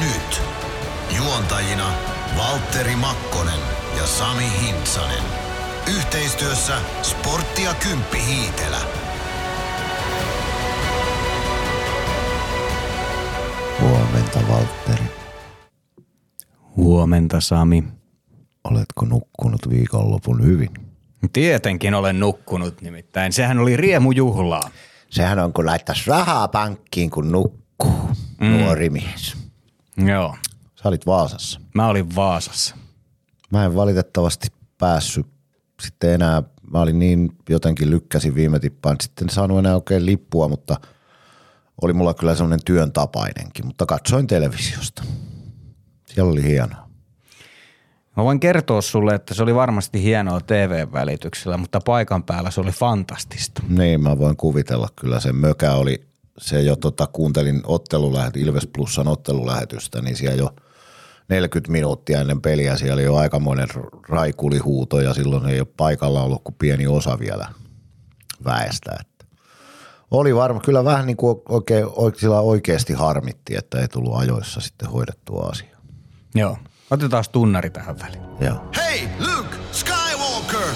Nyt. Juontajina Valtteri Makkonen ja Sami Hintsanen. Yhteistyössä Sporttia Kymppi Hiitelä. Huomenta, Valtteri. Huomenta, Sami. Oletko nukkunut viikonlopun hyvin? Tietenkin olen nukkunut nimittäin. Sehän oli riemujuhlaa. Sehän on, kun laittaisi rahaa pankkiin, kun nukkuu, mm. nuori mies. Joo. Sä olit Vaasassa. Mä olin Vaasassa. Mä en valitettavasti päässyt sitten enää, mä olin niin jotenkin lykkäsin viime tippaan, sitten en saanut enää oikein lippua, mutta oli mulla kyllä semmoinen työn tapainenkin, mutta katsoin televisiosta. Siellä oli hienoa. Mä voin kertoa sulle, että se oli varmasti hienoa TV-välityksellä, mutta paikan päällä se oli fantastista. Niin, mä voin kuvitella kyllä. Se mökä oli, se jo tota, kuuntelin ottelulähet, Ilves Plusan ottelulähetystä, niin siellä jo 40 minuuttia ennen peliä siellä oli jo aikamoinen raikulihuuto ja silloin ei ole paikalla ollut kuin pieni osa vielä väestä. Että oli varma, kyllä vähän niin kuin oikein, sillä oikeasti harmitti, että ei tullut ajoissa sitten hoidettua asiaa. Joo. Otetaan tunnari tähän väliin. Joo. Hey, Luke Skywalker!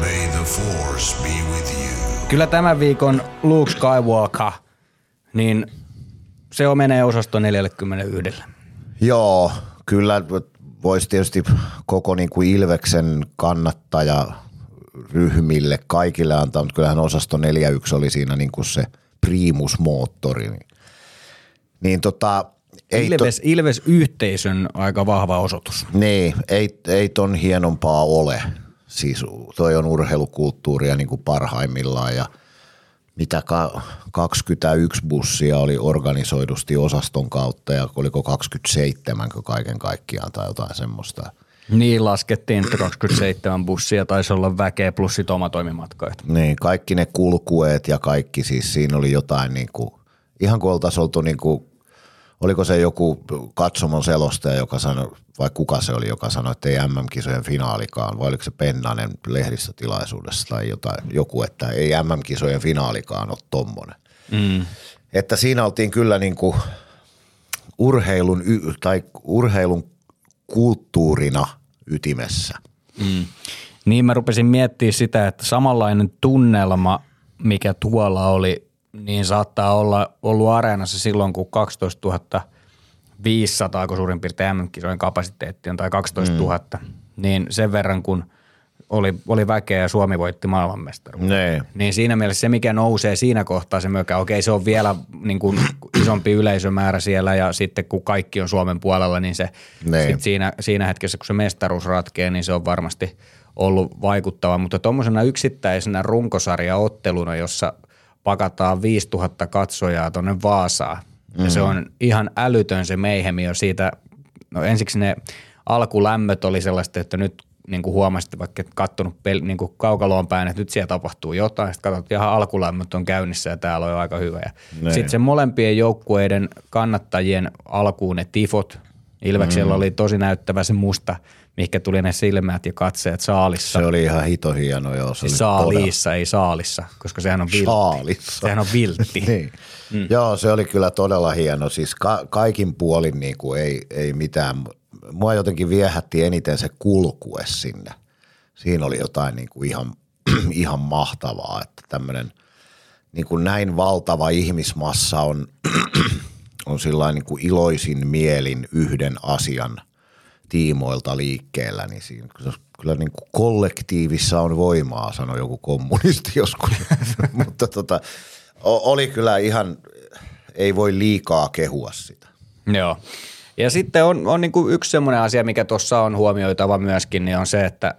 May the Force be with you. Kyllä tämän viikon Luke Skywalker, niin se on menee osasto 41. Joo, kyllä voisi tietysti koko niin kuin Ilveksen kannattaja ryhmille kaikille antaa, mutta kyllähän osasto 41 oli siinä niin kuin se primusmoottori. Niin tota, ei Ilves, to, Ilves yhteisön aika vahva osoitus. Niin, ei, ei ton hienompaa ole. Siis toi on urheilukulttuuria niin kuin parhaimmillaan ja mitä ka, 21 bussia oli organisoidusti osaston kautta ja oliko 27 kaiken kaikkiaan tai jotain semmoista. Niin laskettiin, että 27 bussia taisi olla väkeä plus sit oma toimimatkoit. Niin, kaikki ne kulkueet ja kaikki, siis siinä oli jotain niin kuin, ihan kuin oltaisiin oltu niin kuin oliko se joku katsomon selostaja, joka sanoi, vai kuka se oli, joka sanoi, että ei MM-kisojen finaalikaan, vai oliko se Pennanen lehdistötilaisuudessa tai jotain, joku, että ei MM-kisojen finaalikaan ole tommonen. Mm. Että siinä oltiin kyllä niin kuin urheilun, tai urheilun kulttuurina ytimessä. Mm. Niin mä rupesin miettimään sitä, että samanlainen tunnelma, mikä tuolla oli niin saattaa olla ollut areenassa silloin, kun 12 500, kun suurin piirtein MM-kisojen kapasiteetti on, tai 12 000, mm. niin sen verran kun oli, oli väkeä ja Suomi voitti maailmanmestaruuden. Nee. Niin siinä mielessä se, mikä nousee siinä kohtaa se mökä, okei se on vielä niin kuin isompi yleisömäärä siellä ja sitten kun kaikki on Suomen puolella, niin se sit siinä, siinä hetkessä, kun se mestaruus ratkee, niin se on varmasti ollut vaikuttava. Mutta tuommoisena yksittäisenä runkosarjaotteluna, jossa – pakataan 5000 katsojaa tuonne Vaasaan. Mm-hmm. Ja se mm. on ihan älytön se meihemi jo siitä, no ensiksi ne alkulämmöt oli sellaista, että nyt niin kuin huomasit, vaikka et kattonut pel- niin kuin kaukaloon päin, että nyt siellä tapahtuu jotain. Sitten katsot, että ihan alkulämmöt on käynnissä ja täällä on jo aika hyvä. Niin. Sitten se molempien joukkueiden kannattajien alkuun ne tifot. Ilveksellä mm. oli tosi näyttävä se musta mihinkä tuli ne silmät ja katseet saalissa. Se oli ihan hito hieno, joo. Se siis saaliissa, todella... ei saalissa, koska sehän on viltti. Saalissa. Sehän on viltti. niin. mm. Joo, se oli kyllä todella hieno. Siis ka- kaikin puolin niin kuin ei, ei mitään. Mua jotenkin viehätti eniten se kulkue sinne. Siinä oli jotain niin kuin ihan, ihan mahtavaa, että tämmöinen niin kuin näin valtava ihmismassa on, on sillä niin kuin iloisin mielin yhden asian – tiimoilta liikkeellä, niin siinä kyllä niin kuin kollektiivissa on voimaa, sanoi joku kommunisti joskus. Mutta tota, oli kyllä ihan, ei voi liikaa kehua sitä. Joo. Ja sitten on, on niin kuin yksi semmoinen asia, mikä tuossa on huomioitava myöskin, niin on se, että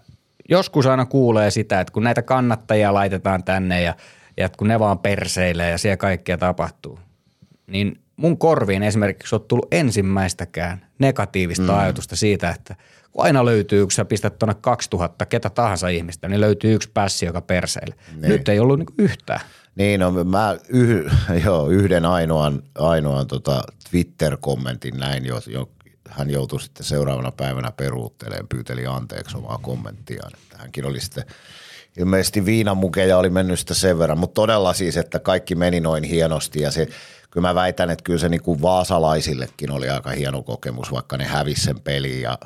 joskus aina kuulee sitä, että kun näitä kannattajia laitetaan tänne ja, ja kun ne vaan perseilee ja siellä kaikkea tapahtuu, niin mun korviin esimerkiksi on tullut ensimmäistäkään negatiivista mm. ajatusta siitä, että kun aina löytyy, kun sä pistät tuonne 2000 ketä tahansa ihmistä, niin löytyy yksi pässi, joka perseille. Niin. Nyt ei ollut niinku yhtään. Niin, no mä yh, joo, yhden ainoan, ainoan tota Twitter-kommentin näin, jo, jo, hän joutui sitten seuraavana päivänä peruuttelemaan, pyyteli anteeksi omaa kommenttiaan. Että hänkin oli sitten ilmeisesti viinamukeja oli mennyt sitä sen verran, mutta todella siis, että kaikki meni noin hienosti ja se – kyllä mä väitän, että kyllä se niin kuin vaasalaisillekin oli aika hieno kokemus, vaikka ne hävisi sen peliin ja,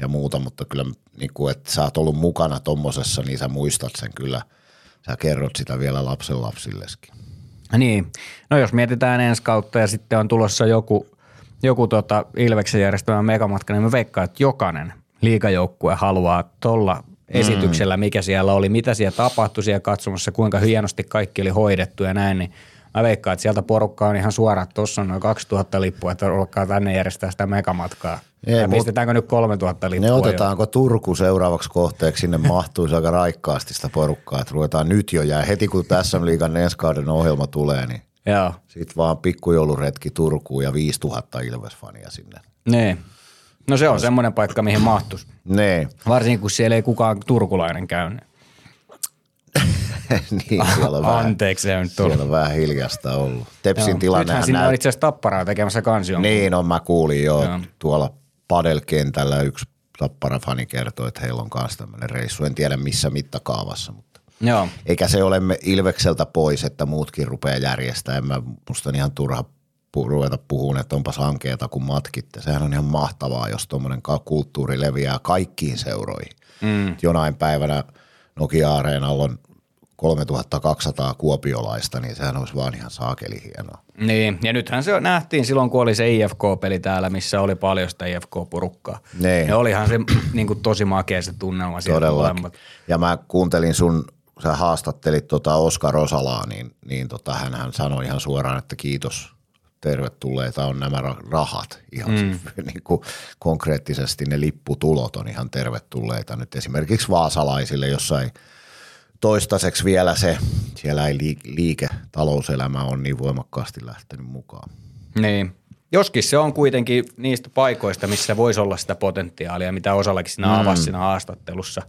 ja muuta, mutta kyllä niin kuin, että sä oot ollut mukana tommosessa, niin sä muistat sen kyllä, sä kerrot sitä vielä lapsen lapsilleskin. Niin, no jos mietitään ensi kautta ja sitten on tulossa joku, joku tota Ilveksen järjestämä megamatka, niin mä veikkaan, että jokainen liikajoukkue haluaa tuolla esityksellä, mikä siellä oli, mitä siellä tapahtui siellä katsomassa, kuinka hienosti kaikki oli hoidettu ja näin, niin mä veikkaan, että sieltä porukka on ihan suora, että tuossa on noin 2000 lippua, että olkaa tänne järjestää sitä megamatkaa. Ei, ja pistetäänkö nyt 3000 lippua Ne otetaanko jo? Turku seuraavaksi kohteeksi, sinne mahtuisi aika raikkaasti sitä porukkaa, että ruvetaan nyt jo ja heti kun tässä liigan ensi ohjelma tulee, niin Joo. sitten vaan pikkujouluretki Turkuun ja 5000 Ilves-fania sinne. Niin. No se on semmoinen paikka, mihin mahtuisi. Nee. Varsinkin kun siellä ei kukaan turkulainen käy. niin, siellä on Anteeksi, vähän, se on Siellä on vähän hiljasta ollut. Tepsin tilanne Nythän sinne näyt... on itse asiassa tapparaa tekemässä kansion. Niin on, mä kuulin jo Joo. tuolla padelkentällä yksi tappara-fani kertoi, että heillä on kanssa tämmöinen reissu. En tiedä missä mittakaavassa, mutta Joo. eikä se ole Ilvekseltä pois, että muutkin rupeaa järjestämään. Mä, musta on ihan turha pu- ruveta puhumaan, että onpas ankeeta kun matkitte. Sehän on ihan mahtavaa, jos tuommoinen kulttuuri leviää kaikkiin seuroihin. Mm. Jonain päivänä Nokia-areenalla on 3200 kuopiolaista, niin sehän olisi vaan ihan saakeli hienoa. Niin, ja nythän se nähtiin silloin, kun oli se IFK-peli täällä, missä oli paljon sitä IFK-porukkaa. Niin. Ja olihan se niin kuin, tosi makea se tunnelma siellä Todellakin. Ja mä kuuntelin sun, sä haastattelit tota Oskar Osalaa, niin, niin tota, hän sanoi ihan suoraan, että kiitos – tervetulleita on nämä rahat. Ihan mm. niin kuin konkreettisesti ne lipputulot on ihan tervetulleita nyt esimerkiksi vaasalaisille, jossa ei toistaiseksi vielä se, siellä ei liike, talouselämä on niin voimakkaasti lähtenyt mukaan. Niin. Joskin se on kuitenkin niistä paikoista, missä voisi olla sitä potentiaalia, mitä osallakin siinä mm. avasi siinä haastattelussa,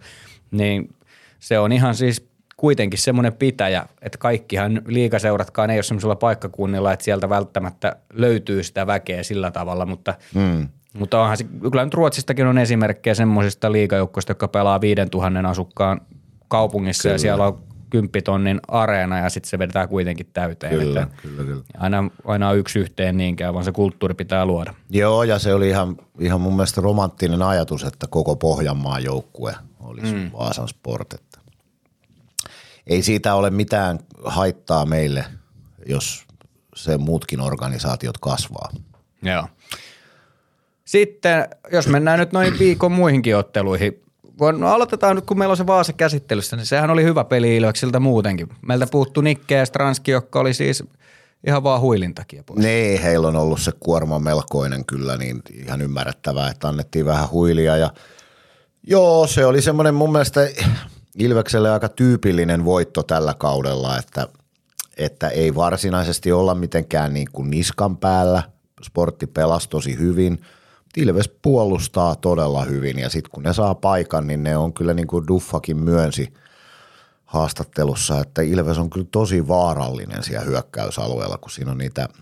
niin se on ihan siis kuitenkin semmoinen pitäjä, että kaikkihan liikaseuratkaan ei ole semmoisella paikkakunnilla, että sieltä välttämättä löytyy sitä väkeä sillä tavalla, mutta, mm. mutta onhan se, kyllä nyt Ruotsistakin on esimerkkejä semmoisista liikajoukkoista, jotka pelaa 5000 asukkaan kaupungissa kyllä. ja siellä on kymppitonnin areena ja sitten se vedetään kuitenkin täyteen. Kyllä, että kyllä, kyllä. Aina, aina yksi yhteen niinkään, vaan se kulttuuri pitää luoda. Joo, ja se oli ihan, ihan mun mielestä romanttinen ajatus, että koko Pohjanmaan joukkue olisi mm. Vaasan Sport. Että ei siitä ole mitään haittaa meille, jos se muutkin organisaatiot kasvaa. Joo. Sitten, jos mennään nyt noin viikon muihinkin otteluihin, no aloitetaan nyt, kun meillä on se Vaasa käsittelyssä, niin sehän oli hyvä peli Ilveksiltä muutenkin. Meiltä puuttu Nikke ja Stranski, jotka oli siis ihan vaan huilin takia pois. Niin, heillä on ollut se kuorma melkoinen kyllä, niin ihan ymmärrettävää, että annettiin vähän huilia ja joo, se oli semmoinen mun mielestä Ilvekselle aika tyypillinen voitto tällä kaudella, että, että ei varsinaisesti olla mitenkään niin kuin niskan päällä. Sportti pelasi tosi hyvin. Ilves puolustaa todella hyvin ja sitten kun ne saa paikan, niin ne on kyllä niin kuin Duffakin myönsi haastattelussa, että Ilves on kyllä tosi vaarallinen siellä hyökkäysalueella, kun siinä on niitä –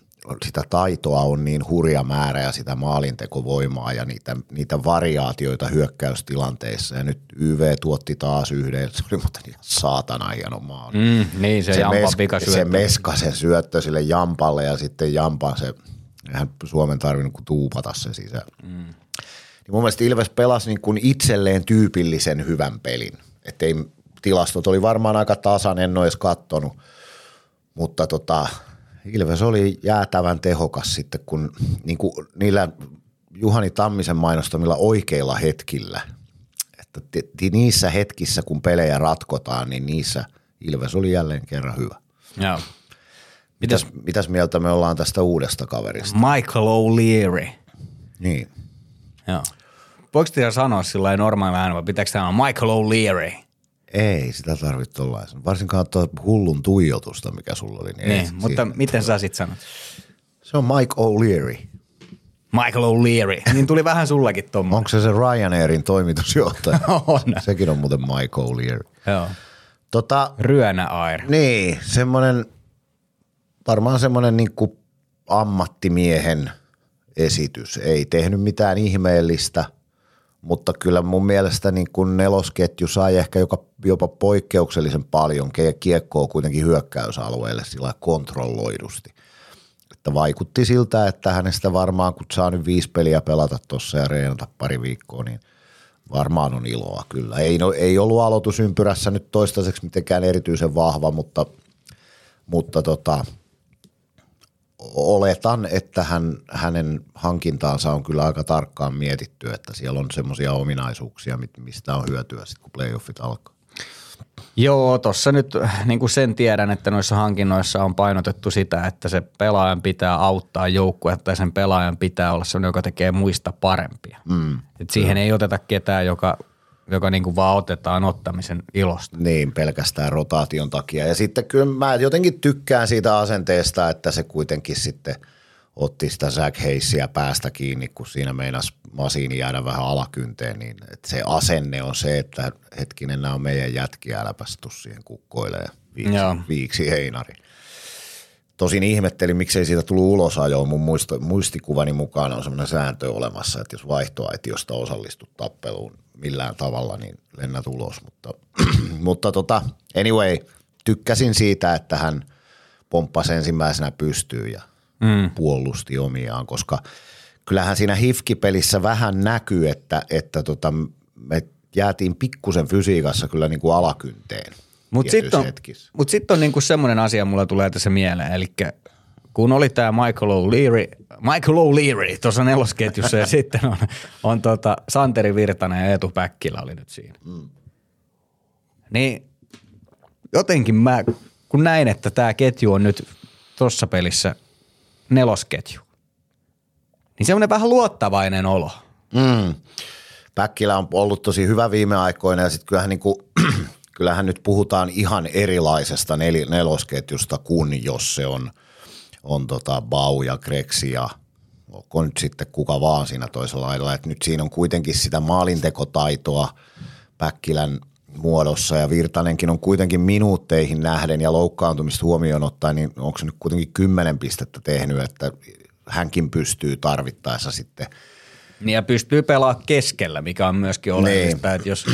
sitä taitoa on niin hurja määrä ja sitä maalintekovoimaa ja niitä, niitä variaatioita hyökkäystilanteissa. Ja nyt YV tuotti taas yhden, se oli muuten ihan saatana hieno maali. Mm, niin, se, se, mes, se Meskasen syöttö sille Jampalle ja sitten Jampan se, eihän Suomen tarvinnut kuin tuupata se sisään. Mm. Niin mun mielestä Ilves pelasi niin kuin itselleen tyypillisen hyvän pelin. Että ei, tilastot oli varmaan aika tasan, en ole edes kattonut, mutta tota, Ilves oli jäätävän tehokas sitten, kun niin kuin niillä Juhani Tammisen mainostamilla oikeilla hetkillä, että niissä hetkissä, kun pelejä ratkotaan, niin niissä Ilves oli jälleen kerran hyvä. Joo. Mitäs, mitäs mieltä me ollaan tästä uudesta kaverista? Michael O'Leary. Niin. Joo. Voiko tiedä sanoa sillä normaali vähän, vai pitääkö tämä Michael O'Leary? Ei sitä tarvitse tuollaisen. Varsinkaan tuo hullun tuijotusta, mikä sulla oli. Niin, niin mutta miten sä sit sanot? Se on Mike O'Leary. Michael O'Leary. Niin tuli vähän sullakin tuommoinen. Onko se se Ryanairin toimitusjohtaja? on. Sekin on muuten Mike O'Leary. Joo. Tota, Ryönä Air. Niin, semmoinen, varmaan semmoinen niin ammattimiehen esitys. Ei tehnyt mitään ihmeellistä – mutta kyllä mun mielestä niin kun nelosketju sai ehkä joka, jopa poikkeuksellisen paljon kiekkoa kuitenkin hyökkäysalueelle sillä kontrolloidusti. Että vaikutti siltä, että hänestä varmaan, kun saa nyt viisi peliä pelata tuossa ja reenata pari viikkoa, niin varmaan on iloa kyllä. Ei, no, ei ollut aloitusympyrässä nyt toistaiseksi mitenkään erityisen vahva, mutta, mutta tota, oletan, että hän, hänen hankintaansa on kyllä aika tarkkaan mietitty, että siellä on semmoisia ominaisuuksia, mistä on hyötyä sitten, kun playoffit alkaa. Joo, tuossa nyt niin kuin sen tiedän, että noissa hankinnoissa on painotettu sitä, että se pelaajan pitää auttaa joukkuetta ja sen pelaajan pitää olla sellainen, joka tekee muista parempia. Mm. Et siihen ei oteta ketään, joka, joka niin kuin vaan otetaan ottamisen ilosta. Niin, pelkästään rotaation takia. Ja sitten kyllä mä jotenkin tykkään siitä asenteesta, että se kuitenkin sitten – otti sitä Zach Heissiä päästä kiinni, kun siinä meinasi masiini jäädä vähän alakynteen, niin että se asenne on se, että hetkinen, nämä on meidän jätkiä, äläpäs siihen kukkoilee viiksi, viiksi heinari. Tosin ihmettelin, miksei siitä tullut ulosajoa. Mun muisto, muistikuvani mukaan on sellainen sääntö olemassa, että jos vaihtoaitiosta osallistut tappeluun millään tavalla, niin lennät ulos. Mutta, mutta tota, anyway, tykkäsin siitä, että hän pomppasi ensimmäisenä pystyyn ja mm. puolusti omiaan, koska kyllähän siinä hifkipelissä vähän näkyy, että, että tota, me jäätiin pikkusen fysiikassa kyllä niin kuin alakynteen. Mutta sitten on, mut sit on niinku semmoinen asia, mulla tulee tässä mieleen, eli kun oli tämä Michael O'Leary, Michael O'Leary tuossa nelosketjussa ja sitten on, on tota Santeri Virtanen ja Eetu Päkkilä oli nyt siinä. Mm. Niin jotenkin mä, kun näin, että tämä ketju on nyt tuossa pelissä – nelosketju. Niin semmoinen vähän luottavainen olo. Mm. Päkkilä on ollut tosi hyvä viime aikoina ja sitten kyllähän, niin kuin, kyllähän nyt puhutaan ihan erilaisesta nel, nelosketjusta kuin jos se on, on tota Bau ja Kreksi ja onko nyt sitten kuka vaan siinä toisella lailla. Et nyt siinä on kuitenkin sitä maalintekotaitoa Päkkilän muodossa ja Virtanenkin on kuitenkin minuutteihin nähden ja loukkaantumista huomioon ottaen, niin onko se nyt kuitenkin kymmenen pistettä tehnyt, että hänkin pystyy tarvittaessa sitten. Niin ja pystyy pelaamaan keskellä, mikä on myöskin oleellista, niin. että jos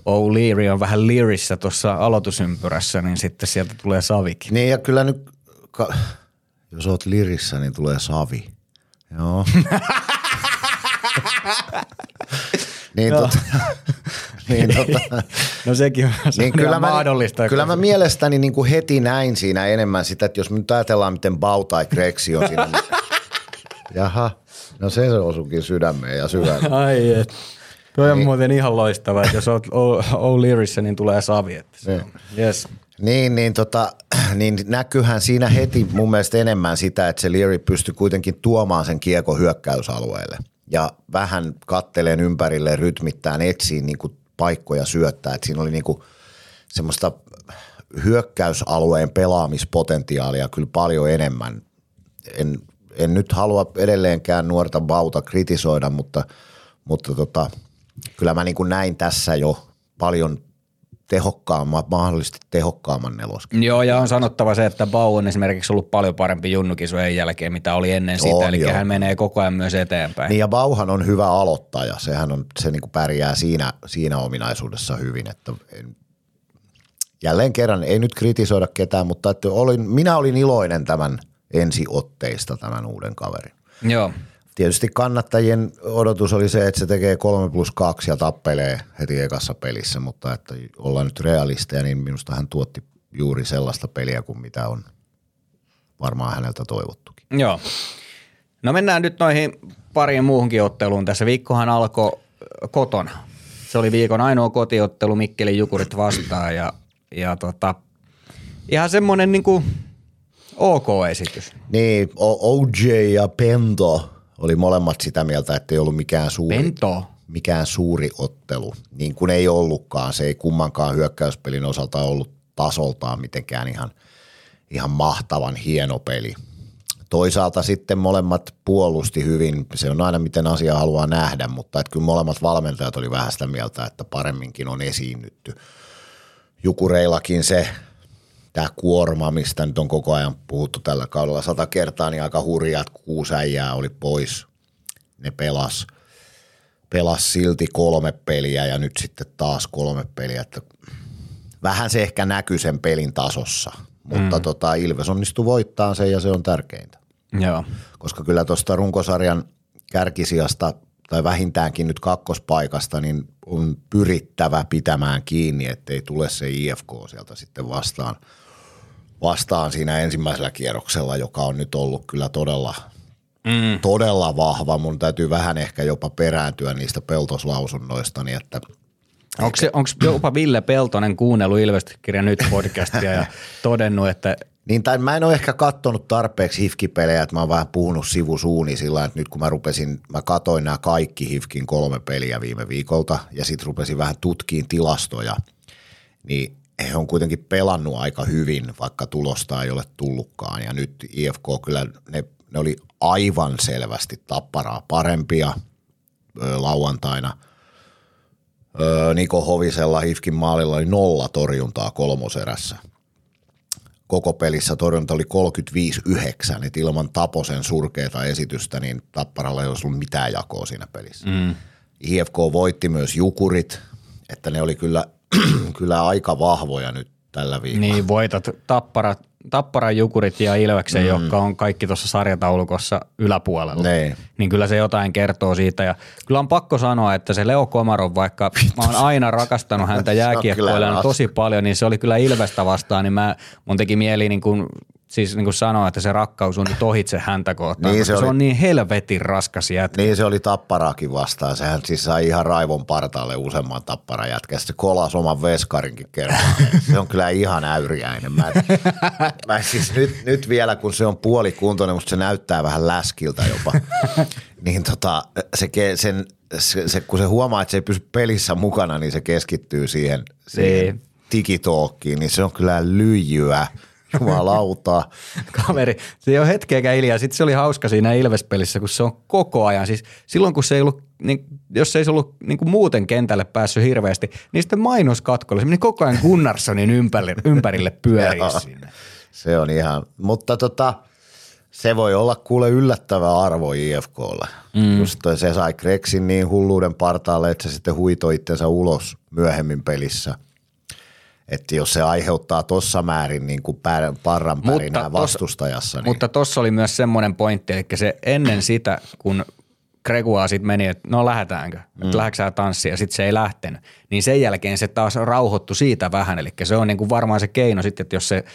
O'Leary on vähän lirissä tuossa aloitusympyrässä, niin sitten sieltä tulee savikin. Niin ja kyllä nyt, jos oot lirissä, niin tulee savi. Joo. niin no. tota, niin, tota, no sekin on, se niin on kyllä mä, mahdollista. Kyllä mä mielestäni niin kuin heti näin siinä enemmän sitä, että jos me nyt ajatellaan, miten Bau tai Kreksi on siinä. niin, jaha, no se osukin sydämeen ja syvälle. Ai et. Tuo on niin. muuten ihan loistava, että jos olet O'Learyssä, niin tulee savi. Että se niin. yes. Niin, niin, tota, niin näkyhän siinä heti mun mielestä enemmän sitä, että se Leary pystyi kuitenkin tuomaan sen kiekon hyökkäysalueelle ja vähän katteleen ympärille rytmittään etsiin niin paikkoja syöttää. että siinä oli niin semmoista hyökkäysalueen pelaamispotentiaalia kyllä paljon enemmän. En, en nyt halua edelleenkään nuorta Bauta kritisoida, mutta, mutta tota, kyllä mä niin näin tässä jo paljon tehokkaamman, mahdollisesti tehokkaamman neloskin. Joo, ja on sanottava se, että Bau on esimerkiksi ollut paljon parempi junnukisojen jälkeen, mitä oli ennen sitä, on, eli joo. hän menee koko ajan myös eteenpäin. Niin ja Bauhan on hyvä aloittaja, sehän on, se niin kuin pärjää siinä, siinä ominaisuudessa hyvin, että en, jälleen kerran ei nyt kritisoida ketään, mutta että olin, minä olin iloinen tämän ensiotteista tämän uuden kaverin. Joo. Tietysti kannattajien odotus oli se, että se tekee 3 plus 2 ja tappelee heti ekassa pelissä, mutta että ollaan nyt realisteja, niin minusta hän tuotti juuri sellaista peliä kuin mitä on varmaan häneltä toivottukin. Joo. No mennään nyt noihin pariin muuhunkin otteluun. Tässä viikkohan alkoi kotona. Se oli viikon ainoa kotiottelu Mikkelin Jukurit vastaan ja, ja tota, ihan semmoinen niin kuin ok esitys. Niin, OJ ja Pento oli molemmat sitä mieltä, että ei ollut mikään suuri, mikään suuri ottelu, niin kuin ei ollutkaan. Se ei kummankaan hyökkäyspelin osalta ollut tasoltaan mitenkään ihan, ihan mahtavan hieno peli. Toisaalta sitten molemmat puolusti hyvin, se on aina miten asia haluaa nähdä, mutta että kyllä molemmat valmentajat oli vähän sitä mieltä, että paremminkin on esiinnytty. Jukureillakin se tämä kuorma, mistä nyt on koko ajan puhuttu tällä kaudella sata kertaa, niin aika hurjaa, että kuusi äijää oli pois. Ne pelas, pelas silti kolme peliä ja nyt sitten taas kolme peliä. Että vähän se ehkä näkyy sen pelin tasossa, mutta mm. tota, Ilves onnistui voittaa sen ja se on tärkeintä. Joo. Koska kyllä tuosta runkosarjan kärkisijasta tai vähintäänkin nyt kakkospaikasta, niin on pyrittävä pitämään kiinni, ettei tule se IFK sieltä sitten vastaan, vastaan siinä ensimmäisellä kierroksella, joka on nyt ollut kyllä todella, mm. todella vahva. Mun täytyy vähän ehkä jopa perääntyä niistä peltoslausunnoista, niin että Onko, se, onko jopa Ville Peltonen kuunnellut Ilvestikirja nyt podcastia ja todennut, että niin, tai mä en ole ehkä kattonut tarpeeksi hifkipelejä, että mä oon vähän puhunut sivusuuni sillä että nyt kun mä rupesin, mä katoin nämä kaikki hifkin kolme peliä viime viikolta ja sitten rupesin vähän tutkiin tilastoja, niin he on kuitenkin pelannut aika hyvin, vaikka tulosta ei ole tullutkaan ja nyt IFK kyllä, ne, ne oli aivan selvästi tapparaa parempia ö, lauantaina. Ö, Niko Hovisella Hifkin maalilla oli nolla torjuntaa kolmoserässä – koko pelissä torjunta oli 35-9, että ilman Taposen surkeita esitystä, niin Tapparalla ei olisi ollut mitään jakoa siinä pelissä. Mm. IFK voitti myös Jukurit, että ne oli kyllä, kyllä aika vahvoja nyt tällä viikolla. Niin, voitat Tapparat Tappara, Jukurit ja Ilveksen, mm. jotka on kaikki tuossa sarjataulukossa yläpuolella. Ne. Niin kyllä se jotain kertoo siitä. Ja kyllä on pakko sanoa, että se Leo Komarov, vaikka mä oon aina rakastanut häntä jääkiekkoilla tosi paljon, niin se oli kyllä Ilvestä vastaan, niin mä, mun teki mieli niin kuin siis niin kuin sanoa, että se rakkaus on nyt ohitse häntä kohtaan, niin se, oli, se on niin helvetin raskas jätkä. Niin se oli tapparaakin vastaan. Sehän siis sai ihan raivon partaalle useamman tappara jätkä. Se kolas oman veskarinkin kerran. se on kyllä ihan äyriäinen. Mä, mä siis nyt, nyt, vielä, kun se on puolikuntoinen, musta se näyttää vähän läskiltä jopa. niin tota, se, sen, se, se, kun se huomaa, että se ei pysy pelissä mukana, niin se keskittyy siihen, siihen niin. digitookkiin, niin se on kyllä lyijyä – Jumalauta. Kaveri, se ei ole hetkeäkään hiljaa. Sitten se oli hauska siinä Ilves-pelissä, kun se on koko ajan. Siis silloin, kun se ei ollut, niin, jos se ei ollut niin kuin muuten kentälle päässyt hirveästi, niin sitten mainoskatkolla se meni koko ajan Gunnarssonin ympärille, ympärille pyöriä sinne. Se on ihan, mutta tota, se voi olla kuule yllättävä arvo IFKlle. Mm. Just se sai Kreksin niin hulluuden partaalle, että se sitten huitoi itsensä ulos myöhemmin pelissä – että jos se aiheuttaa tuossa määrin niin kuin parran pärinää vastustajassa. Niin. Mutta tuossa oli myös semmoinen pointti, eli se ennen sitä, kun Gregua sitten meni, että no lähdetäänkö, mm. että tanssia, ja sitten se ei lähtenyt. Niin sen jälkeen se taas rauhoittu siitä vähän, eli se on niin kuin varmaan se keino sitten, että jos se –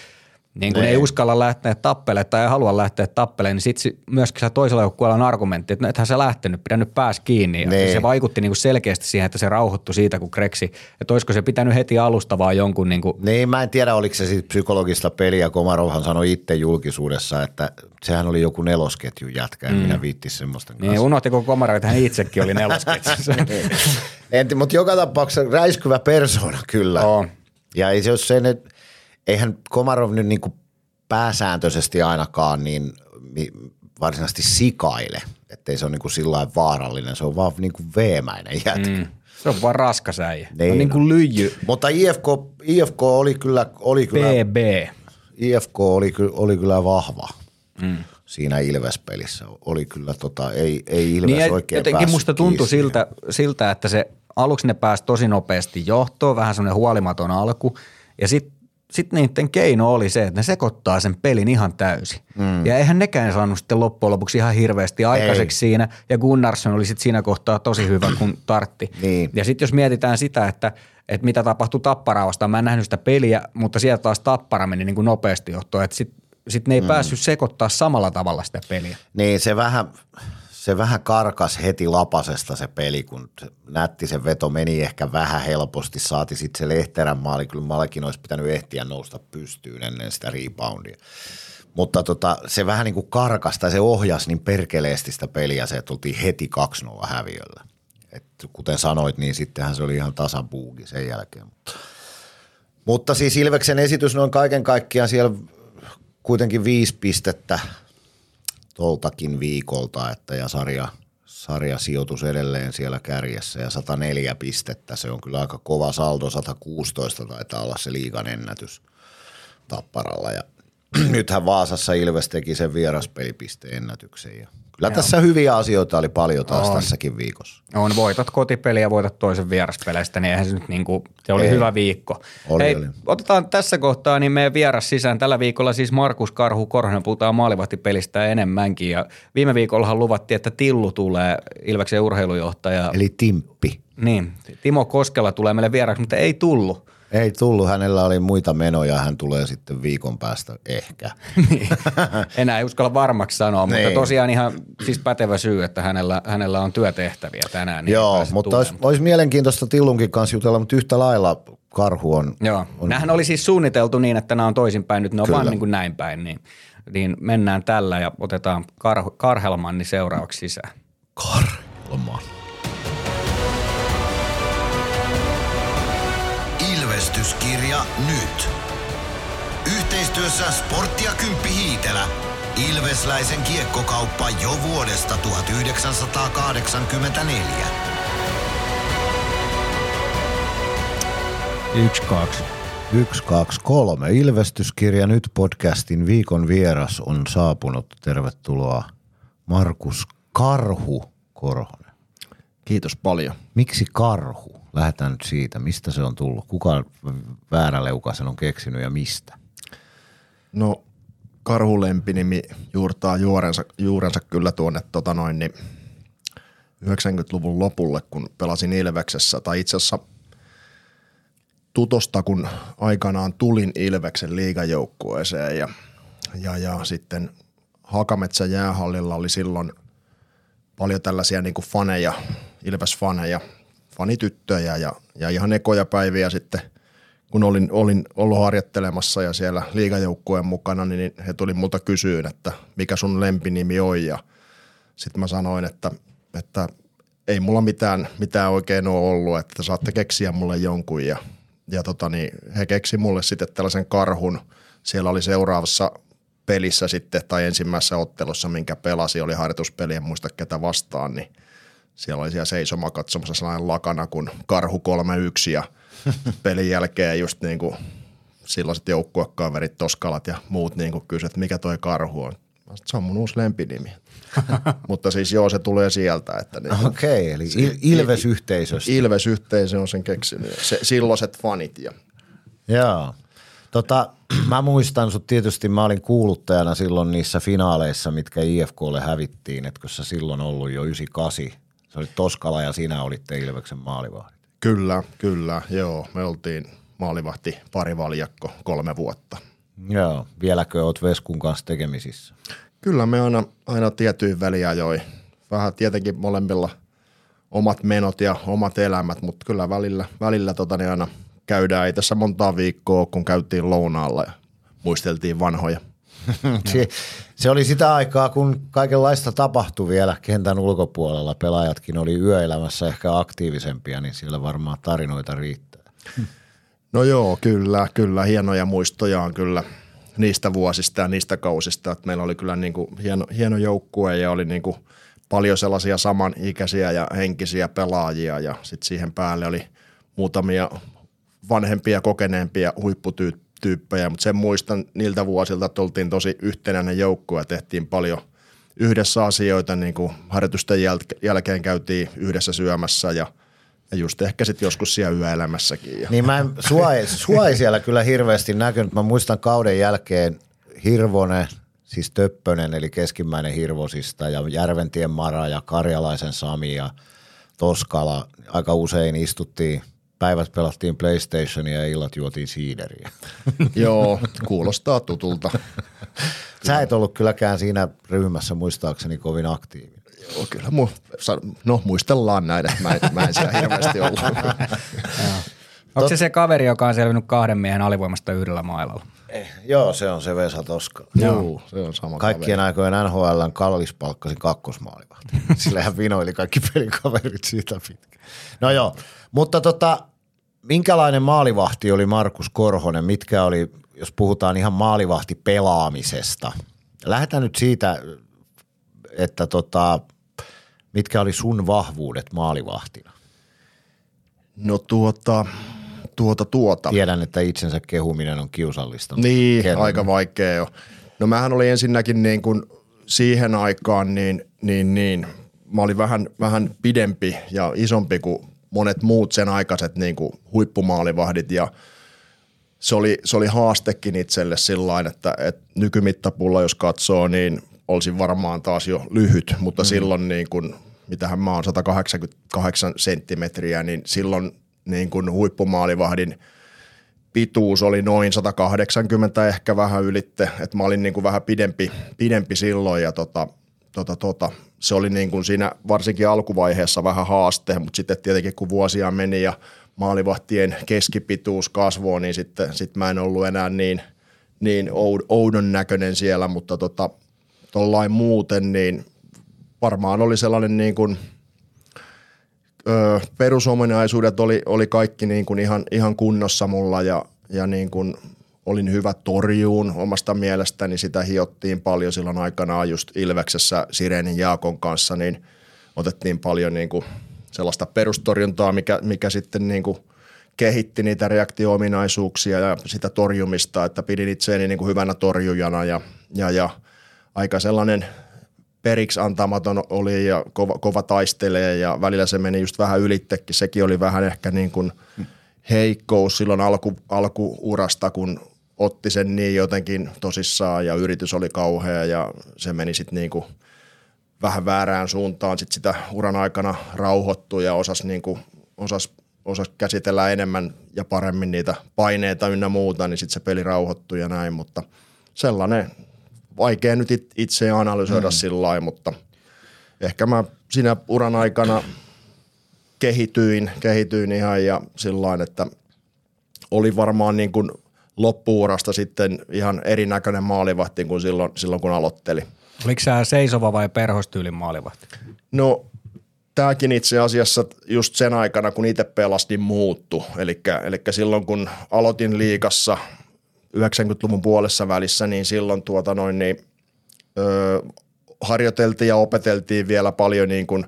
niin kun ei uskalla lähteä tappelemaan tai ei halua lähteä tappelemaan, niin sitten myöskin se toisella joukkueella on argumentti, että no ethän sä lähtenyt, pidä nyt pääs kiinni. Ja niin. se vaikutti niin kuin selkeästi siihen, että se rauhoittui siitä, kun Kreksi, että olisiko se pitänyt heti alusta vaan jonkun niin kuin... Niin, mä en tiedä, oliko se sitten psykologista peliä. Komarovhan sanoi itse julkisuudessa, että sehän oli joku nelosketju jätkä, mm. minä viittis semmoista Niin, kanssa. unohtiko Komarov, että hän itsekin oli nelosketjussa. Enti, mutta joka tapauksessa räiskyvä persona kyllä. On. Ja ei se ole se, että eihän Komarov nyt niin kuin pääsääntöisesti ainakaan niin varsinaisesti sikaile, ettei se ole niin kuin sillä vaarallinen, se on vaan niin kuin veemäinen jätkä. Mm. Se on vaan raskas äijä. Niin, on niin kuin lyijy. Mutta IFK, IFK oli kyllä... Oli kyllä BB. IFK oli, oli kyllä vahva mm. siinä Ilves-pelissä. Oli kyllä tota, ei, ei Ilves niin oikein Jotenkin musta tuntui siltä, siltä, että se aluksi ne pääsi tosi nopeasti johtoon, vähän semmoinen huolimaton alku. Ja sitten sitten niiden keino oli se, että ne sekoittaa sen pelin ihan täysin. Mm. Ja eihän nekään saanut sitten loppujen lopuksi ihan hirveästi aikaiseksi Ei. siinä. Ja Gunnarsson oli sitten siinä kohtaa tosi hyvä, kun tartti. niin. Ja sitten jos mietitään sitä, että, että mitä tapahtui Tapparaa vastaan, mä en nähnyt sitä peliä, mutta sieltä taas Tappara meni niin kuin nopeasti johtoon. Että sitten sit ne ei mm. päässyt sekoittaa samalla tavalla sitä peliä. Niin, se vähän – se vähän karkas heti lapasesta se peli, kun nätti se veto meni ehkä vähän helposti. Saati sitten se Lehterän maali, kyllä Malkin olisi pitänyt ehtiä nousta pystyyn ennen sitä reboundia. Mutta tota, se vähän niin kuin karkas tai se ohjasi niin perkeleesti sitä peliä se, tultiin heti 2-0 häviöllä. Et kuten sanoit, niin sittenhän se oli ihan tasapuugi sen jälkeen. Mutta, mutta siis Ilveksen esitys noin kaiken kaikkiaan siellä kuitenkin viisi pistettä – toltakin viikolta, että ja sarja, sarja sijoitus edelleen siellä kärjessä ja 104 pistettä, se on kyllä aika kova saldo, 116 taitaa olla se liigan ennätys Tapparalla ja nythän Vaasassa Ilves teki sen vieraspelipisteennätyksen. Ja kyllä Joo. tässä hyviä asioita oli paljon taas on. tässäkin viikossa. On, voitat kotipeliä ja voitat toisen vieraspeleistä, niin eihän se nyt niin kuin, se oli Ei. hyvä viikko. Oli, Hei, oli. otetaan tässä kohtaa niin meidän vieras sisään. Tällä viikolla siis Markus Karhu Korhonen, puhutaan maalivahtipelistä enemmänkin. Ja viime viikollahan luvattiin, että Tillu tulee, Ilveksen urheilujohtaja. Eli Timppi. Niin, Timo Koskela tulee meille vieraaksi, mutta ei tullut. Ei tullut, hänellä oli muita menoja, hän tulee sitten viikon päästä ehkä. niin. Enää ei uskalla varmaksi sanoa, niin. mutta tosiaan ihan siis pätevä syy, että hänellä, hänellä on työtehtäviä tänään. Niin Joo, mutta olisi, olisi mielenkiintoista Tillunkin kanssa jutella, mutta yhtä lailla karhu on. Joo, on... nämähän oli siis suunniteltu niin, että nämä on toisinpäin, nyt ne on Kyllä. vaan niin kuin näin päin, niin, niin mennään tällä ja otetaan Kar- Karhelmanni seuraavaksi sisään. Karhelman. Ilvestyskirja nyt. Yhteistyössä Sportti ja Kymppi Hiitelä. Ilvesläisen kiekkokauppa jo vuodesta 1984. Yksi, kaksi. Yksi, kaksi, kolme. Ilvestyskirja nyt podcastin viikon vieras on saapunut. Tervetuloa Markus Karhu Korhonen. Kiitos paljon. Miksi karhu? Lähdetään nyt siitä, mistä se on tullut, kuka vääräleuka sen on keksinyt ja mistä? No karhulempinimi juurtaa juurensa, juurensa kyllä tuonne tota noin, niin 90-luvun lopulle, kun pelasin Ilveksessä, tai itse asiassa tutosta, kun aikanaan tulin Ilveksen liigajoukkueeseen ja, ja, ja sitten Hakametsä jäähallilla oli silloin paljon tällaisia niin kuin faneja, Ilves-faneja, fanityttöjä ja, ja ihan ekoja päiviä sitten, kun olin, olin ollut harjoittelemassa ja siellä liigajoukkueen mukana, niin he tuli multa kysyyn, että mikä sun lempinimi on ja sitten mä sanoin, että, että ei mulla mitään, mitään oikein ole ollut, että saatte keksiä mulle jonkun ja, ja tota niin, he keksi mulle sitten tällaisen karhun. Siellä oli seuraavassa pelissä sitten tai ensimmäisessä ottelussa, minkä pelasi, oli harjoituspeli, en muista ketä vastaan, niin – siellä oli siellä seisoma katsomassa sellainen lakana kuin Karhu 31 ja pelin jälkeen just niin kuin silloiset joukkuekaverit, Toskalat ja muut niin kuin kysyivät, että mikä toi Karhu on. Se on mun uusi lempinimi. Mutta siis joo, se tulee sieltä. Että niin, Okei, okay, eli il- Ilves-yhteisöstä. Ilves-yhteisö on sen keksinyt. Se, silloiset fanit. Ja. Joo. Tota, mä muistan sut tietysti, mä olin kuuluttajana silloin niissä finaaleissa, mitkä IFKlle hävittiin, etkö sä silloin ollut jo 98 se oli Toskala ja sinä olitte Ilveksen maalivahdit. Kyllä, kyllä, joo. Me oltiin maalivahti parivaljakko kolme vuotta. Joo, vieläkö oot Veskun kanssa tekemisissä? Kyllä me aina, aina tietyin väliajoin. Vähän tietenkin molemmilla omat menot ja omat elämät, mutta kyllä välillä, välillä tota, niin aina käydään. Ei tässä montaa viikkoa, kun käytiin lounaalla ja muisteltiin vanhoja. se oli sitä aikaa, kun kaikenlaista tapahtui vielä kentän ulkopuolella. Pelaajatkin oli yöelämässä ehkä aktiivisempia, niin siellä varmaan tarinoita riittää. No joo, kyllä, kyllä. Hienoja muistoja on kyllä niistä vuosista ja niistä kausista. Että meillä oli kyllä niin kuin hieno, hieno joukkue ja oli niin kuin paljon sellaisia samanikäisiä ja henkisiä pelaajia ja sitten siihen päälle oli muutamia vanhempia, kokeneempiä huipputyyppejä tyyppejä, mutta sen muistan niiltä vuosilta, että oltiin tosi yhtenäinen joukko ja tehtiin paljon yhdessä asioita, niin kuin harjoitusten jäl- jälkeen käytiin yhdessä syömässä ja ja just ehkä sitten joskus siellä yöelämässäkin. Niin mä en, sua, ei, sua ei siellä kyllä hirveästi näkynyt. Mä muistan kauden jälkeen Hirvonen, siis Töppönen eli keskimmäinen Hirvosista ja Järventien Mara ja Karjalaisen Sami ja Toskala. Aika usein istuttiin – päivät pelattiin PlayStationia ja illat juotiin siideriä. Joo, kuulostaa tutulta. Sä et ollut kylläkään siinä ryhmässä muistaakseni kovin aktiivinen. Joo, kyllä. Mu- no muistellaan näin, että mä en, mä en siellä hirveästi ollut. Onko se se kaveri, joka on selvinnyt kahden miehen alivoimasta yhdellä mailalla? Eh, joo, se on se Vesa Toska. Joo, se on sama Kaikkien kaveri. aikojen NHLn kallispalkkasin kakkosmaalivahti. Sillä hän vinoili kaikki pelikaverit siitä pitkään. No joo, mutta tota, minkälainen maalivahti oli Markus Korhonen? Mitkä oli, jos puhutaan ihan maalivahti pelaamisesta? Lähdetään nyt siitä, että tota, mitkä oli sun vahvuudet maalivahtina? No tuota, Tuota, tuota. Tiedän, että itsensä kehuminen on kiusallista. Niin, Kerron. aika vaikea jo. No mähän oli ensinnäkin niin kuin siihen aikaan niin, niin, niin mä olin vähän, vähän pidempi ja isompi kuin monet muut sen aikaiset niin kuin huippumaalivahdit ja se oli, se oli haastekin itselle sillä että, että nykymittapulla jos katsoo, niin olisin varmaan taas jo lyhyt, mutta mm. silloin niin kuin, mitähän mä oon 188 senttimetriä, niin silloin niin kuin huippumaalivahdin pituus oli noin 180 ehkä vähän ylitte, että mä olin niin kuin vähän pidempi, pidempi silloin ja tota, tota, tota, se oli niin kuin siinä varsinkin alkuvaiheessa vähän haaste, mutta sitten tietenkin kun vuosia meni ja maalivahtien keskipituus kasvoi, niin sitten sit mä en ollut enää niin, niin oudon näköinen siellä, mutta tota, tollain muuten, niin varmaan oli sellainen niin kuin, ö, perusominaisuudet oli, oli kaikki niin kuin ihan, ihan kunnossa mulla ja, ja niin kuin olin hyvä torjuun omasta mielestäni, sitä hiottiin paljon silloin aikanaan just Ilveksessä Sirenin Jaakon kanssa, niin otettiin paljon niin kuin sellaista perustorjuntaa, mikä, mikä sitten niin kuin kehitti niitä reaktio-ominaisuuksia ja sitä torjumista, että pidin itseäni niin kuin hyvänä torjujana ja, ja, ja aika sellainen periksi antamaton oli ja kova, kova taistelee ja välillä se meni just vähän ylittekin. Sekin oli vähän ehkä niin kuin heikkous silloin alku, alkuurasta, kun otti sen niin jotenkin tosissaan ja yritys oli kauhea ja se meni sitten niin kuin vähän väärään suuntaan. Sitten sitä uran aikana rauhoittui ja osasi, niin kuin, osasi, osasi käsitellä enemmän ja paremmin niitä paineita ynnä muuta, niin sitten se peli rauhoittui ja näin, mutta sellainen vaikea nyt itse analysoida mm. sillä lailla, mutta ehkä mä siinä uran aikana kehityin, kehityin ihan ja sillä että oli varmaan niin kuin loppuurasta sitten ihan erinäköinen maalivahti kuin silloin, silloin kun aloitteli. Oliko sä seisova vai perhostyylin maalivahti? No tämäkin itse asiassa just sen aikana, kun itse pelastin muuttu. Eli silloin kun aloitin liikassa 90-luvun puolessa välissä, niin silloin tuota noin, niin, ö, harjoiteltiin ja opeteltiin vielä paljon niin kuin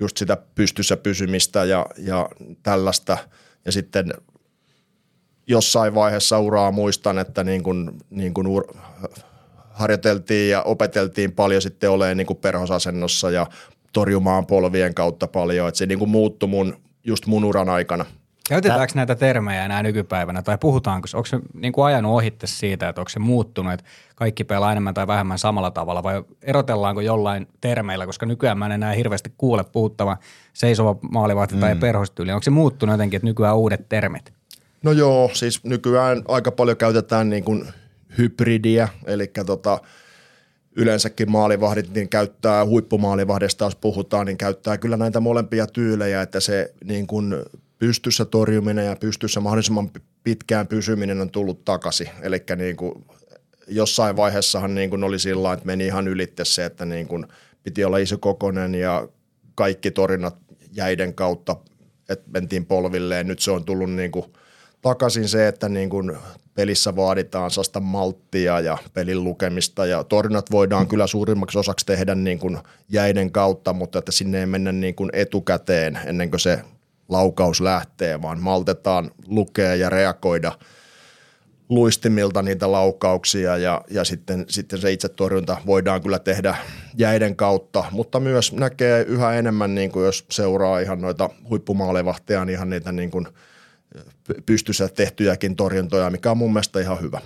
just sitä pystyssä pysymistä ja, ja tällaista. Ja sitten jossain vaiheessa uraa muistan, että niin kuin, niin kuin ur, harjoiteltiin ja opeteltiin paljon sitten olemaan niin kuin perhosasennossa ja torjumaan polvien kautta paljon. Että se niin kuin muuttui mun, just mun uran aikana – Käytetäänkö Tää... näitä termejä enää nykypäivänä tai puhutaanko, onko se niin kuin ajanut ohitte siitä, että onko se muuttunut, että kaikki pelaa enemmän tai vähemmän samalla tavalla vai erotellaanko jollain termeillä, koska nykyään mä en enää hirveästi kuule puhuttava seisova maalivahti mm. tai perhostyyli. Onko se muuttunut jotenkin, että nykyään uudet termit? No joo, siis nykyään aika paljon käytetään niin kuin hybridiä, eli tota, yleensäkin maalivahdit niin käyttää huippumaalivahdesta, jos puhutaan, niin käyttää kyllä näitä molempia tyylejä, että se niin kuin pystyssä torjuminen ja pystyssä mahdollisimman pitkään pysyminen on tullut takaisin. Eli niin kuin jossain vaiheessahan niin kuin oli sillä että meni ihan ylitte se, että niin kuin piti olla iso kokonen ja kaikki torinnat jäiden kautta, että mentiin polvilleen. Nyt se on tullut niin kuin takaisin se, että niin kuin pelissä vaaditaan sellaista malttia ja pelin lukemista ja torjunnat voidaan kyllä suurimmaksi osaksi tehdä niin kuin jäiden kautta, mutta että sinne ei mennä niin kuin etukäteen ennen kuin se laukaus lähtee, vaan maltetaan lukea ja reagoida luistimilta niitä laukauksia ja, ja sitten, sitten se itse torjunta voidaan kyllä tehdä jäiden kautta, mutta myös näkee yhä enemmän, niin kuin jos seuraa ihan noita huippumaalevahteja, niin ihan niitä niin kuin pystyssä tehtyjäkin torjuntoja, mikä on mun mielestä ihan hyvä.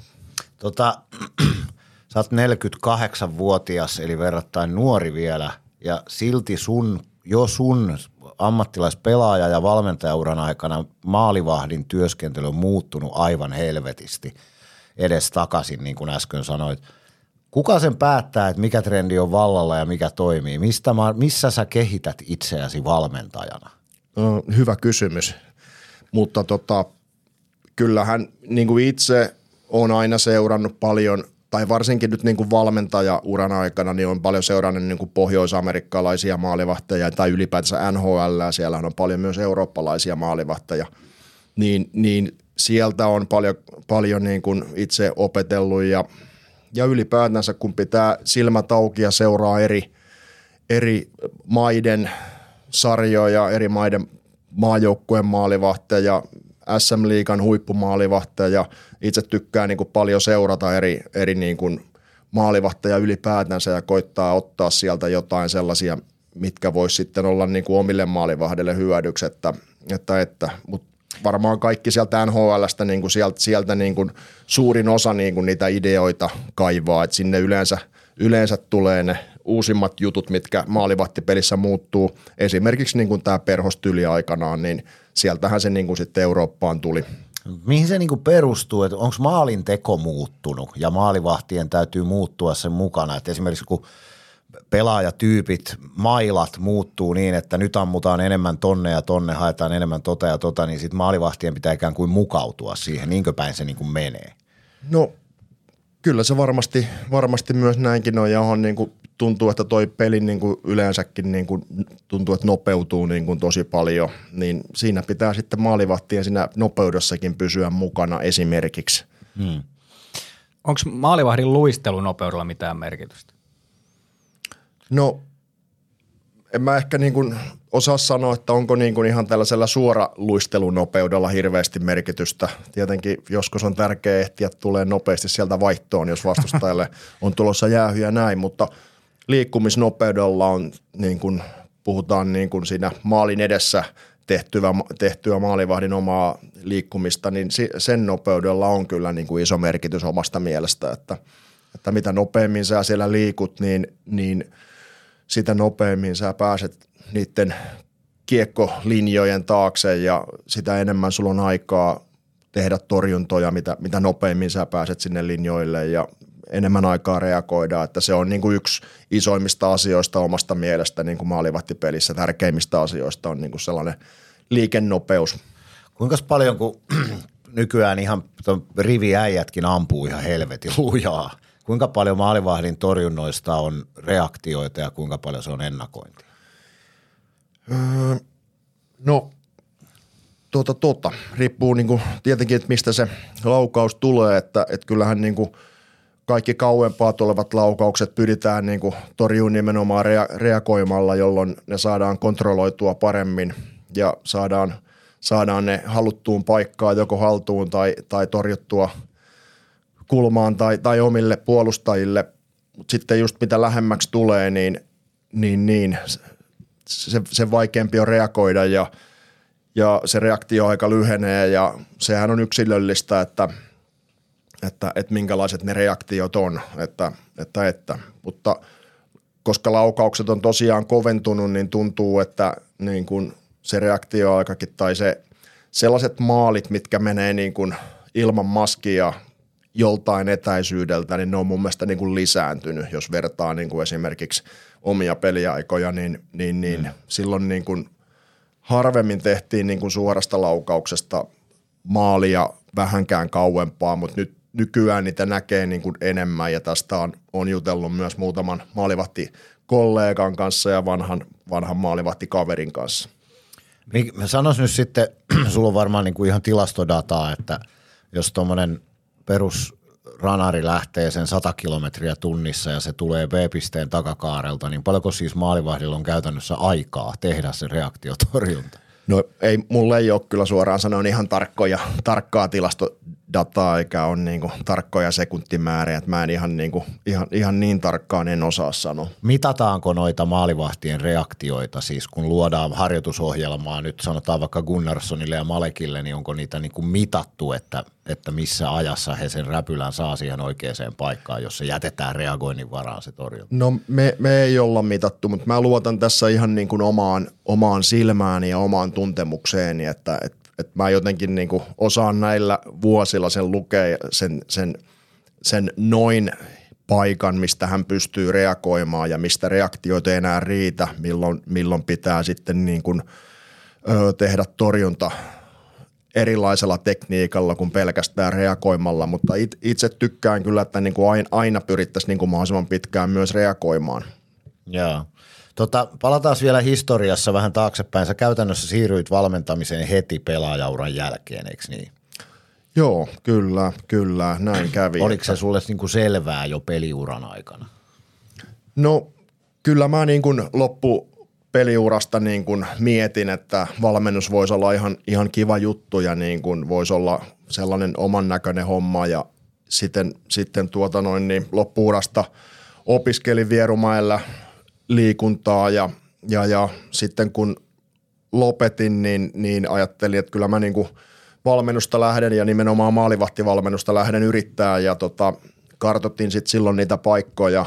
Tota, sä oot 48-vuotias, eli verrattain nuori vielä, ja silti sun, jo sun ammattilaispelaaja ja valmentajauran aikana maalivahdin työskentely on muuttunut aivan helvetisti edes takaisin, niin kuin äsken sanoit. Kuka sen päättää, että mikä trendi on vallalla ja mikä toimii? Mistä, missä sä kehität itseäsi valmentajana? No, hyvä kysymys, mutta tota, kyllähän niin kuin itse on aina seurannut paljon – tai varsinkin nyt niin kuin valmentaja-uran aikana, niin on paljon seurannut niin kuin pohjoisamerikkalaisia maalivahteja tai ylipäätänsä NHL, siellä on paljon myös eurooppalaisia maalivahteja, niin, niin sieltä on paljon, paljon niin kuin itse opetellut ja, ja ylipäätänsä kun pitää silmät auki ja seuraa eri, eri maiden sarjoja, eri maiden maajoukkueen maalivahteja, SM-liigan huippumaalivahteja. Ja itse tykkää niin kuin paljon seurata eri, eri niin kuin maalivahteja ylipäätänsä ja koittaa ottaa sieltä jotain sellaisia, mitkä vois sitten olla niin kuin omille maalivahdelle hyödyksi, että, että, että. Mutta varmaan kaikki sieltä NHLstä niin kuin sieltä, sieltä niin kuin suurin osa niin kuin niitä ideoita kaivaa, että sinne yleensä, yleensä tulee ne uusimmat jutut, mitkä maalivahtipelissä muuttuu. Esimerkiksi niin kuin tämä perhostyli aikanaan, niin sieltähän se niin kuin sitten Eurooppaan tuli. Mihin se niin kuin perustuu, että onko maalin teko muuttunut ja maalivahtien täytyy muuttua sen mukana, että esimerkiksi kun pelaajatyypit, mailat muuttuu niin, että nyt ammutaan enemmän tonne ja tonne, haetaan enemmän tota ja tota, niin sitten maalivahtien pitää ikään kuin mukautua siihen, niinkö päin se niin kuin menee? No kyllä se varmasti, varmasti myös näinkin on ja on niin kuin tuntuu, että toi peli niin kuin yleensäkin niin kuin tuntuu, että nopeutuu niin kuin tosi paljon, niin siinä pitää sitten maalivahtien siinä nopeudessakin pysyä mukana esimerkiksi. Hmm. Onko maalivahdin luistelunopeudella mitään merkitystä? No en mä ehkä niin kuin osaa sanoa, että onko niin kuin ihan tällaisella suora luistelunopeudella hirveästi merkitystä. Tietenkin joskus on tärkeää ehtiä tulee nopeasti sieltä vaihtoon, jos vastustajalle on tulossa jäähyjä näin, mutta liikkumisnopeudella on niin kuin puhutaan niin kuin siinä maalin edessä tehtyä, tehtyä maalivahdin omaa liikkumista, niin sen nopeudella on kyllä niin kuin iso merkitys omasta mielestä, että, että mitä nopeammin sä siellä liikut, niin, niin – sitä nopeammin sä pääset niiden kiekkolinjojen taakse ja sitä enemmän sulla on aikaa tehdä torjuntoja, mitä, mitä nopeammin sä pääset sinne linjoille ja enemmän aikaa reagoida, että se on niin kuin yksi isoimmista asioista omasta mielestä niin kuin maalivahtipelissä, tärkeimmistä asioista on niin kuin sellainen liikennopeus. Kuinka paljon, kun nykyään ihan riviäijätkin ampuu ihan helvetin lujaa, Kuinka paljon maalivahdin torjunnoista on reaktioita ja kuinka paljon se on ennakointi? Öö, no, tuota, tuota, riippuu niinku tietenkin, että mistä se laukaus tulee, että et kyllähän niinku kaikki kauempaa tulevat laukaukset pyritään niinku torjuun nimenomaan rea- reagoimalla, jolloin ne saadaan kontrolloitua paremmin ja saadaan, saadaan ne haluttuun paikkaan joko haltuun tai, tai torjuttua – kulmaan tai, tai omille puolustajille, mutta sitten just mitä lähemmäksi tulee, niin, niin, niin se, se vaikeampi on reagoida ja, ja se reaktioaika lyhenee ja sehän on yksilöllistä, että, että, että minkälaiset ne reaktiot on, että, että, että. mutta koska laukaukset on tosiaan koventunut, niin tuntuu, että niin kuin se reaktioaikakin tai se sellaiset maalit, mitkä menee niin kuin ilman maskia joltain etäisyydeltä, niin ne on mun mielestä niin kuin lisääntynyt, jos vertaa niin kuin esimerkiksi omia peliaikoja, niin, niin, niin mm. silloin niin kuin harvemmin tehtiin niin kuin suorasta laukauksesta maalia vähänkään kauempaa, mutta nyt nykyään niitä näkee niin kuin enemmän ja tästä on, on jutellut myös muutaman maalivahti kollegan kanssa ja vanhan, vanhan maalivahtikaverin kanssa. Mä sanoisin nyt sitten, sulla on varmaan niin kuin ihan tilastodataa, että jos tuommoinen perus ranari lähtee sen 100 kilometriä tunnissa ja se tulee B-pisteen takakaarelta, niin paljonko siis maalivahdilla on käytännössä aikaa tehdä se reaktiotorjunta? No ei, mulle ei ole kyllä suoraan sanoen ihan tarkkoja, tarkkaa tilastodataa eikä ole niin kuin tarkkoja sekuntimääriä, että mä en ihan niin, kuin, ihan, ihan niin tarkkaan en osaa sanoa. Mitataanko noita maalivahtien reaktioita siis, kun luodaan harjoitusohjelmaa nyt sanotaan vaikka Gunnarssonille ja Malekille, niin onko niitä niin kuin mitattu, että, että missä ajassa he sen räpylän saa siihen oikeaan paikkaan, jos se jätetään reagoinnin varaan se torjunta? No me, me ei olla mitattu, mutta mä luotan tässä ihan niin kuin omaan, omaan silmääni ja omaan tuntemukseeni, että et, et mä jotenkin niin kuin osaan näillä vuosilla sen lukea, sen, sen, sen noin paikan, mistä hän pystyy reagoimaan ja mistä reaktioita ei enää riitä, milloin, milloin pitää sitten niin kuin, ö, tehdä torjunta erilaisella tekniikalla kuin pelkästään reagoimalla, mutta itse tykkään kyllä, että niin kuin aina pyrittäisiin niin kuin mahdollisimman pitkään myös reagoimaan. Joo. Tota, palataan vielä historiassa vähän taaksepäin. Sä käytännössä siirryit valmentamiseen heti pelaajauran jälkeen, eikö niin? Joo, kyllä, kyllä, näin kävi. Oliko se sulle niin kuin selvää jo peliuran aikana? No kyllä mä niin kuin loppu, peliurasta niin kuin mietin, että valmennus voisi olla ihan, ihan kiva juttu ja niin kuin voisi olla sellainen oman näköinen homma ja sitten, sitten tuota noin, niin loppuurasta opiskelin Vierumäellä liikuntaa ja, ja, ja sitten kun lopetin, niin, niin ajattelin, että kyllä mä niin kuin valmennusta lähden ja nimenomaan maalivahtivalmennusta lähden yrittää ja tota, kartoitin sitten silloin niitä paikkoja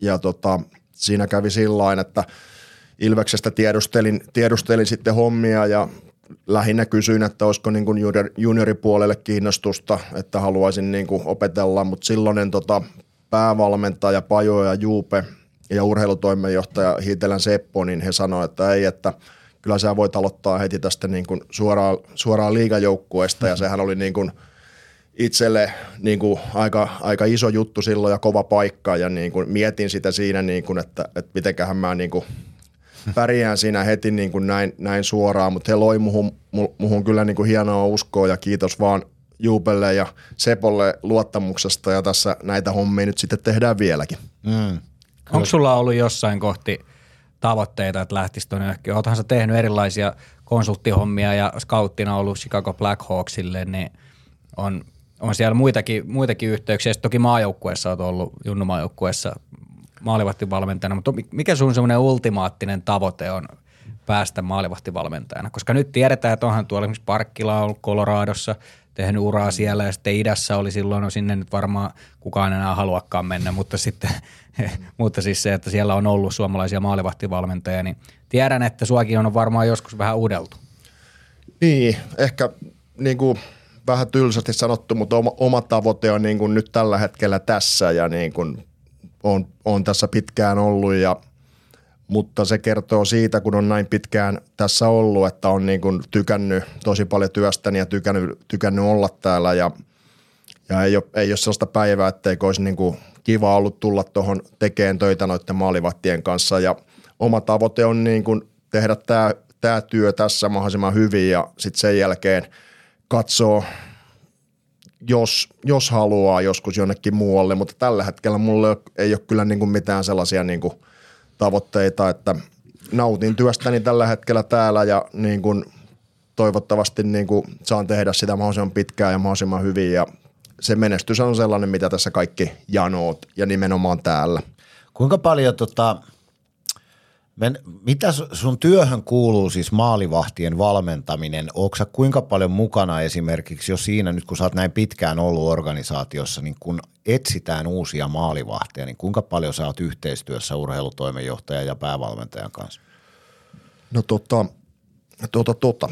ja tota, siinä kävi sillä että Ilveksestä tiedustelin, tiedustelin sitten hommia ja lähinnä kysyin, että olisiko niin kuin junioripuolelle kiinnostusta, että haluaisin niin kuin opetella, mutta silloinen tota, päävalmentaja Pajo ja Juupe ja urheilutoimenjohtaja Hiitelän Seppo, niin he sanoivat, että ei, että kyllä sä voit aloittaa heti tästä niin kuin suoraan, suoraan liigajoukkueesta ja sehän oli niin kuin itselle niin kuin aika, aika iso juttu silloin ja kova paikka ja niin kuin mietin sitä siinä, niin kuin, että, että mitenköhän mä niin kuin pärjään siinä heti niin kuin näin, näin suoraan, mutta he loi muhun, muhun kyllä niin kuin hienoa uskoa ja kiitos vaan Juupelle ja Sepolle luottamuksesta ja tässä näitä hommia nyt sitten tehdään vieläkin. Mm. Onko sulla ollut jossain kohti tavoitteita, että lähtisi tuonne ehkä? Olethan sä tehnyt erilaisia konsulttihommia ja scouttina ollut Chicago Blackhawksille, niin on, on siellä muitakin, muitakin yhteyksiä. Sitten toki maajoukkueessa olet ollut junnumaajoukkueessa maalivahtivalmentajana, mutta mikä sun semmoinen ultimaattinen tavoite on päästä maalivahtivalmentajana? Koska nyt tiedetään, että onhan tuolla esimerkiksi Parkkila ollut Koloraadossa, tehnyt uraa siellä ja sitten idässä oli silloin, no sinne nyt varmaan kukaan enää haluakaan mennä, mutta sitten, mutta siis se, että siellä on ollut suomalaisia maalivahtivalmentajia, niin tiedän, että suakin on varmaan joskus vähän uudeltu. Niin, ehkä niin kuin vähän tylsästi sanottu, mutta oma, oma tavoite on niin kuin nyt tällä hetkellä tässä ja niin kuin on, on tässä pitkään ollut ja mutta se kertoo siitä, kun on näin pitkään tässä ollut, että on niin kuin tykännyt tosi paljon työstäni ja tykännyt, tykännyt olla täällä. Ja, ja ei, ole, ei ole sellaista päivää, etteikö olisi niin kuin kiva ollut tulla tuohon tekemään töitä noiden maalivahtien kanssa. Ja oma tavoite on niin kuin tehdä tämä, tämä työ tässä mahdollisimman hyvin ja sitten sen jälkeen katsoo jos, jos haluaa joskus jonnekin muualle, mutta tällä hetkellä mulle ei ole kyllä niin kuin mitään sellaisia niin kuin tavoitteita, että nautin työstäni tällä hetkellä täällä ja niin kuin toivottavasti niin kuin saan tehdä sitä mahdollisimman pitkään ja mahdollisimman hyvin ja se menestys on sellainen, mitä tässä kaikki janoot ja nimenomaan täällä. Kuinka paljon tota, Men, mitä sun työhön kuuluu siis maalivahtien valmentaminen? Onko kuinka paljon mukana esimerkiksi jo siinä, nyt kun sä oot näin pitkään ollut organisaatiossa, niin kun etsitään uusia maalivahteja, niin kuinka paljon sä oot yhteistyössä urheilutoimenjohtajan ja päävalmentajan kanssa? No tota, tota, tota.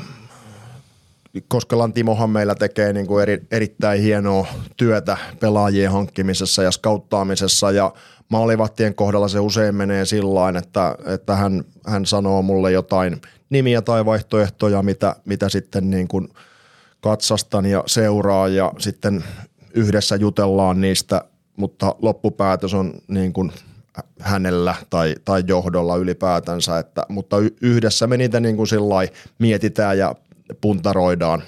Koskelan Timohan meillä tekee niin kuin eri, erittäin hienoa työtä pelaajien hankkimisessa ja skauttaamisessa ja – maalivahtien kohdalla se usein menee sillä että, että hän, hän sanoo mulle jotain nimiä tai vaihtoehtoja, mitä, mitä sitten niin kuin katsastan ja seuraa ja sitten yhdessä jutellaan niistä, mutta loppupäätös on niin kuin hänellä tai, tai johdolla ylipäätänsä, että, mutta yhdessä me niitä niin kuin mietitään ja puntaroidaan.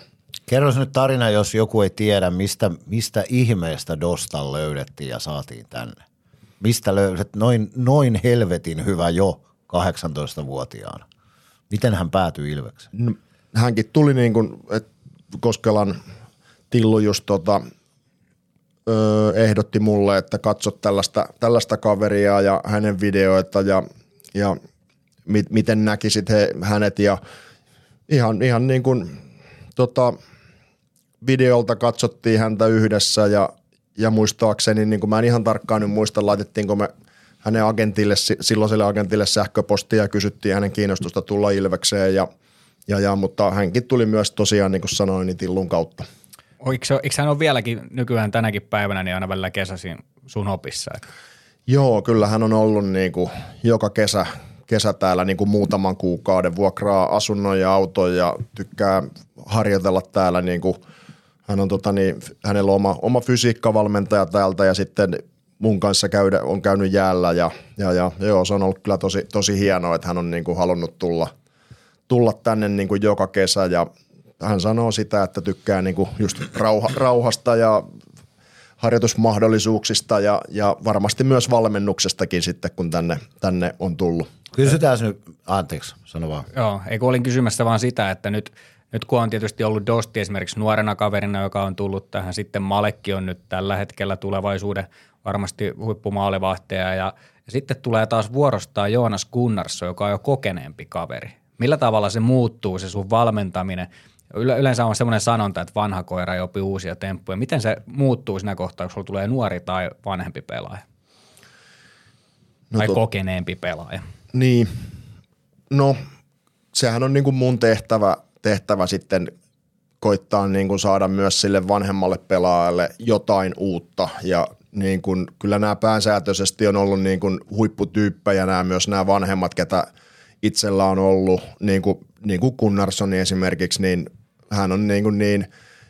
Kerro nyt tarina, jos joku ei tiedä, mistä, mistä ihmeestä Dostal löydettiin ja saatiin tänne mistä löysit noin, noin helvetin hyvä jo 18-vuotiaana? Miten hän päätyi Ilvekseen? No, hänkin tuli niin kuin, että Koskelan Tillu just tota, öö, ehdotti mulle, että katsot tällaista, tällaista kaveria ja hänen videoita ja, ja mit, miten näkisit he, hänet ja ihan, ihan niin kuin tota, videolta katsottiin häntä yhdessä ja ja muistaakseni, niin kuin mä en ihan tarkkaan nyt muista, laitettiinko me hänen agentille, silloiselle agentille sähköpostia ja kysyttiin hänen kiinnostusta tulla Ilvekseen ja, ja, ja mutta hänkin tuli myös tosiaan, niin kuin sanoin, niin Tillun kautta. Eikö, eikö hän ole vieläkin nykyään tänäkin päivänä niin aina välillä kesäisin sun opissa? Että? Joo, kyllä hän on ollut niin kuin joka kesä, kesä täällä niin kuin muutaman kuukauden, vuokraa asunnon ja auton ja tykkää harjoitella täällä niin kuin – hän on tota niin, hänellä on oma, oma fysiikkavalmentaja täältä ja sitten mun kanssa käydä, on käynyt jäällä ja, ja, ja joo, se on ollut kyllä tosi, tosi hienoa, että hän on niin kuin halunnut tulla, tulla tänne niin kuin joka kesä ja hän sanoo sitä, että tykkää niin kuin just rauha, rauhasta ja harjoitusmahdollisuuksista ja, ja varmasti myös valmennuksestakin sitten, kun tänne, tänne on tullut. Kysytään nyt, anteeksi, sano vaan. Joo, eikö olin kysymässä vaan sitä, että nyt, nyt kun on tietysti ollut Dosti esimerkiksi nuorena kaverina, joka on tullut tähän, sitten Malekki on nyt tällä hetkellä tulevaisuuden varmasti huippumaalivahteja ja, ja sitten tulee taas vuorostaa Joonas Gunnarsson, joka on jo kokeneempi kaveri. Millä tavalla se muuttuu, se sun valmentaminen? Yleensä on semmoinen sanonta, että vanha koira ei opi uusia temppuja. Miten se muuttuu siinä kohtaa, kun sulla tulee nuori tai vanhempi pelaaja? No tai to... kokeneempi pelaaja? Niin, no sehän on niin kuin mun tehtävä, tehtävä sitten koittaa niin kuin saada myös sille vanhemmalle pelaajalle jotain uutta. Ja niin kuin, kyllä nämä pääsääntöisesti on ollut niin kuin huipputyyppejä nämä myös nämä vanhemmat, ketä itsellä on ollut, niin kuin, niin kuin Gunnarsson esimerkiksi, niin hän on niin, kuin niin,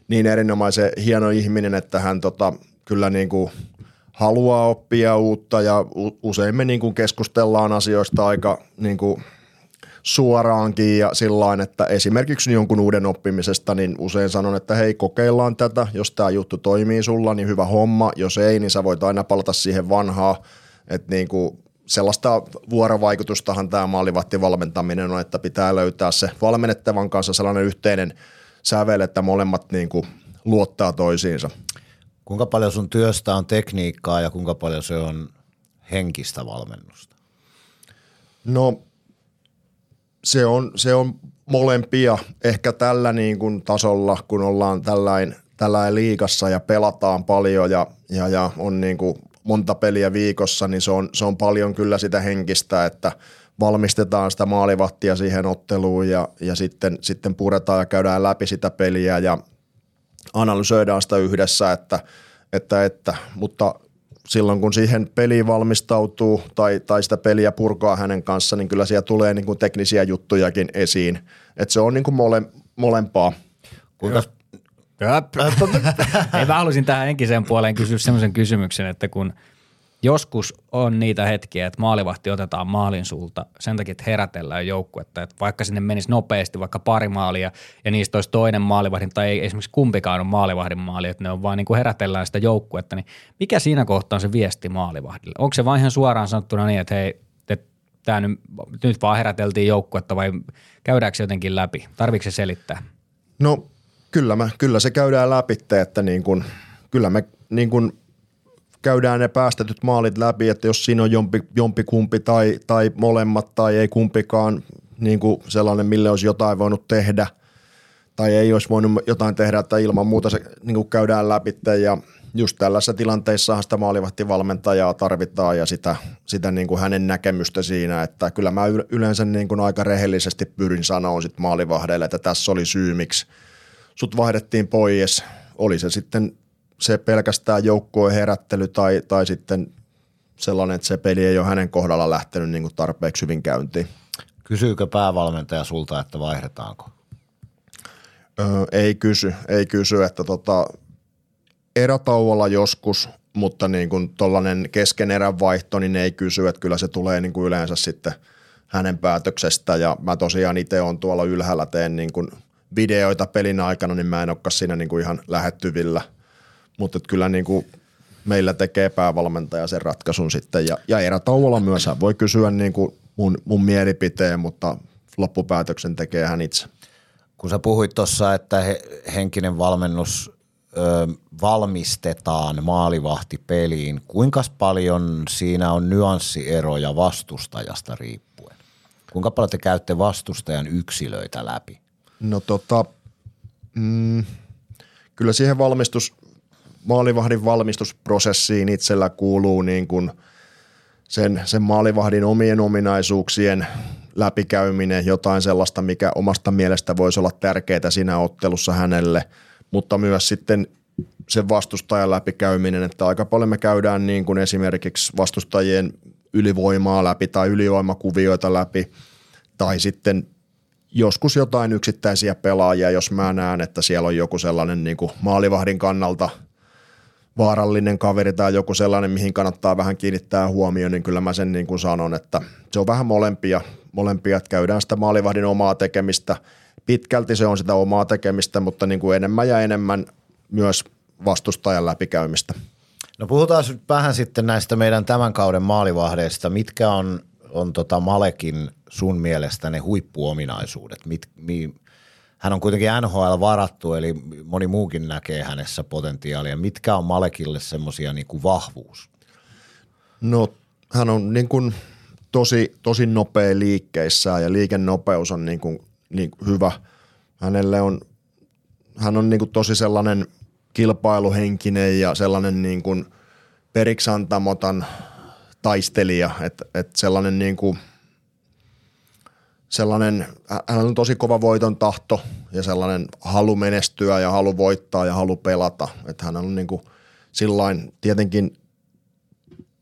niin erinomaisen hieno ihminen, että hän tota, kyllä niin kuin haluaa oppia uutta. Ja usein me niin kuin keskustellaan asioista aika niin kuin suoraankin ja sillä että esimerkiksi jonkun uuden oppimisesta, niin usein sanon, että hei kokeillaan tätä, jos tämä juttu toimii sulla, niin hyvä homma, jos ei, niin sä voit aina palata siihen vanhaan, että niin kuin sellaista vuorovaikutustahan tämä maalivahtivalmentaminen on, että pitää löytää se valmennettavan kanssa sellainen yhteinen sävel, että molemmat niin kuin luottaa toisiinsa. Kuinka paljon sun työstä on tekniikkaa ja kuinka paljon se on henkistä valmennusta? No se on, se on molempia ehkä tällä niin kuin tasolla, kun ollaan tällain, tällain liikassa ja pelataan paljon ja, ja, ja on niin kuin monta peliä viikossa, niin se on, se on paljon kyllä sitä henkistä, että valmistetaan sitä maalivahtia siihen otteluun ja, ja sitten, sitten puretaan ja käydään läpi sitä peliä ja analysoidaan sitä yhdessä, että, että, että. Mutta silloin kun siihen peliin valmistautuu tai, tai sitä peliä purkaa hänen kanssa, niin kyllä siellä tulee niin kuin teknisiä juttujakin esiin. Että se on niin kuin mole, molempaa. Kuinka Ei, mä haluaisin tähän henkiseen puoleen kysyä semmoisen kysymyksen, että kun joskus on niitä hetkiä, että maalivahti otetaan maalin sulta sen takia, että herätellään joukkuetta. Että vaikka sinne menisi nopeasti vaikka pari maalia ja niistä olisi toinen maalivahdin tai ei esimerkiksi kumpikaan ole maalivahdin maali, että ne on vaan niin kuin herätellään sitä joukkuetta, niin mikä siinä kohtaa on se viesti maalivahdille? Onko se vain ihan suoraan sanottuna niin, että hei, tämä nyt, nyt vaan heräteltiin joukkuetta vai käydäänkö se jotenkin läpi? Tarvitsetko se selittää? No kyllä, mä, kyllä se käydään läpi, että niin kun, kyllä me niin kun käydään ne päästetyt maalit läpi, että jos siinä on jompi, jompi kumpi tai, tai molemmat tai ei kumpikaan niin kuin sellainen, mille olisi jotain voinut tehdä tai ei olisi voinut jotain tehdä, että ilman muuta se niin kuin käydään läpi ja just tällaisessa tilanteissa sitä maalivahtivalmentajaa tarvitaan ja sitä, sitä niin kuin hänen näkemystä siinä, että kyllä mä yleensä niin kuin aika rehellisesti pyrin sanoa sit maalivahdeille, että tässä oli syy, miksi sut vaihdettiin pois. Oli se sitten se pelkästään joukkojen herättely tai, tai sitten sellainen, että se peli ei ole hänen kohdalla lähtenyt niin kuin tarpeeksi hyvin käyntiin. Kysyykö päävalmentaja sulta, että vaihdetaanko? Öö, ei kysy, ei kysy, että tota, erätauolla joskus, mutta niin kuin tollainen kesken erän vaihto, niin ei kysy, että kyllä se tulee niin kuin yleensä sitten hänen päätöksestä ja mä tosiaan itse on tuolla ylhäällä teen niin kuin videoita pelin aikana, niin mä en olekaan siinä niin kuin ihan lähettyvillä – mutta kyllä niin kuin meillä tekee päävalmentaja sen ratkaisun sitten ja, ja erätauolla myös hän voi kysyä niin kuin mun, mun mielipiteen, mutta loppupäätöksen tekee hän itse. Kun sä puhuit tuossa, että he, henkinen valmennus ö, valmistetaan maalivahtipeliin, kuinka paljon siinä on nyanssieroja vastustajasta riippuen? Kuinka paljon te käytte vastustajan yksilöitä läpi? No tota, mm, kyllä siihen valmistus, maalivahdin valmistusprosessiin itsellä kuuluu niin kuin sen, sen maalivahdin omien ominaisuuksien läpikäyminen, jotain sellaista, mikä omasta mielestä voisi olla tärkeää siinä ottelussa hänelle, mutta myös sitten sen vastustajan läpikäyminen, että aika paljon me käydään niin kuin esimerkiksi vastustajien ylivoimaa läpi tai ylivoimakuvioita läpi, tai sitten joskus jotain yksittäisiä pelaajia, jos mä näen, että siellä on joku sellainen niin kuin maalivahdin kannalta – vaarallinen kaveri tai joku sellainen, mihin kannattaa vähän kiinnittää huomioon, niin kyllä mä sen niin kuin sanon, että se on vähän molempia, molempia että käydään sitä maalivahdin omaa tekemistä. Pitkälti se on sitä omaa tekemistä, mutta niin kuin enemmän ja enemmän myös vastustajan läpikäymistä. No puhutaan nyt vähän sitten näistä meidän tämän kauden maalivahdeista. Mitkä on on tota Malekin sun mielestä ne huippuominaisuudet? Mit, mi, hän on kuitenkin NHL varattu, eli moni muukin näkee hänessä potentiaalia. Mitkä on Malekille semmoisia niin vahvuus? No hän on niin kuin tosi, tosi nopea liikkeissä ja liikennopeus on niin kuin, niin kuin hyvä. Hänelle on, hän on niin kuin tosi sellainen kilpailuhenkinen ja sellainen niin kuin periksantamotan taistelija, että, että sellainen niin kuin, sellainen, hän on tosi kova voiton tahto ja sellainen halu menestyä ja halu voittaa ja halu pelata. Että hän on niin kuin sillain, tietenkin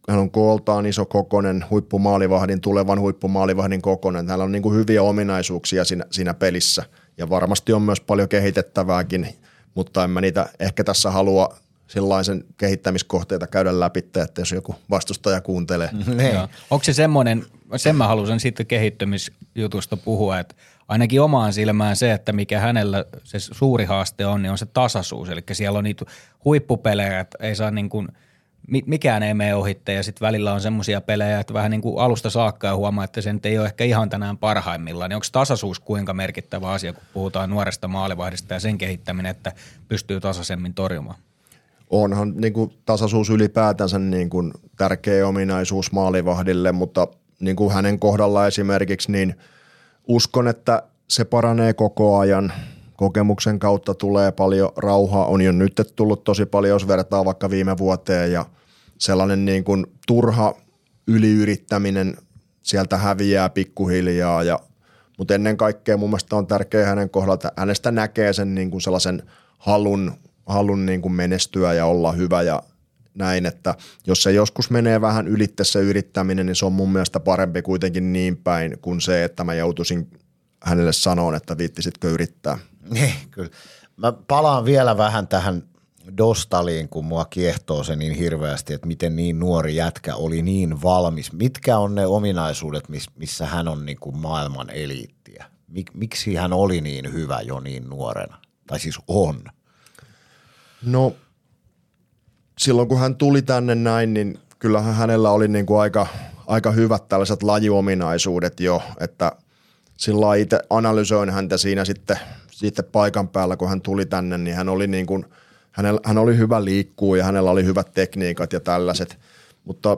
hän on kooltaan iso kokonen, huippumaalivahdin, tulevan huippumaalivahdin kokonen. Hänellä on niin kuin hyviä ominaisuuksia siinä, siinä pelissä ja varmasti on myös paljon kehitettävääkin, mutta en mä niitä ehkä tässä halua sellaisen kehittämiskohteita käydä läpi, että jos joku vastustaja kuuntelee. Niin. Onko se semmoinen, sen mä halusin sitten kehittymisjutusta puhua, että ainakin omaan silmään se, että mikä hänellä se suuri haaste on, niin on se tasaisuus. Eli siellä on niitä huippupelejä, että ei saa niin kuin – mikään ei mene ohitte ja sitten välillä on semmoisia pelejä, että vähän niin kuin alusta saakka ja huomaa, että se nyt ei ole ehkä ihan tänään parhaimmillaan. Niin onko tasaisuus kuinka merkittävä asia, kun puhutaan nuoresta maalivahdista ja sen kehittäminen, että pystyy tasaisemmin torjumaan? Onhan niin kuin tasaisuus ylipäätänsä niin kuin tärkeä ominaisuus maalivahdille, mutta niin kuin hänen kohdalla esimerkiksi, niin uskon, että se paranee koko ajan – kokemuksen kautta tulee paljon rauhaa, on jo nyt tullut tosi paljon, jos vertaa vaikka viime vuoteen ja sellainen niin kuin turha yliyrittäminen sieltä häviää pikkuhiljaa ja mutta ennen kaikkea mun mielestä on tärkeää hänen kohdalta, hänestä näkee sen niin kuin sellaisen halun, halun niin kuin menestyä ja olla hyvä ja näin, että jos se joskus menee vähän ylitte se yrittäminen, niin se on mun mielestä parempi kuitenkin niin päin kuin se, että mä joutuisin hänelle sanoon, että viittisitkö yrittää. Niin, kyllä. Mä palaan vielä vähän tähän Dostaliin, kun mua kiehtoo se niin hirveästi, että miten niin nuori jätkä oli niin valmis. Mitkä on ne ominaisuudet, missä hän on niin kuin maailman eliittiä? Mik, miksi hän oli niin hyvä jo niin nuorena? Tai siis on? No silloin kun hän tuli tänne näin, niin kyllähän hänellä oli niin kuin aika, aika hyvät tällaiset lajiominaisuudet jo, että sillä itse analysoin häntä siinä sitten – sitten paikan päällä, kun hän tuli tänne, niin hän oli, niin kuin, hänellä, hän oli hyvä liikkuu ja hänellä oli hyvät tekniikat ja tällaiset, mutta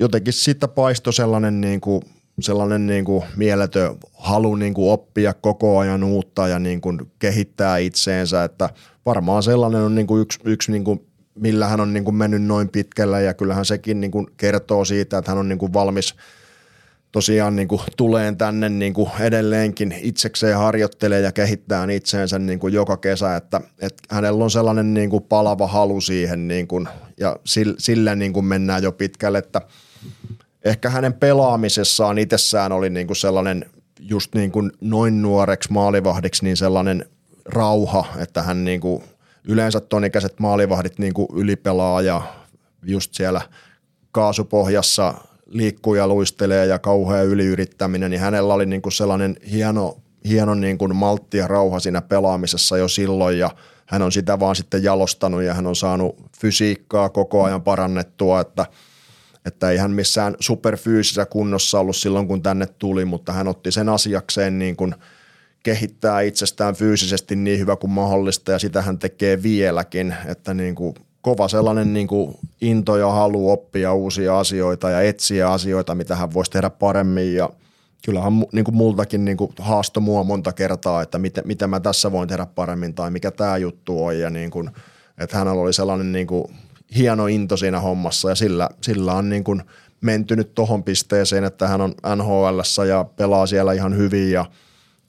jotenkin siitä paistoi sellainen, niin kuin, sellainen niin kuin mieletön halu niin kuin oppia koko ajan uutta ja niin kuin kehittää itseensä, että varmaan sellainen on niin kuin yksi, yksi niin kuin, millä hän on niin kuin mennyt noin pitkällä ja kyllähän sekin niin kuin kertoo siitä, että hän on niin kuin valmis – tosiaan niin kuin tuleen tänne niin kuin edelleenkin itsekseen harjoittelee ja kehittää itseensä niin kuin joka kesä, että, että hänellä on sellainen niin kuin palava halu siihen niin kuin, ja sillä niin kuin mennään jo pitkälle, että ehkä hänen pelaamisessaan itsessään oli niin kuin sellainen just niin kuin noin nuoreksi maalivahdiksi niin sellainen rauha, että hän niin kuin yleensä tonikäiset maalivahdit niin kuin ylipelaa ja just siellä kaasupohjassa – liikkuu ja luistelee ja kauhea yliyrittäminen, niin hänellä oli niin kuin sellainen hieno, hieno niin kuin maltti ja rauha siinä pelaamisessa jo silloin ja hän on sitä vaan sitten jalostanut ja hän on saanut fysiikkaa koko ajan parannettua, että, että ei hän missään superfyysisessä kunnossa ollut silloin, kun tänne tuli, mutta hän otti sen asiakseen niin kuin kehittää itsestään fyysisesti niin hyvä kuin mahdollista ja sitä hän tekee vieläkin, että niin kuin kova sellainen niin kuin into ja halu oppia uusia asioita ja etsiä asioita, mitä hän voisi tehdä paremmin. Ja kyllähän niin kuin multakin niin kuin haasto mua monta kertaa, että miten, miten mä tässä voin tehdä paremmin tai mikä tämä juttu on. Ja niin kuin, että hänellä oli sellainen niin kuin hieno into siinä hommassa ja sillä, sillä on niin kuin mentynyt tohon pisteeseen, että hän on NHL ja pelaa siellä ihan hyvin ja,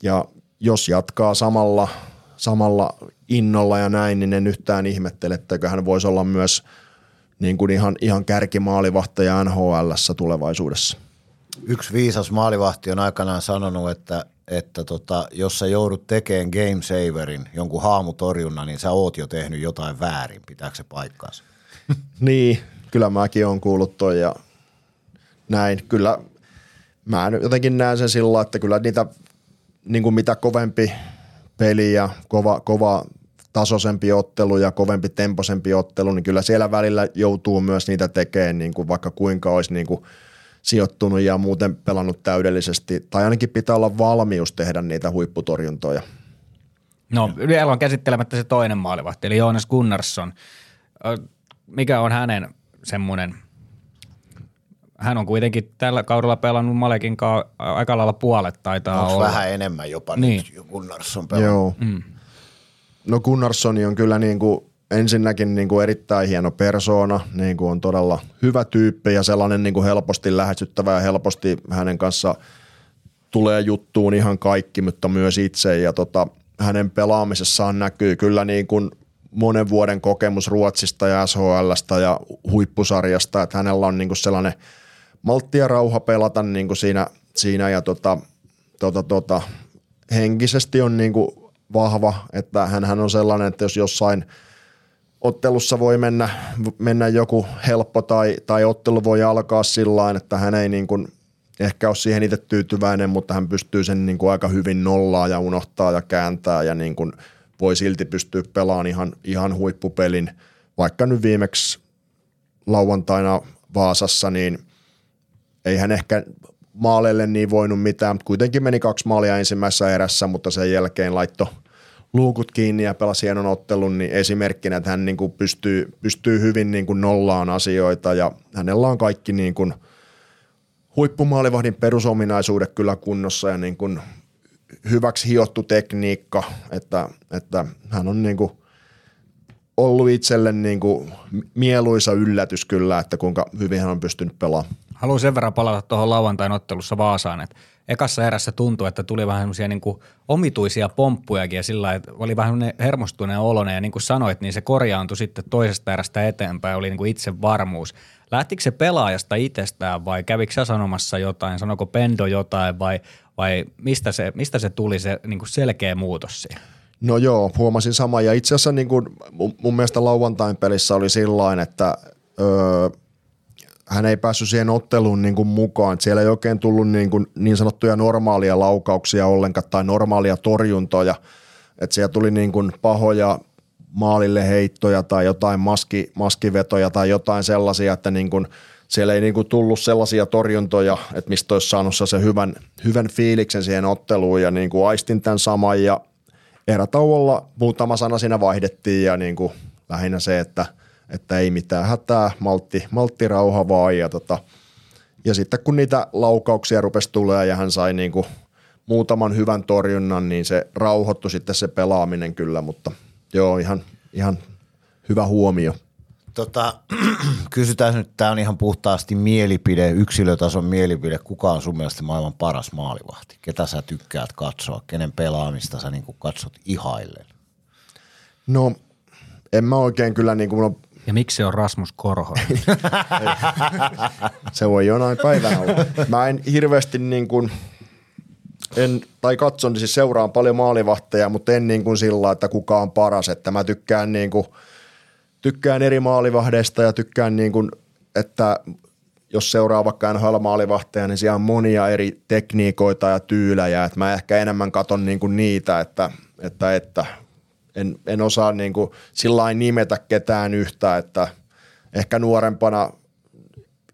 ja jos jatkaa samalla, samalla innolla ja näin, niin en yhtään ihmettele, että hän voisi olla myös niin kuin ihan, ihan kärkimaalivahtaja NHL tulevaisuudessa. Yksi viisas maalivahti on aikanaan sanonut, että, että tota, jos sä joudut tekemään game saverin, jonkun haamutorjunnan, niin sä oot jo tehnyt jotain väärin. Pitääkö se paikkaansa? niin, kyllä mäkin on kuullut toi ja näin. Kyllä mä jotenkin näen sen sillä että kyllä niitä niin kuin mitä kovempi peli ja kova, kova tasoisempi ottelu ja kovempi temposempi ottelu, niin kyllä siellä välillä joutuu myös niitä tekemään, niin kuin vaikka kuinka olisi niin kuin sijoittunut ja muuten pelannut täydellisesti, tai ainakin pitää olla valmius tehdä niitä huipputorjuntoja. No vielä on käsittelemättä se toinen maalivahti, eli Joonas Gunnarsson. Mikä on hänen semmoinen, hän on kuitenkin tällä kaudella pelannut Malekin aika lailla puolet taitaa Onko olla. vähän enemmän jopa niin. nyt Gunnarsson pelannut? Joo. Mm. No Gunnarssoni on kyllä niin kuin ensinnäkin niin kuin erittäin hieno persoona, niin kuin on todella hyvä tyyppi ja sellainen niin kuin helposti lähestyttävä ja helposti hänen kanssa tulee juttuun ihan kaikki, mutta myös itse ja tota, hänen pelaamisessaan näkyy kyllä niin kuin monen vuoden kokemus Ruotsista ja SHLstä ja huippusarjasta, että hänellä on niin kuin sellainen maltti ja rauha pelata niin kuin siinä, siinä ja tota, tota, tota, henkisesti on niin kuin vahva, että hän on sellainen, että jos jossain – ottelussa voi mennä, mennä joku helppo tai, tai ottelu voi alkaa sillä että hän ei niin kuin ehkä ole siihen itse tyytyväinen, mutta hän pystyy sen niin kuin aika hyvin nollaa ja unohtaa ja kääntää ja niin kuin voi silti pystyä pelaamaan ihan, ihan huippupelin. Vaikka nyt viimeksi lauantaina Vaasassa, niin ei hän ehkä maaleille niin voinut mitään, mutta kuitenkin meni kaksi maalia ensimmäisessä erässä, mutta sen jälkeen laitto – luukut kiinni ja pelasi hienon ottelun, niin esimerkkinä, että hän niin kuin pystyy, pystyy hyvin niin kuin nollaan asioita ja hänellä on kaikki niin kuin huippumaalivahdin perusominaisuudet kyllä kunnossa ja niin kuin hyväksi hiottu tekniikka, että, että hän on niin kuin ollut itselle niin kuin mieluisa yllätys kyllä, että kuinka hyvin hän on pystynyt pelaamaan. Haluan sen verran palata tuohon lauantain ottelussa Vaasaan, että ekassa erässä tuntui, että tuli vähän semmoisia niin omituisia pomppujakin ja sillä että oli vähän hermostuneen oloinen ja niin kuin sanoit, niin se korjaantui sitten toisesta erästä eteenpäin, oli niin kuin itse varmuus. Lähtikö se pelaajasta itsestään vai kävikö sä sanomassa jotain, sanoko Pendo jotain vai, vai mistä, se, mistä se tuli se niin kuin selkeä muutos siihen? No joo, huomasin sama ja itse asiassa niin kuin mun, mun mielestä lauantain pelissä oli sillä että öö, hän ei päässyt siihen otteluun niin kuin mukaan. Siellä ei oikein tullut niin, kuin niin sanottuja normaalia laukauksia ollenkaan tai normaalia torjuntoja. Että siellä tuli niin kuin pahoja maalille heittoja tai jotain maski, maskivetoja tai jotain sellaisia, että niin kuin siellä ei niin kuin tullut sellaisia torjuntoja, että mistä olisi saanut se hyvän, hyvän fiiliksen siihen otteluun ja niin kuin aistin tämän saman ja erätauolla muutama sana siinä vaihdettiin ja niin kuin lähinnä se, että – että ei mitään hätää, maltti, maltti rauha vaan ja, tota, ja sitten kun niitä laukauksia rupesi tulee ja hän sai niin kuin muutaman hyvän torjunnan, niin se rauhoittui sitten se pelaaminen kyllä, mutta joo, ihan, ihan hyvä huomio. Tota, kysytään nyt, tämä on ihan puhtaasti mielipide, yksilötason mielipide. Kuka on sun mielestä maailman paras maalivahti? Ketä sä tykkäät katsoa? Kenen pelaamista sä niin katsot ihaillen? No en mä oikein kyllä, niin kuin, ja miksi se on Rasmus Korho? se voi jonain päivänä olla. Mä en hirveästi niin kuin, en, tai katson, siis seuraan paljon maalivahteja, mutta en niin kuin sillä, että kuka on paras. Että mä tykkään, niin kuin, tykkään eri maalivahdeista ja tykkään, niin kuin, että jos seuraa vaikka NHL-maalivahteja, niin siellä on monia eri tekniikoita ja tyylejä. Että mä ehkä enemmän katon niin kuin niitä, että, että, että en, en osaa niin kuin sillä nimetä ketään yhtä, että ehkä nuorempana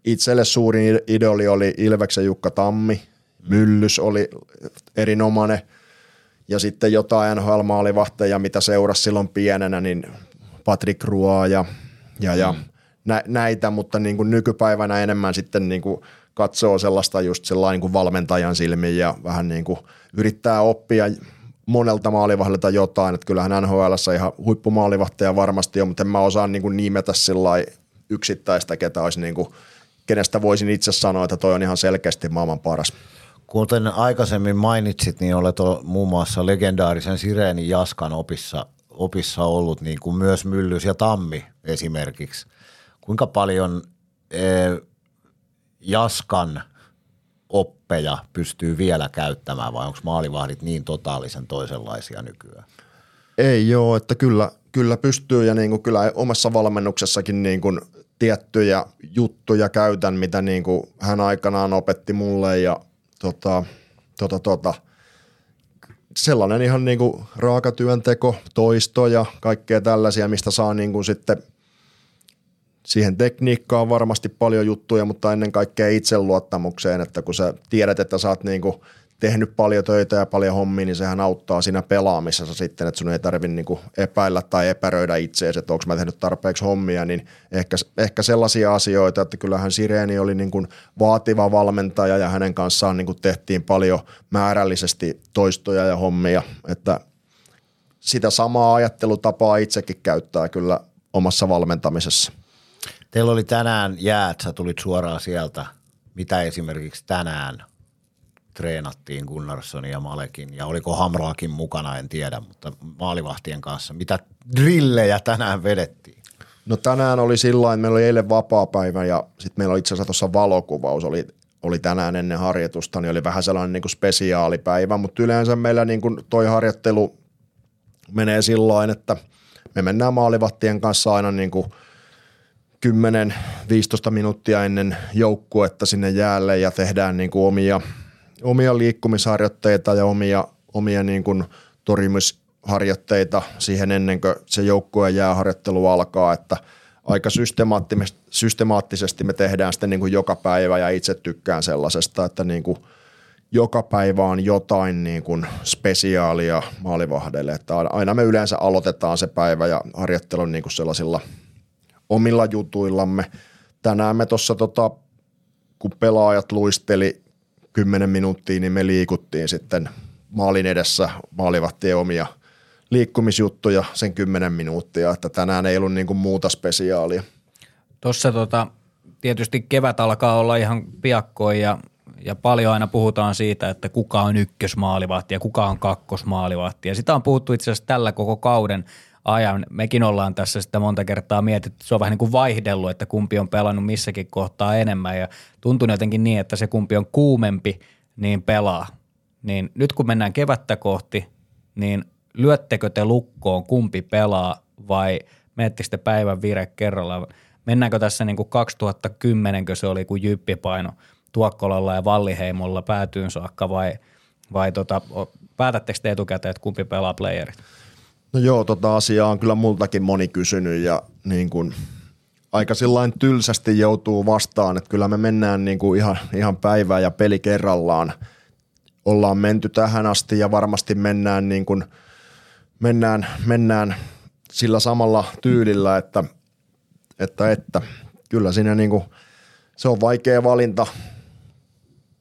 itselle suurin idoli oli Ilveksen Jukka Tammi, Myllys oli erinomainen. Ja sitten jotain NHL-maalivahteja, mitä seurasi silloin pienenä, niin Patrick Ruoa ja, ja, ja mm. nä, näitä, mutta niin kuin nykypäivänä enemmän sitten niin kuin katsoo sellaista just sellainen niin kuin valmentajan silmiin ja vähän niin kuin yrittää oppia monelta maalivahdilta jotain, että kyllähän NHL ihan huippumaalivahteja varmasti on, mutta en mä osaa niin kuin nimetä sillä yksittäistä, ketä olisi niin kuin, kenestä voisin itse sanoa, että toi on ihan selkeästi maailman paras. Kuten aikaisemmin mainitsit, niin olet muun muassa legendaarisen Sireeni Jaskan opissa, opissa ollut, niin kuin myös Myllys ja Tammi esimerkiksi. Kuinka paljon eh, Jaskan oppeja pystyy vielä käyttämään vai onko maalivahdit niin totaalisen toisenlaisia nykyään? Ei joo, että kyllä, kyllä pystyy ja niin kuin kyllä omassa valmennuksessakin niin kuin tiettyjä juttuja käytän, mitä niin kuin hän aikanaan opetti mulle ja tota, tota, tota, sellainen ihan niin kuin raaka työnteko, toisto ja kaikkea tällaisia, mistä saa niin kuin sitten siihen tekniikkaan varmasti paljon juttuja, mutta ennen kaikkea itseluottamukseen, että kun sä tiedät, että sä oot niinku tehnyt paljon töitä ja paljon hommia, niin sehän auttaa siinä pelaamisessa sitten, että sun ei tarvitse niinku epäillä tai epäröidä itseäsi, että onko mä tehnyt tarpeeksi hommia, niin ehkä, ehkä sellaisia asioita, että kyllähän Sireeni oli niinku vaativa valmentaja ja hänen kanssaan niinku tehtiin paljon määrällisesti toistoja ja hommia, että sitä samaa ajattelutapaa itsekin käyttää kyllä omassa valmentamisessa. Teillä oli tänään jäät, sä tulit suoraan sieltä. Mitä esimerkiksi tänään treenattiin Gunnarsson ja Malekin ja oliko Hamraakin mukana, en tiedä, mutta maalivahtien kanssa. Mitä drillejä tänään vedettiin? No tänään oli sillä meillä oli eilen vapaa-päivä ja sitten meillä oli itse asiassa tuossa valokuvaus, oli, oli tänään ennen harjoitusta, niin oli vähän sellainen niin kuin spesiaalipäivä, mutta yleensä meillä niin kuin toi harjoittelu menee sillä että me mennään maalivahtien kanssa aina niin kuin – 10-15 minuuttia ennen joukkuetta sinne jäälle ja tehdään niin kuin omia, omia liikkumisharjoitteita ja omia, omia niin kuin torjumisharjoitteita siihen ennen kuin se joukkueen jääharjoittelu alkaa, että aika systemaattisesti me tehdään sitten niin kuin joka päivä ja itse tykkään sellaisesta, että niin kuin joka päivä on jotain niin kuin spesiaalia maalivahdeille, että aina me yleensä aloitetaan se päivä ja harjoittelun niin kuin sellaisilla – omilla jutuillamme. Tänään me tuossa, tota, kun pelaajat luisteli 10 minuuttia, niin me liikuttiin sitten maalin edessä maalivahtien omia liikkumisjuttuja sen 10 minuuttia, että tänään ei ollut niin kuin muuta spesiaalia. Tuossa tota, tietysti kevät alkaa olla ihan piakkoin ja, ja paljon aina puhutaan siitä, että kuka on ykkösmaalivahti ja kuka on kakkosmaalivahti. Ja sitä on puhuttu itse asiassa tällä koko kauden – ajan. Mekin ollaan tässä sitä monta kertaa mietitty, se on vähän niin kuin vaihdellut, että kumpi on pelannut missäkin kohtaa enemmän ja tuntuu jotenkin niin, että se kumpi on kuumempi, niin pelaa. Niin nyt kun mennään kevättä kohti, niin lyöttekö te lukkoon kumpi pelaa vai menettekö te päivän vire kerralla? Mennäänkö tässä niin kuin 2010, kun se oli, kun Jyppi paino Tuokkolalla ja Valliheimolla päätyyn saakka vai, vai tota, päätättekö te etukäteen, että kumpi pelaa playerit? No joo, tota asiaa on kyllä multakin moni kysynyt ja niin kuin aika sillain tylsästi joutuu vastaan, että kyllä me mennään niin kuin ihan, ihan päivää ja peli kerrallaan. Ollaan menty tähän asti ja varmasti mennään, niin kuin, mennään, mennään sillä samalla tyylillä, että, että, että kyllä siinä niin kuin, se on vaikea valinta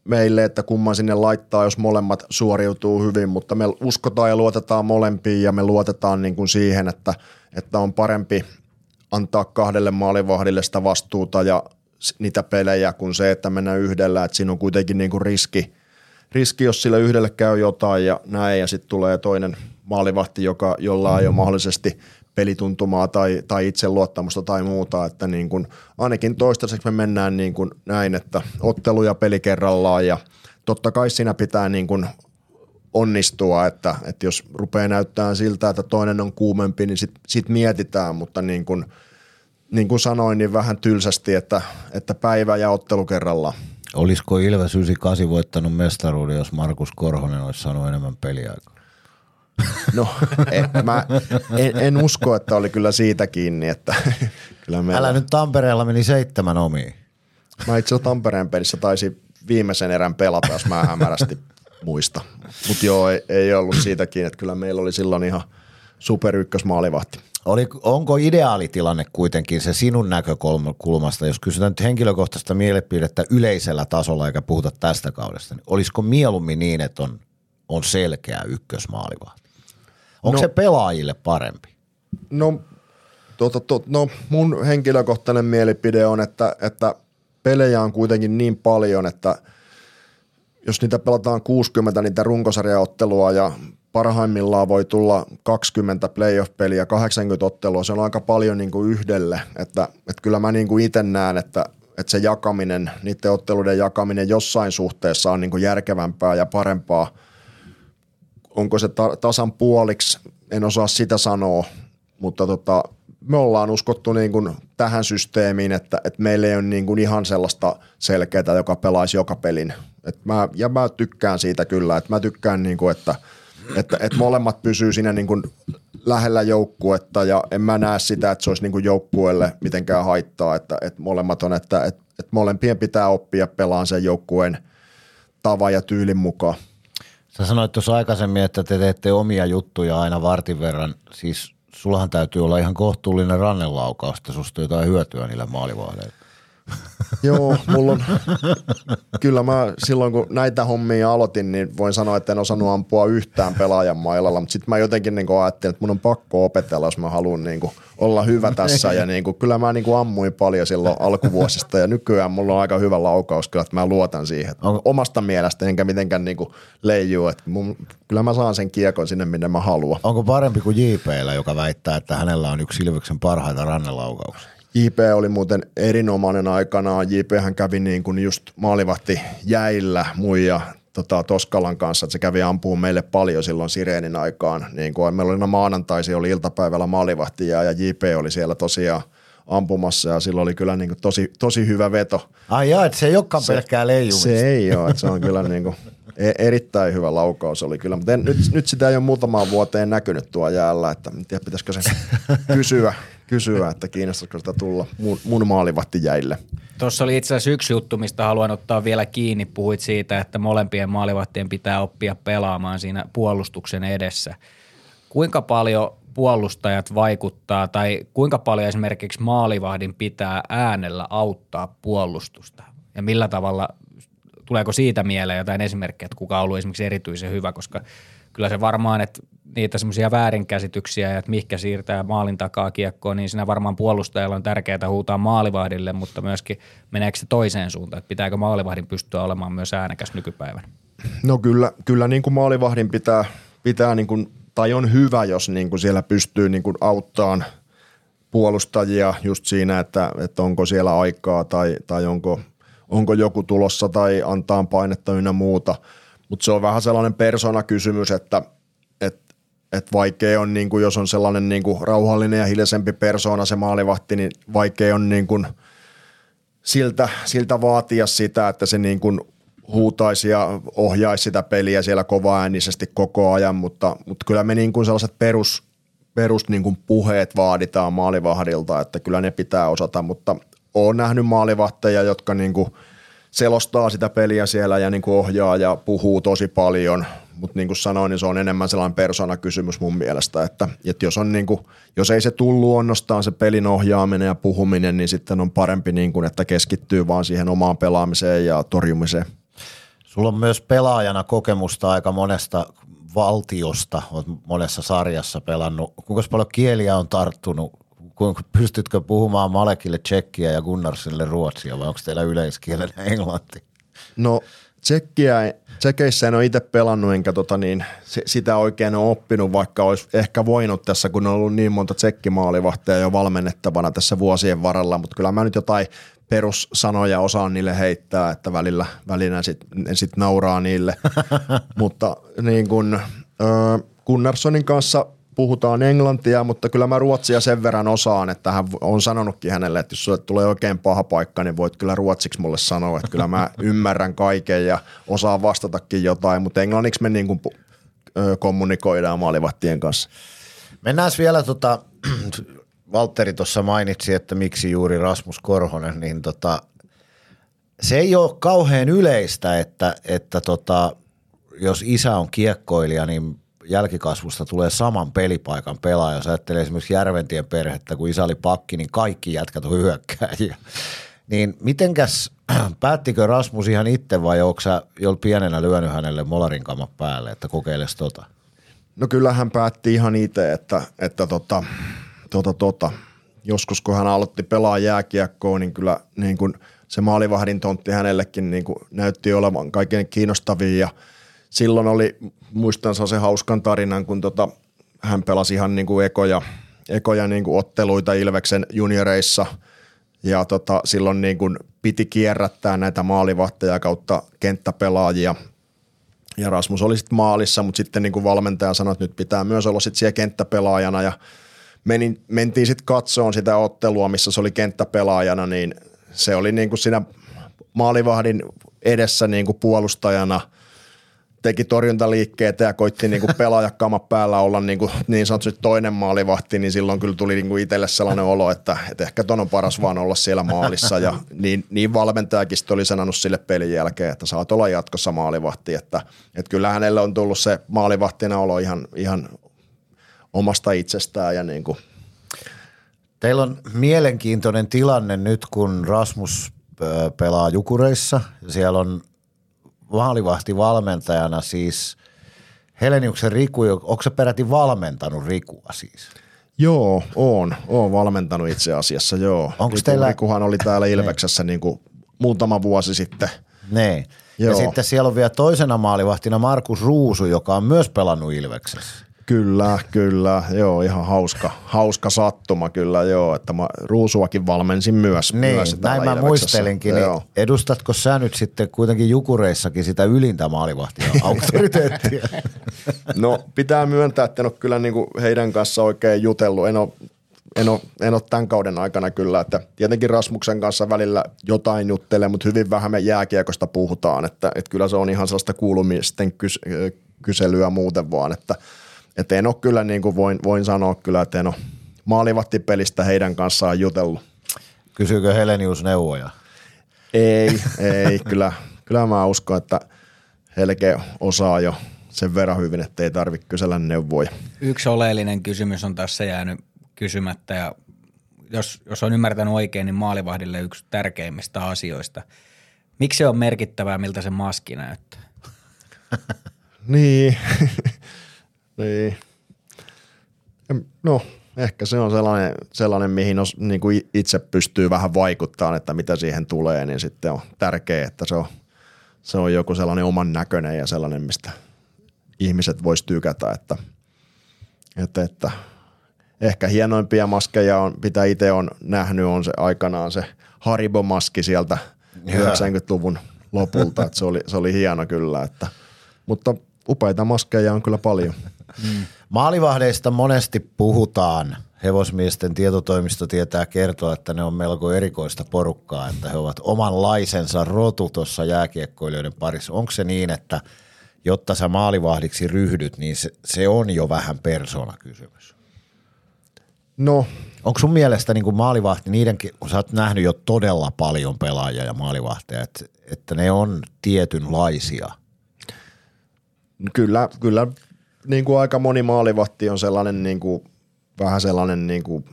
meille, että kumman sinne laittaa, jos molemmat suoriutuu hyvin, mutta me uskotaan ja luotetaan molempiin ja me luotetaan niin kuin siihen, että, että on parempi antaa kahdelle maalivahdille sitä vastuuta ja niitä pelejä kuin se, että mennään yhdellä, että siinä on kuitenkin niin kuin riski, riski, jos sille yhdelle käy jotain ja näin ja sitten tulee toinen maalivahti, joka, jolla ei ole mahdollisesti pelituntumaa tai, tai itseluottamusta tai muuta, että niin kuin, ainakin toistaiseksi me mennään niin kuin näin, että ottelu ja peli kerrallaan ja totta kai siinä pitää niin kuin onnistua, että, että jos rupeaa näyttämään siltä, että toinen on kuumempi, niin sitten sit mietitään, mutta niin kuin, niin kuin sanoin, niin vähän tylsästi, että, että päivä ja ottelu kerrallaan. Olisiko Ilves 98 voittanut mestaruuden, jos Markus Korhonen olisi saanut enemmän peliaikaa? No, en, mä en, en, usko, että oli kyllä siitä kiinni, että kyllä meillä... Älä nyt Tampereella meni seitsemän omiin. Mä itse Tampereen pelissä taisi viimeisen erän pelata, jos mä hämärästi muista. Mutta joo, ei, ei ollut siitäkin, että kyllä meillä oli silloin ihan super ykkösmaalivahti. Oli, onko ideaalitilanne kuitenkin se sinun näkökulmasta, jos kysytään nyt henkilökohtaista mielipidettä yleisellä tasolla eikä puhuta tästä kaudesta, niin olisiko mieluummin niin, että on, on selkeä ykkösmaalivahti? Onko no, se pelaajille parempi? No, to, to, no mun henkilökohtainen mielipide on, että, että pelejä on kuitenkin niin paljon, että jos niitä pelataan 60 niitä runkosarjaottelua ja parhaimmillaan voi tulla 20 playoff-peliä, 80 ottelua, se on aika paljon niin kuin yhdelle, että, että kyllä mä niin kuin itse näen, että, että se jakaminen, niiden otteluiden jakaminen jossain suhteessa on niin kuin järkevämpää ja parempaa – onko se ta- tasan puoliksi, en osaa sitä sanoa, mutta tota, me ollaan uskottu niin kuin tähän systeemiin, että, että meillä ei ole niin kuin ihan sellaista selkeää, joka pelaisi joka pelin. Et mä, ja mä tykkään siitä kyllä, että mä tykkään, niin kuin, että, että, että molemmat pysyy siinä niin kuin lähellä joukkuetta ja en mä näe sitä, että se olisi niin kuin joukkueelle mitenkään haittaa, että, että molemmat on, että, että, että molempien pitää oppia pelaan sen joukkueen tavan ja tyylin mukaan. Sä sanoit tuossa aikaisemmin, että te teette omia juttuja aina vartin verran. Siis sullahan täytyy olla ihan kohtuullinen rannelaukaus, että susta jotain hyötyä niillä maalivahdeilla. Joo, mulla on, kyllä mä silloin kun näitä hommia aloitin, niin voin sanoa, että en osannut ampua yhtään pelaajan mailalla, mutta sitten mä jotenkin niin ajattelin, että mun on pakko opetella, jos mä haluan niin olla hyvä tässä ja niin kuin, kyllä mä niin kuin ammuin paljon silloin alkuvuosista ja nykyään mulla on aika hyvä laukaus kyllä, että mä luotan siihen. Onko? Omasta mielestä enkä mitenkään niin kuin leijuu, että mun, kyllä mä saan sen kiekon sinne, minne mä haluan. Onko parempi kuin JPllä, joka väittää, että hänellä on yksi Ilveksen parhaita rannelaukauksia? JP oli muuten erinomainen aikanaan. JP hän kävi niin kuin just maalivahti jäillä muija tota, Toskalan kanssa, että se kävi ampuun meille paljon silloin Sireenin aikaan. Niin kuin meillä oli maanantaisi, oli iltapäivällä maalivahtia ja JP oli siellä tosiaan ampumassa ja silloin oli kyllä niin kuin tosi, tosi hyvä veto. Ai jaa, että se ei olekaan se, pelkkää leijumista. Se ei ole, että se on kyllä niin kuin e- erittäin hyvä laukaus oli kyllä, mutta en, nyt, nyt sitä ei ole muutamaan vuoteen näkynyt tuo jäällä, että en tiedä pitäisikö se kysyä, kysyä, että kiinnostaisiko sitä tulla mun, mun jäille. Tuossa oli itse asiassa yksi juttu, mistä haluan ottaa vielä kiinni. Puhuit siitä, että molempien maalivahtien pitää oppia pelaamaan siinä puolustuksen edessä. Kuinka paljon puolustajat vaikuttaa tai kuinka paljon esimerkiksi maalivahdin pitää äänellä auttaa puolustusta? Ja millä tavalla, tuleeko siitä mieleen jotain esimerkkejä, että kuka on ollut esimerkiksi erityisen hyvä, koska kyllä se varmaan, että niitä semmoisia väärinkäsityksiä että mihinkä siirtää maalin takaa kiekkoon, niin siinä varmaan puolustajalla on tärkeää huutaa maalivahdille, mutta myöskin meneekö se toiseen suuntaan, että pitääkö maalivahdin pystyä olemaan myös äänekäs nykypäivänä? No kyllä, kyllä niin kuin maalivahdin pitää, pitää niin kuin, tai on hyvä, jos niin kuin siellä pystyy niin kuin auttamaan puolustajia just siinä, että, että onko siellä aikaa tai, tai onko, onko joku tulossa tai antaa painetta ynnä muuta. Mutta se on vähän sellainen persona-kysymys, että – et vaikea on, niin kuin, jos on sellainen niin kuin, rauhallinen ja hiljaisempi persoona se maalivahti, niin vaikea on niin kuin, siltä, siltä vaatia sitä, että se niin kuin, huutaisi ja ohjaisi sitä peliä siellä kovaäänisesti koko ajan, mutta, mutta kyllä me niin kuin sellaiset perus, perus niin kuin puheet vaaditaan maalivahdilta, että kyllä ne pitää osata, mutta olen nähnyt maalivahteja, jotka niin kuin selostaa sitä peliä siellä ja niin kuin ohjaa ja puhuu tosi paljon – mutta niin kuin sanoin, niin se on enemmän sellainen persona-kysymys mun mielestä, että, että jos, on niin kuin, jos ei se tullut luonnostaan se pelin ohjaaminen ja puhuminen, niin sitten on parempi, niin kuin, että keskittyy vaan siihen omaan pelaamiseen ja torjumiseen. Sulla on myös pelaajana kokemusta aika monesta valtiosta, olet monessa sarjassa pelannut. Kuinka paljon kieliä on tarttunut? Pystytkö puhumaan Malekille tsekkiä ja Gunnarsille ruotsia vai onko teillä yleiskielen englanti? No tsekkiä Tsekeissä en ole itse pelannut, enkä tota niin, sitä oikein ole oppinut, vaikka olisi ehkä voinut tässä, kun on ollut niin monta tsekkimaalivahteja jo valmennettavana tässä vuosien varrella, mutta kyllä mä nyt jotain perussanoja osaan niille heittää, että välillä, välillä sitten sit nauraa niille. mutta niin kun, Gunnarssonin kanssa – puhutaan englantia, mutta kyllä mä ruotsia sen verran osaan, että hän on sanonutkin hänelle, että jos sulle tulee oikein paha paikka, niin voit kyllä ruotsiksi mulle sanoa, että kyllä mä ymmärrän kaiken ja osaan vastatakin jotain, mutta englanniksi me niin kuin kommunikoidaan maalivahtien kanssa. Mennään vielä tota, Valtteri tuossa mainitsi, että miksi juuri Rasmus Korhonen, niin tota, se ei ole kauhean yleistä, että, että tota, jos isä on kiekkoilija, niin jälkikasvusta tulee saman pelipaikan pelaaja. Jos ajattelee esimerkiksi Järventien perhettä, kun isä oli pakki, niin kaikki jätkät on hyökkääjiä. Niin mitenkäs, päättikö Rasmus ihan itse vai onko sä jo pienenä lyönyt hänelle molarin päälle, että kokeiles tota? No kyllä hän päätti ihan itse, että, että tota, tota, tota. joskus kun hän aloitti pelaa jääkiekkoa, niin kyllä niin kun se maalivahdin tontti hänellekin niin näytti olevan kaiken kiinnostavia ja silloin oli muistan se hauskan tarinan, kun tota, hän pelasi ihan niin kuin ekoja, ekoja niin kuin otteluita Ilveksen junioreissa. Ja tota, silloin niin kuin piti kierrättää näitä maalivahteja kautta kenttäpelaajia. Ja Rasmus oli sitten maalissa, mutta sitten niin kuin valmentaja sanoi, että nyt pitää myös olla sitten siellä kenttäpelaajana. Ja menin, mentiin sitten katsoon sitä ottelua, missä se oli kenttäpelaajana, niin se oli niin kuin siinä maalivahdin edessä niin kuin puolustajana – teki torjuntaliikkeitä ja koitti niinku pelaajakkaama päällä olla niinku niin sanotusti toinen maalivahti, niin silloin kyllä tuli niinku itselle sellainen olo, että, että ehkä ton on paras vaan olla siellä maalissa. Ja niin, niin valmentajakin oli sanonut sille pelin jälkeen, että saat olla jatkossa maalivahti. Että, että kyllä hänelle on tullut se maalivahtina olo ihan, ihan omasta itsestään ja niin kuin Teillä on mielenkiintoinen tilanne nyt, kun Rasmus pelaa Jukureissa. Siellä on maalivahti valmentajana siis Heleniuksen Riku, onko se peräti valmentanut Rikua siis? Joo, on. Oon valmentanut itse asiassa, joo. Onko teillä... Rikuhan oli täällä niin. Ilveksessä niin kuin muutama vuosi sitten. Niin. Ja sitten siellä on vielä toisena maalivahtina Markus Ruusu, joka on myös pelannut Ilveksessä. Kyllä, kyllä. Joo, ihan hauska, hauska sattuma kyllä, joo. Että mä Ruusuakin valmensin myös. Niin, myös näin mä muistelinkin. Niin edustatko sä nyt sitten kuitenkin Jukureissakin sitä ylintä maalivahtia auktoriteettia? no pitää myöntää, että en ole kyllä niinku heidän kanssa oikein jutellut. En ole en ole, en ole tämän kauden aikana kyllä, että tietenkin Rasmuksen kanssa välillä jotain juttelee, mutta hyvin vähän me jääkiekosta puhutaan, että, että kyllä se on ihan sellaista kuulumisten kys, kyselyä muuten vaan, että – että en ole kyllä, niin kuin voin, voin sanoa kyllä, että en ole maalivattipelistä heidän kanssaan jutellut. Kysyykö Helenius neuvoja? Ei, ei. kyllä, kyllä mä uskon, että Helke osaa jo sen verran hyvin, että ei tarvitse kysellä neuvoja. Yksi oleellinen kysymys on tässä jäänyt kysymättä ja jos, jos on ymmärtänyt oikein, niin maalivahdille yksi tärkeimmistä asioista. Miksi se on merkittävää, miltä se maski näyttää? niin, niin. No, ehkä se on sellainen, sellainen mihin os, niin kuin itse pystyy vähän vaikuttamaan, että mitä siihen tulee, niin sitten on tärkeää, että se on, se on joku sellainen oman näköinen ja sellainen, mistä ihmiset vois tykätä, että, että, että ehkä hienoimpia maskeja on, mitä itse on nähnyt, on se aikanaan se Haribo-maski sieltä 90-luvun lopulta, että se oli, se oli hieno kyllä, että, mutta upeita maskeja on kyllä paljon. Mm. Maalivahdeista monesti puhutaan. Hevosmiesten tietotoimisto tietää kertoa, että ne on melko erikoista porukkaa, että he ovat omanlaisensa rotu tuossa jääkiekkoilijoiden parissa. Onko se niin, että jotta sä maalivahdiksi ryhdyt, niin se, se on jo vähän persoonakysymys? No. Onko sun mielestä niin kuin maalivahti, niidenkin, kun sä oot nähnyt jo todella paljon pelaajia ja maalivahteja, että, että ne on tietynlaisia – Kyllä, kyllä niin kuin aika moni maalivahti on sellainen niin kuin, vähän sellainen niin kuin,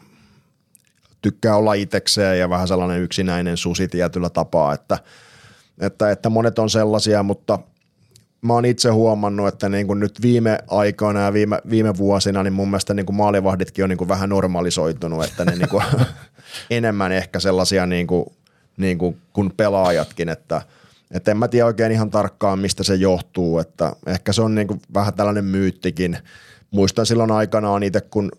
tykkää olla itsekseen ja vähän sellainen yksinäinen susi tietyllä tapaa, että, että, että monet on sellaisia, mutta mä oon itse huomannut, että niin kuin nyt viime aikoina ja viime, viime vuosina, niin mun mielestä niin kuin maalivahditkin on niin kuin vähän normalisoitunut, että ne niin kuin enemmän ehkä sellaisia niin kuin, niin kuin, kuin pelaajatkin, että – et en mä tiedä oikein ihan tarkkaan, mistä se johtuu, että ehkä se on niinku vähän tällainen myyttikin. Muistan silloin aikanaan itse, kun,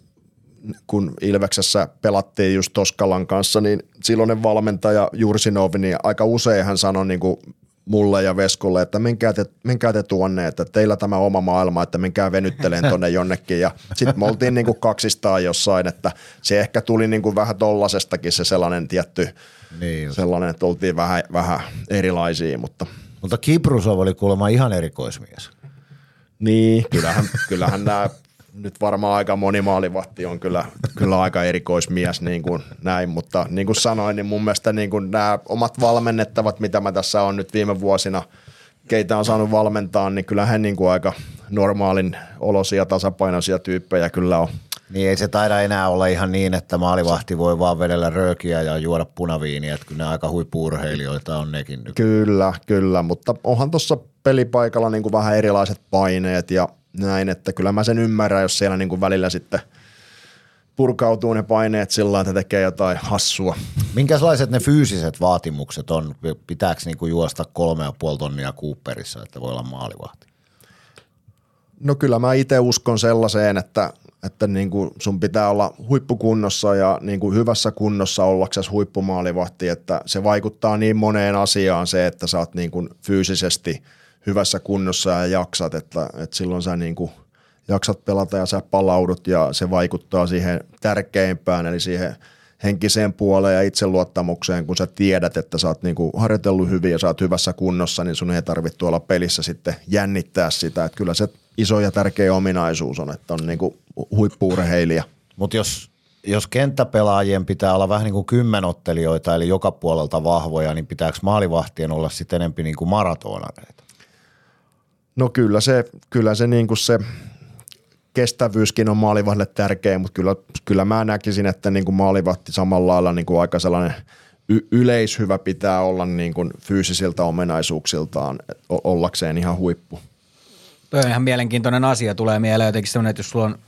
kun Ilveksessä pelattiin just Toskalan kanssa, niin silloinen valmentaja Jursinov, niin aika usein hän sanoi niinku mulle ja Veskulle, että menkää te, menkää te tuonne, että teillä tämä oma maailma, että menkää venytteleen tuonne jonnekin. Ja sitten me oltiin niinku kaksistaan jossain, että se ehkä tuli niinku vähän tollasestakin se sellainen tietty – niin sellainen, että oltiin vähän, vähän erilaisia, mutta... Mutta Kiprusov oli kuulemma ihan erikoismies. Niin, kyllähän, kyllähän nämä nyt varmaan aika moni maalivahti on kyllä, kyllä aika erikoismies niin kuin näin, mutta niin kuin sanoin, niin mun mielestä niin kuin nämä omat valmennettavat, mitä mä tässä on nyt viime vuosina, keitä on saanut valmentaa, niin kyllä he niin kuin aika normaalin olosia, tasapainoisia tyyppejä kyllä on niin ei se taida enää olla ihan niin, että maalivahti voi vaan vedellä röökiä ja juoda punaviiniä, että kyllä ne aika huippuurheilijoita on nekin nyt. Kyllä, kyllä, mutta onhan tuossa pelipaikalla niin kuin vähän erilaiset paineet ja näin, että kyllä mä sen ymmärrän, jos siellä niin kuin välillä sitten purkautuu ne paineet sillä että tekee jotain hassua. Minkälaiset ne fyysiset vaatimukset on? Pitääkö niin kuin juosta kolme ja puoli tonnia Cooperissa, että voi olla maalivahti? No kyllä mä itse uskon sellaiseen, että että niin kuin sun pitää olla huippukunnossa ja niin kuin hyvässä kunnossa ollaksesi huippumaalivahti, että se vaikuttaa niin moneen asiaan se, että sä oot niin kuin fyysisesti hyvässä kunnossa ja jaksat, että, että silloin sä niin kuin jaksat pelata ja sä palaudut ja se vaikuttaa siihen tärkeimpään, eli siihen henkiseen puoleen ja itseluottamukseen, kun sä tiedät, että sä oot niinku harjoitellut hyvin ja sä oot hyvässä kunnossa, niin sun ei tarvitse tuolla pelissä sitten jännittää sitä. Että kyllä se iso ja tärkeä ominaisuus on, että on niinku huippuurheilija. Mutta jos, jos kenttäpelaajien pitää olla vähän niin kuin kymmenottelijoita, eli joka puolelta vahvoja, niin pitääkö maalivahtien olla sitten enempi niin kuin maratonareita? No kyllä se, kyllä se, niin kuin se kestävyyskin on maalivahdille tärkeä, mutta kyllä, kyllä mä näkisin, että niin kuin maalivahti samalla lailla niin kuin aika sellainen y- yleishyvä pitää olla niin kuin fyysisiltä ominaisuuksiltaan ollakseen ihan huippu. Tuo on ihan mielenkiintoinen asia. Tulee mieleen jotenkin sellainen, että jos sulla on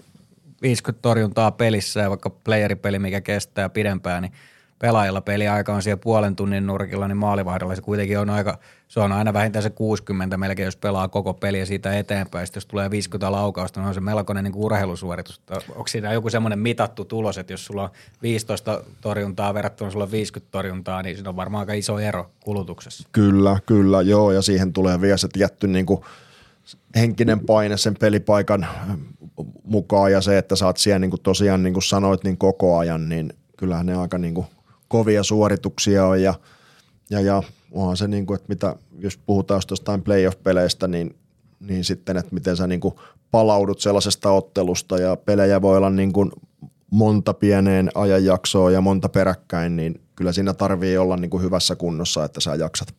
50 torjuntaa pelissä ja vaikka playeripeli, mikä kestää pidempään, niin pelaajalla peliaika on siellä puolen tunnin nurkilla, niin maalivahdella se kuitenkin on aika, se on aina vähintään se 60 melkein, jos pelaa koko peliä siitä eteenpäin. Sitten jos tulee 50 laukausta, niin on se melkoinen niin urheilusuoritus. Onko siinä joku semmoinen mitattu tulos, että jos sulla on 15 torjuntaa verrattuna sulla on 50 torjuntaa, niin siinä on varmaan aika iso ero kulutuksessa. Kyllä, kyllä, joo, ja siihen tulee vielä se tietty niin kuin henkinen paine sen pelipaikan mukaan ja se, että sä oot siellä niin kuin tosiaan niin kuin sanoit niin koko ajan, niin kyllähän ne aika niin kuin kovia suorituksia on ja, ja, ja onhan se niin kuin, että mitä, jos puhutaan jostain playoff-peleistä, niin, niin sitten, että miten sä niin kuin palaudut sellaisesta ottelusta ja pelejä voi olla niin kuin monta pieneen ajanjaksoa ja monta peräkkäin, niin kyllä siinä tarvii olla niin kuin hyvässä kunnossa, että sä jaksat.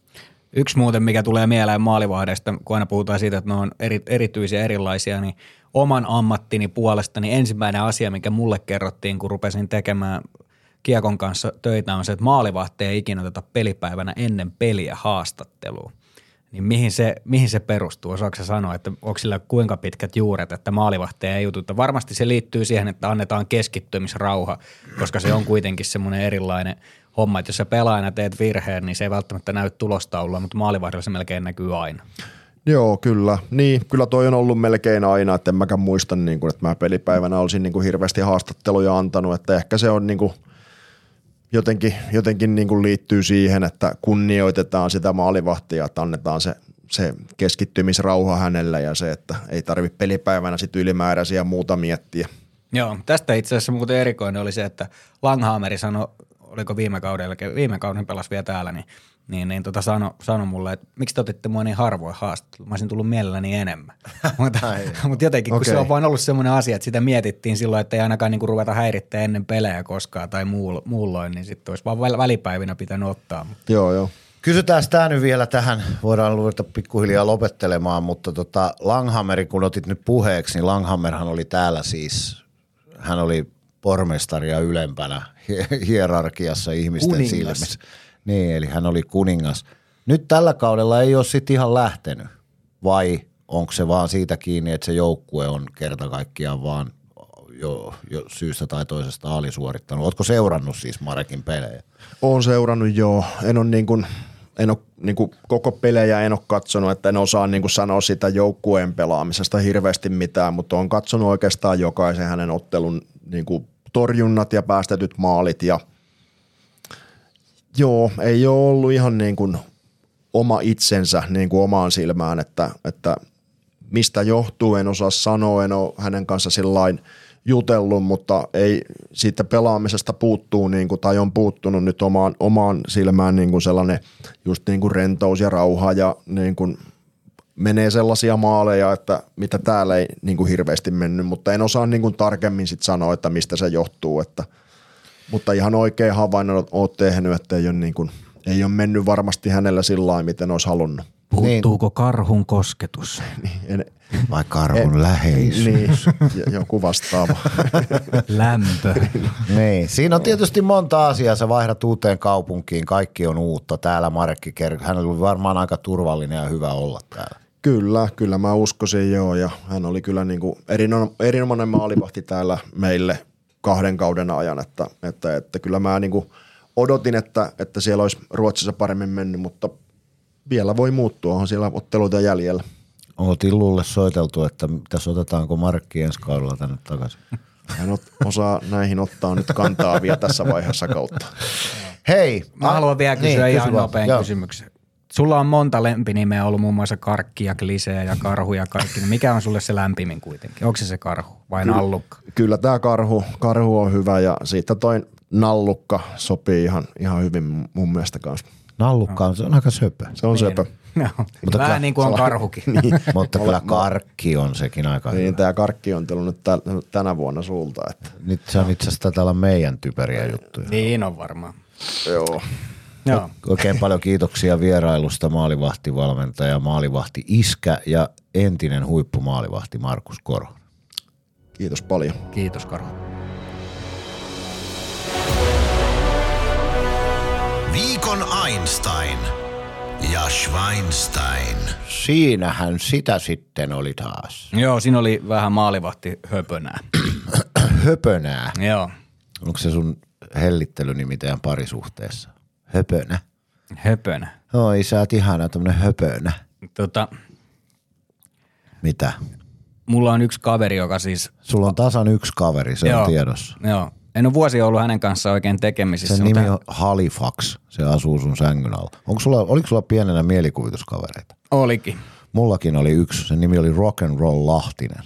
Yksi muuten, mikä tulee mieleen maalivahdeista, kun aina puhutaan siitä, että ne on eri, erityisiä erilaisia, niin oman ammattini puolesta niin ensimmäinen asia, mikä mulle kerrottiin, kun rupesin tekemään Kiekon kanssa töitä, on se, että maalivahteja ei ikinä oteta pelipäivänä ennen peliä haastattelua. Niin mihin se, mihin se perustuu? Osaatko sä sanoa, että onko sillä kuinka pitkät juuret, että maalivahteja ei jututa? Varmasti se liittyy siihen, että annetaan keskittymisrauha, koska se on kuitenkin semmoinen erilainen homma, että jos sä pelaajana teet virheen, niin se ei välttämättä näy tulostaululla, mutta maalivahdella se melkein näkyy aina. Joo, kyllä. Niin, kyllä toi on ollut melkein aina, että en mäkään muista, niin kuin, että mä pelipäivänä olisin niin kuin hirveästi haastatteluja antanut, että ehkä se on niin kuin – jotenkin, jotenkin niin kuin liittyy siihen, että kunnioitetaan sitä maalivahtia, että annetaan se, se keskittymisrauha hänelle ja se, että ei tarvitse pelipäivänä sitten ylimääräisiä muuta miettiä. Joo, tästä itse asiassa muuten erikoinen oli se, että Langhammeri sanoi, oliko viime kaudella, viime kauden pelas vielä täällä, niin niin, niin tota sano, sano mulle, että miksi te otitte mua niin harvoin haastattelua? Mä olisin tullut mielelläni enemmän. mutta, mutta jotenkin, kun okay. se on vain ollut semmoinen asia, että sitä mietittiin silloin, että ei ainakaan niin kuin ruveta häirittää ennen pelejä koskaan tai muulloin, niin sitten olisi vaan välipäivinä pitänyt ottaa. Joo, joo. Kysytään sitä nyt vielä tähän, voidaan ruveta pikkuhiljaa lopettelemaan, mutta tota Langhammeri, kun otit nyt puheeksi, niin Langhammerhan oli täällä siis, hän oli pormestaria ylempänä hierarkiassa ihmisten Kuningas. silmissä. Niin, eli hän oli kuningas. Nyt tällä kaudella ei ole sitten ihan lähtenyt, vai onko se vaan siitä kiinni, että se joukkue on kerta kaikkiaan vaan jo, jo syystä tai toisesta alisuorittanut. Oletko seurannut siis Marekin pelejä? Olen seurannut joo. En ole niin kuin, en ole niin kuin koko pelejä en ole katsonut, että en osaa niin kuin sanoa sitä joukkueen pelaamisesta hirveästi mitään, mutta olen katsonut oikeastaan jokaisen hänen ottelun niin kuin torjunnat ja päästetyt maalit ja – Joo, ei ole ollut ihan niin kuin oma itsensä niin kuin omaan silmään, että, että mistä johtuu, en osaa sanoa, en ole hänen kanssa sillain jutellut, mutta ei siitä pelaamisesta puuttuu niin kuin, tai on puuttunut nyt omaan, omaan silmään niin kuin sellainen just niin kuin rentous ja rauha ja niin kuin menee sellaisia maaleja, että mitä täällä ei niin kuin hirveästi mennyt, mutta en osaa niin kuin tarkemmin sit sanoa, että mistä se johtuu, että – mutta ihan oikein havainnon olet tehnyt, että ei ole, niin kuin, ei ole mennyt varmasti hänellä sillä lailla, miten olisi halunnut. Puuttuuko niin. karhun kosketus? Niin, en, Vai karhun en, läheisyys? Niin, joku vastaava. Lämpö. niin, siinä on tietysti monta asiaa. Sä vaihdat uuteen kaupunkiin, kaikki on uutta. Täällä Marekki Kerk, hän oli varmaan aika turvallinen ja hyvä olla täällä. Kyllä, kyllä mä uskoisin joo ja hän oli kyllä niin kuin erinomainen maalivahti täällä meille kahden kauden ajan, että, että, että kyllä mä niin kuin odotin, että, että siellä olisi Ruotsissa paremmin mennyt, mutta vielä voi muuttua, on siellä otteluita jäljellä. Onko Tillulle soiteltu, että tässä otetaanko Markki ensi kaudella tänne takaisin? Hän osaa näihin ottaa nyt kantaa vielä tässä vaiheessa kautta. Hei! Mä a- haluan vielä kysyä niin, ihan nopean kysymyksen. Sulla on monta lempinimeä ollut, muun muassa karkki ja klisee ja karhu ja kaikki. No mikä on sulle se lämpimin kuitenkin? Onko se se karhu vai kyllä, nallukka? Kyllä tämä karhu, karhu on hyvä ja siitä toin nallukka sopii ihan, ihan hyvin mun mielestä kanssa. Nallukka on, se on aika söpö. Se on söpö. No, Mutta vähän kyllä- niin kuin on karhukin. niin. Mutta kyllä karkki on sekin aika Niin, hyvä. tämä karkki on tullut nyt tä, tänä vuonna sulta. Että. Nyt se on itse asiassa täällä meidän typeriä juttuja. niin on varmaan. Joo. Joo. Oikein paljon kiitoksia vierailusta maalivahtivalmentaja, maalivahti Iskä ja entinen huippumaalivahti Markus Koro. Kiitos paljon. Kiitos Karhu. Viikon Einstein ja Schweinstein. Siinähän sitä sitten oli taas. Joo, siinä oli vähän maalivahti höpönää. Höpönää. Joo. Onko se sun hellittelynimi teidän parisuhteessa? Höpönä. Höpönä. Oi, sä oot ihana tämmönen höpönä. Tota, Mitä? mulla on yksi kaveri, joka siis... Sulla on tasan yksi kaveri, se on tiedossa. Joo. En ole vuosia ollut hänen kanssaan oikein tekemisissä. Sen mutta- nimi on Halifax. Se asuu sun sängyn alla. Onko sulla, oliko sulla pienenä mielikuvituskavereita? Olikin. Mullakin oli yksi. Sen nimi oli Rock and Roll Lahtinen.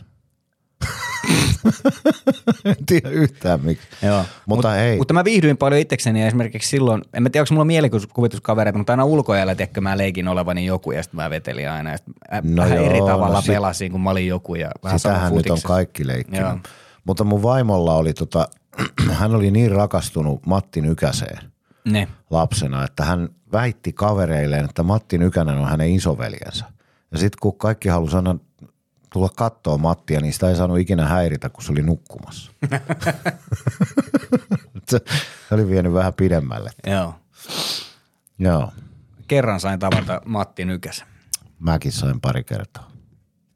en tiedä yhtään miksi. Joo. Mutta Mut- hei, Mutta mä viihdyin paljon itsekseni ja esimerkiksi silloin, en mä tiedä onko mulla mielikuvituskavereita, mutta aina ulkoajalla tiedätkö mä leikin olevani joku ja sitten mä vetelin aina. Ja mä No vähän eri joo, tavalla no sit- pelasin, kun mä olin joku ja vähän sitähän nyt on kaikki leikkinyt. Joo. Mutta mun vaimolla oli tota, hän oli niin rakastunut Matti Nykäseen Ne. lapsena, että hän väitti kavereilleen, että Matti Nykänen on hänen isoveljensä. Ja sitten kun kaikki halusi aina tulla kattoon Mattia, niin sitä ei saanut ikinä häiritä, kun se oli nukkumassa. se oli vienyt vähän pidemmälle. Joo. Joo, Kerran sain tavata Matti Nykäsen. mäkin sain pari kertaa.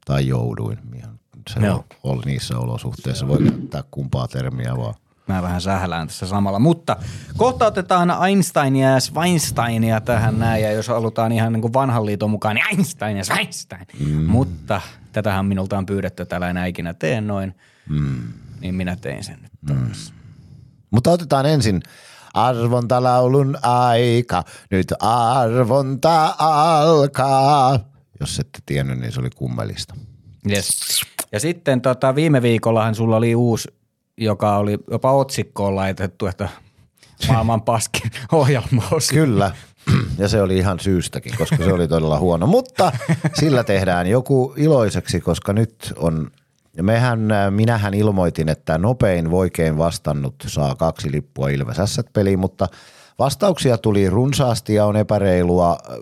Tai jouduin. Ihan Se Joo. oli niissä olosuhteissa. Voi käyttää kumpaa termiä vaan. Mä vähän sählään tässä samalla. Mutta kohta otetaan Einsteinia ja Schweinsteinia tähän näin. Ja jos halutaan ihan niin kuin vanhan liiton mukaan, niin Einstein ja Schweinstein. Mm. Mutta tätähän minulta on pyydetty, että älä enää ikinä tee noin. Mm. Niin minä tein sen nyt taas. Mutta otetaan ensin arvontalaulun aika. Nyt arvonta alkaa. Jos ette tiennyt, niin se oli kummelista. Yes. Ja sitten tota, viime viikollahan sulla oli uusi, joka oli jopa otsikkoon laitettu, että maailman paskin ohjelmaus. Kyllä. Ja se oli ihan syystäkin, koska se oli todella huono. Mutta sillä tehdään joku iloiseksi, koska nyt on, ja mehän, äh, minähän ilmoitin, että nopein voikein vastannut saa kaksi lippua Ilves peliin, mutta vastauksia tuli runsaasti ja on epäreilua äh,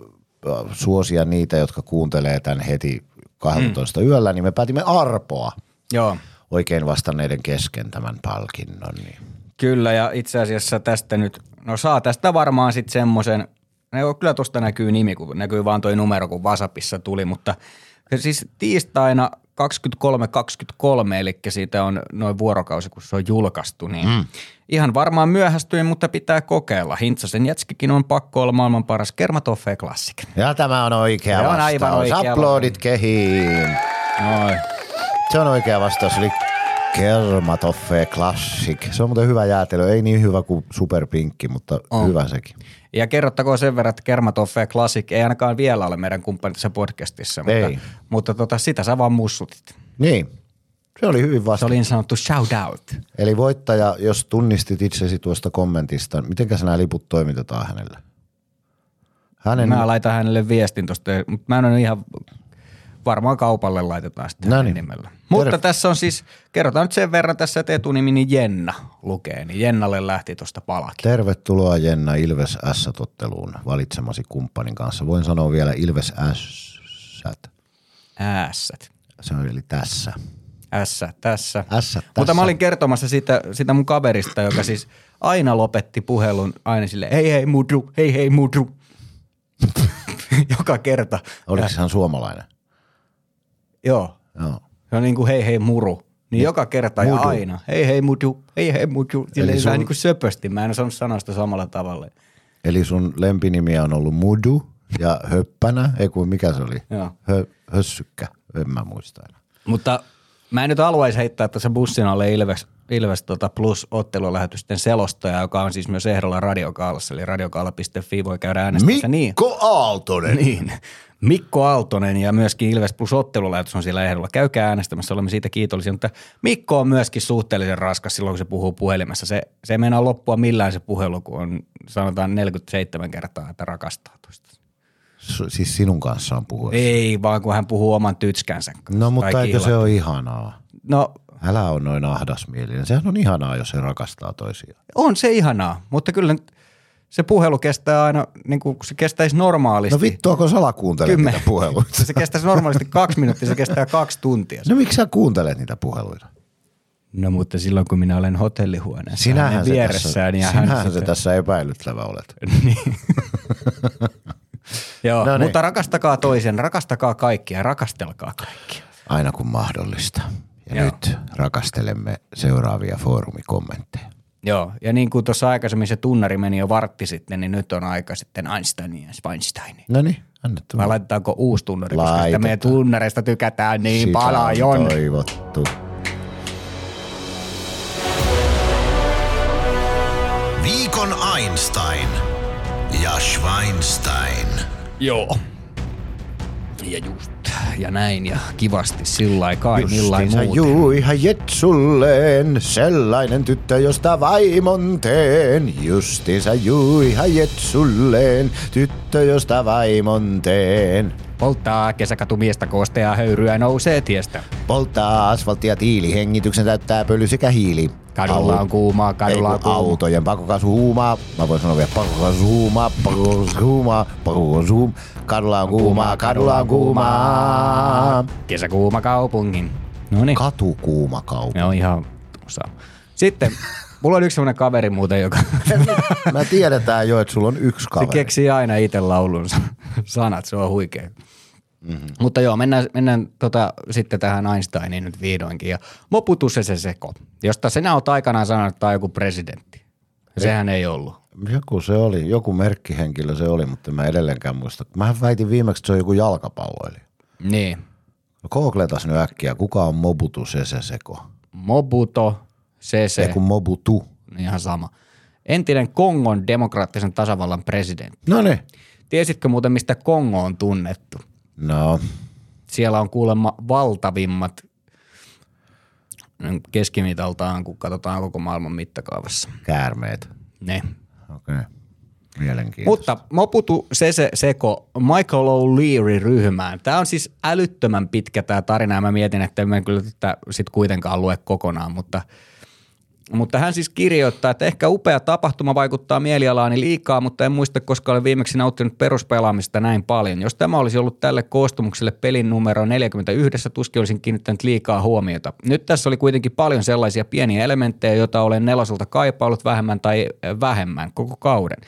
suosia niitä, jotka kuuntelee tämän heti 12 mm. yöllä, niin me päätimme arpoa Joo. Oikein vastanneiden kesken tämän palkinnon. Niin. Kyllä, ja itse asiassa tästä nyt, no saa tästä varmaan sitten semmoisen, no kyllä tuosta näkyy nimi, kun näkyy vaan toi numero, kun Vasapissa tuli, mutta siis tiistaina 23.23, eli siitä on noin vuorokausi, kun se on julkaistu, niin mm. ihan varmaan myöhästyin, mutta pitää kokeilla. Hintsasen jätskikin on pakko olla maailman paras Kermatoffe Classic. Ja tämä on oikea on vastaus. aivan oikea Aplodit kehiin. Noin. Se on oikea vastaus, eli Kermatoffe Classic. Se on muuten hyvä jäätelö, ei niin hyvä kuin superpinkki, mutta On. hyvä sekin. Ja kerrottakoon sen verran, että Kermatoffe Classic ei ainakaan vielä ole meidän kumppani tässä podcastissa, mutta, Ei. mutta tota, sitä sä vaan mussutit. Niin, se oli hyvin Se vastattu. oli niin sanottu shout out. Eli voittaja, jos tunnistit itsesi tuosta kommentista, mitenkäs nämä liput toimitetaan hänelle? Hänen, Mä laitan hänelle viestin tosta, mutta mä en ole ihan varmaan kaupalle laitetaan sitten niin. nimellä. Mutta Terve. tässä on siis, kerrotaan nyt sen verran tässä, että etunimini Jenna lukee, niin Jennalle lähti tuosta palakin. Tervetuloa Jenna Ilves S-totteluun valitsemasi kumppanin kanssa. Voin sanoa vielä Ilves S. Ässät. Se on eli tässä. Ässä tässä. Mutta tässä. mä olin kertomassa sitä, sitä mun kaverista, joka siis aina lopetti puhelun aina sille hei hei mudru, hei hei mudru. Joka kerta. Oliko hän suomalainen? Joo. Joo. Se on niin kuin hei hei muru. Niin joka kerta ja Mudu. aina. Hei hei mudu, hei hei mudu. Silleen sun- vähän niin kuin söpösti. Mä en osannut sanoa sitä samalla tavalla. Eli sun lempinimiä on ollut Mudu ja Höppänä, ei kun mikä se oli? Joo. Hö, hössykkä, en mä muista enää. Mutta mä en nyt haluaisi heittää tässä bussin alle Ilves, Ilves tota plus ottelulähetysten selostaja, joka on siis myös ehdolla Radiokaalassa, eli radiokaala.fi voi käydä äänestämässä. Niin, Mikko Aaltonen. niin. Mikko Aaltonen ja myöskin Ilves Plus ottelulaitos on siellä ehdolla. Käykää äänestämässä, olemme siitä kiitollisia, mutta Mikko on myöskin suhteellisen raskas silloin, kun se puhuu puhelimessa. Se, se ei meinaa loppua millään se puhelu, kun on sanotaan 47 kertaa, että rakastaa toista. Siis sinun kanssa on puhua. Ei, vaan kun hän puhuu oman tytskänsä kanssa. No mutta eikö se ole ihanaa? No Älä on noin ahdasmielinen. Sehän on ihanaa, jos se rakastaa toisiaan. On se ihanaa, mutta kyllä se puhelu kestää aina, niin kuin se kestäisi normaalisti. No vittua, kun sä kuuntelet Kymmen. niitä puheluita. se kestäisi normaalisti kaksi minuuttia, se kestää kaksi tuntia. No miksi sä kuuntelet niitä puheluita? No mutta silloin kun minä olen hotellihuoneessa sinähän hänen vieressään. Tässä, ja sinähän hän se tässä epäilyttävä olet. niin. Joo, no niin. mutta rakastakaa toisen, rakastakaa kaikkia, rakastelkaa kaikkia. Aina kun mahdollista. Ja Joo. nyt rakastelemme seuraavia foorumikommentteja. Joo, ja niin kuin tuossa aikaisemmin se tunnari meni jo vartti sitten, niin nyt on aika sitten Einsteinia ja Weinsteinia. No niin, annettu. Vai laitetaanko uusi tunnari, Laitetaan. koska sitä meidän tunnareista tykätään niin Sitä paljon. on toivottu. Viikon Einstein ja Schweinstein. Joo. Ja just ja näin ja kivasti sillä kai millain muuten. juu ihan jetsulleen, sellainen tyttö, josta vaimon teen. Justiinsa juu ihan jetsulleen, tyttö, josta vaimon teen. Polttaa kesäkatumiestä koostea höyryä nousee tiestä. Polttaa asfalttia tiili, hengityksen täyttää pöly sekä hiili. Kadulla on kuumaa, kadulla on kuumaa. Autojen huumaa. Mä voin sanoa vielä huumaa, huumaa, huumaa. Kadulla on kuumaa, kadulla on kuumaa. Kesäkuuma kaupungin. No niin. Katukuuma kaupunki. Joo, ihan tuossa. Sitten Mulla on yksi sellainen kaveri muuten, joka... Mä tiedetään jo, että sulla on yksi kaveri. Se keksii aina itse laulunsa sanat, se on huikea. Mm-hmm. Mutta joo, mennään, mennään tota, sitten tähän Einsteiniin nyt vihdoinkin. Ja Moputu se se seko, josta sinä olet aikanaan sanonut, että tämä on joku presidentti. Sehän ei ollut. Joku se oli, joku merkkihenkilö se oli, mutta mä edelleenkään muista. Mä väitin viimeksi, että se on joku jalkapalloilija. Niin. No googletas nyt äkkiä, kuka on Mobutu Sese Seko? Mobuto Sese. Ei kun Mobutu. Niin ihan sama. Entinen Kongon demokraattisen tasavallan presidentti. No niin. Tiesitkö muuten, mistä Kongo on tunnettu? No. Siellä on kuulemma valtavimmat keskimitaltaan, kun katsotaan koko maailman mittakaavassa. Käärmeet. Ne. Okei. Okay. Mielenkiintoista. Mutta Moputu Sese Seko Michael O'Leary-ryhmään. Tämä on siis älyttömän pitkä tämä tarina ja mä mietin, että en kyllä tätä sit kuitenkaan lue kokonaan, mutta – mutta hän siis kirjoittaa, että ehkä upea tapahtuma vaikuttaa mielialaani liikaa, mutta en muista, koska olen viimeksi nauttinut peruspelaamista näin paljon. Jos tämä olisi ollut tälle koostumukselle pelin numero 41, tuskin olisin kiinnittänyt liikaa huomiota. Nyt tässä oli kuitenkin paljon sellaisia pieniä elementtejä, joita olen neloselta kaipaillut vähemmän tai vähemmän koko kauden.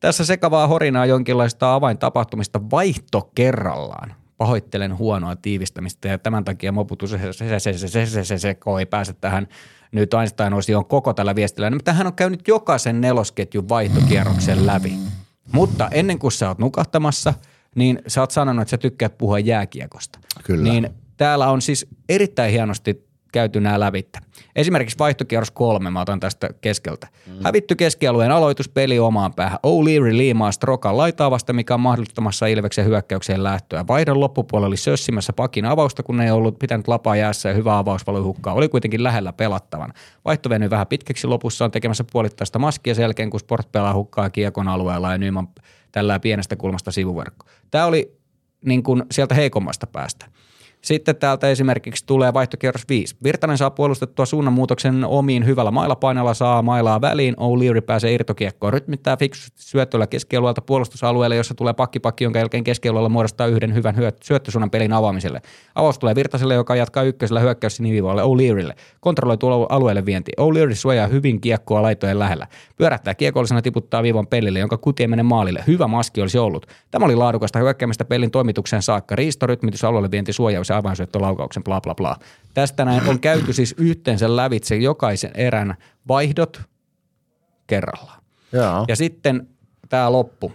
Tässä sekavaa horinaa jonkinlaista avaintapahtumista vaihto kerrallaan pahoittelen huonoa tiivistämistä ja tämän takia moputus se, se, se, se, se, se, se, se ei pääse tähän nyt Einstein-osioon koko tällä viestillä. Nimittäin hän on käynyt jokaisen nelosketjun vaihtokierroksen läpi. Mutta ennen kuin sä oot nukahtamassa, niin sä oot sanonut, että sä tykkäät puhua jääkiekosta. Kyllä. Niin täällä on siis erittäin hienosti käyty nämä lävittä. Esimerkiksi vaihtokierros kolme, mä otan tästä keskeltä. Mm. Hävitty keskialueen aloituspeli omaan päähän. O'Leary liimaa Strokan laitaa vasta, mikä on mahdollistamassa Ilveksen hyökkäykseen lähtöä. Vaihdon loppupuolella oli sössimässä pakin avausta, kun ei ollut pitänyt lapaa jäässä ja hyvä avaus valui hukkaan. Oli kuitenkin lähellä pelattavan. Vaihto venyi vähän pitkäksi lopussa on tekemässä puolittaista maskia sen jälkeen, kun Sport pelaa hukkaa kiekon alueella ja Nyman tällä pienestä kulmasta sivuverkko. Tämä oli niin kuin sieltä heikommasta päästä. Sitten täältä esimerkiksi tulee vaihtokierros 5. Virtanen saa puolustettua suunnanmuutoksen omiin hyvällä mailapainalla, saa mailaa väliin. O'Leary pääsee irtokiekkoon. Rytmittää fiksusti syöttöllä keskialueelta puolustusalueelle, jossa tulee pakkipakki, jonka jälkeen keskialueella muodostaa yhden hyvän syöttösuunnan pelin avaamiselle. Avaus tulee Virtaselle, joka jatkaa ykkösellä hyökkäys siniviivalle O'Learylle. Kontrolloi tuolla alueelle vienti. O'Leary suojaa hyvin kiekkoa laitojen lähellä. Pyörähtää kiekollisena tiputtaa viivan pelille, jonka kutie menee maalille. Hyvä maski olisi ollut. Tämä oli laadukasta hyökkäämistä pelin toimitukseen saakka. Riisto, rytmitys, alueelle vienti, suojaus se avainsyöttölaukauksen, bla bla bla. Tästä näin on käyty siis yhteensä lävitse jokaisen erän vaihdot kerrallaan. Jaa. Ja sitten tämä loppu.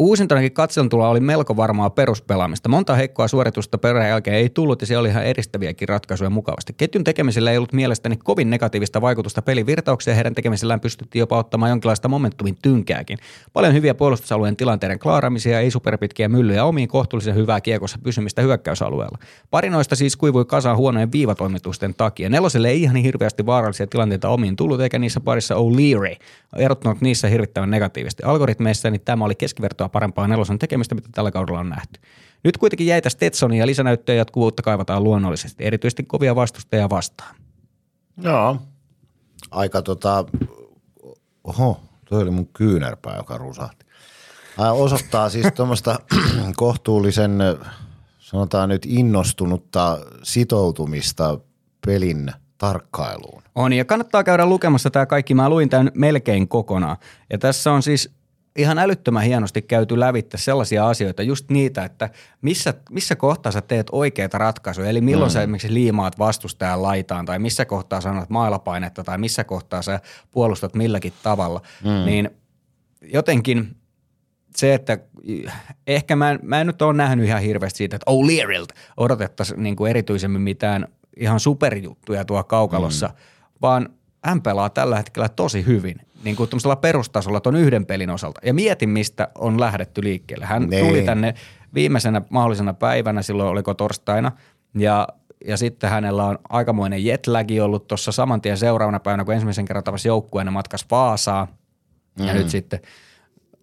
Uusintonakin katseltulla oli melko varmaa peruspelaamista. Monta heikkoa suoritusta perään jälkeen ei tullut ja se oli ihan eristäviäkin ratkaisuja mukavasti. Ketjun tekemisellä ei ollut mielestäni kovin negatiivista vaikutusta pelin virtaukseen ja heidän tekemisellään pystyttiin jopa ottamaan jonkinlaista momentumin tynkääkin. Paljon hyviä puolustusalueen tilanteiden klaaraamisia, ei superpitkiä myllyjä omiin kohtuullisen hyvää kiekossa pysymistä hyökkäysalueella. Pari noista siis kuivui kasaan huonojen viivatoimitusten takia. Neloselle ei ihan niin hirveästi vaarallisia tilanteita omiin tullut eikä niissä parissa O'Leary erottunut niissä hirvittävän negatiivisesti. Algoritmeissa niin tämä oli keskivertoa parempaa nelosen tekemistä, mitä tällä kaudella on nähty. Nyt kuitenkin jäitä Stetsonia ja lisänäyttöä jatkuvuutta kaivataan luonnollisesti, erityisesti kovia vastustajia vastaan. Joo. Aika tota, oho, toi oli mun kyynärpää, joka rusahti. Ää, osoittaa siis tuommoista kohtuullisen, sanotaan nyt innostunutta sitoutumista pelin tarkkailuun. On, ja kannattaa käydä lukemassa tämä kaikki. Mä luin tämän melkein kokonaan. Ja tässä on siis ihan älyttömän hienosti käyty lävittä sellaisia asioita, just niitä, että missä, missä kohtaa sä teet oikeita ratkaisuja, eli milloin mm. sä esimerkiksi liimaat vastustajan laitaan, tai missä kohtaa sanot mailapainetta, tai missä kohtaa sä puolustat milläkin tavalla, mm. niin jotenkin se, että ehkä mä en, mä en nyt ole nähnyt ihan hirveästi siitä, että O'Learyltä odotettaisiin niin kuin erityisemmin mitään ihan superjuttuja tuo kaukalossa, mm. vaan hän pelaa tällä hetkellä tosi hyvin niin kuin perustasolla tuon yhden pelin osalta. Ja mietin, mistä on lähdetty liikkeelle. Hän niin. tuli tänne viimeisenä mahdollisena päivänä, silloin oliko torstaina, ja, ja sitten hänellä on aikamoinen jetlagi ollut tuossa saman tien seuraavana päivänä, kun ensimmäisen kerran tavasi joukkueen matkas Vaasaa, mm. ja nyt sitten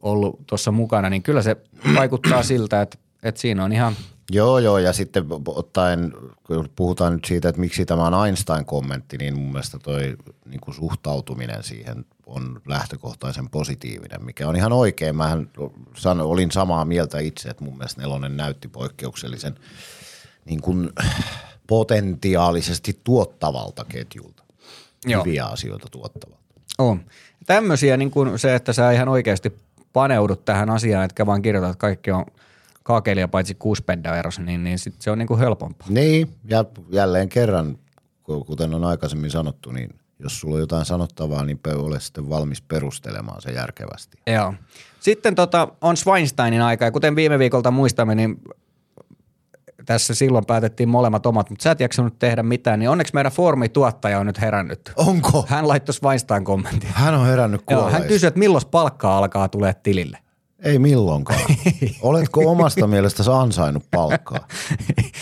ollut tuossa mukana, niin kyllä se vaikuttaa siltä, että, että siinä on ihan – Joo, joo, ja sitten ottaen, kun puhutaan nyt siitä, että miksi tämä on Einstein-kommentti, niin mun mielestä toi niin kuin suhtautuminen siihen on lähtökohtaisen positiivinen, mikä on ihan oikein. Mähän san, olin samaa mieltä itse, että mun mielestä Nelonen näytti poikkeuksellisen niin kuin potentiaalisesti tuottavalta ketjulta. Joo. Hyviä asioita tuottavalta. On. Tämmöisiä niin kuin se, että sä ihan oikeasti paneudut tähän asiaan, etkä vaan kirjoitat, että kaikki on – kaakelia paitsi kuusi erossa, niin, niin sit se on niin kuin helpompaa. Niin, ja jälleen kerran, kuten on aikaisemmin sanottu, niin jos sulla on jotain sanottavaa, niin ole sitten valmis perustelemaan se järkevästi. Joo. Sitten tota, on Schweinsteinin aika, ja kuten viime viikolta muistamme, niin tässä silloin päätettiin molemmat omat, mutta sä et jaksanut tehdä mitään, niin onneksi meidän foorumituottaja on nyt herännyt. Onko? Hän laittoi Weinstein kommentin. Hän on herännyt Joo, Hän kysyi, että milloin palkkaa alkaa tulee tilille. Ei milloinkaan. Oletko omasta mielestäsi ansainnut palkkaa?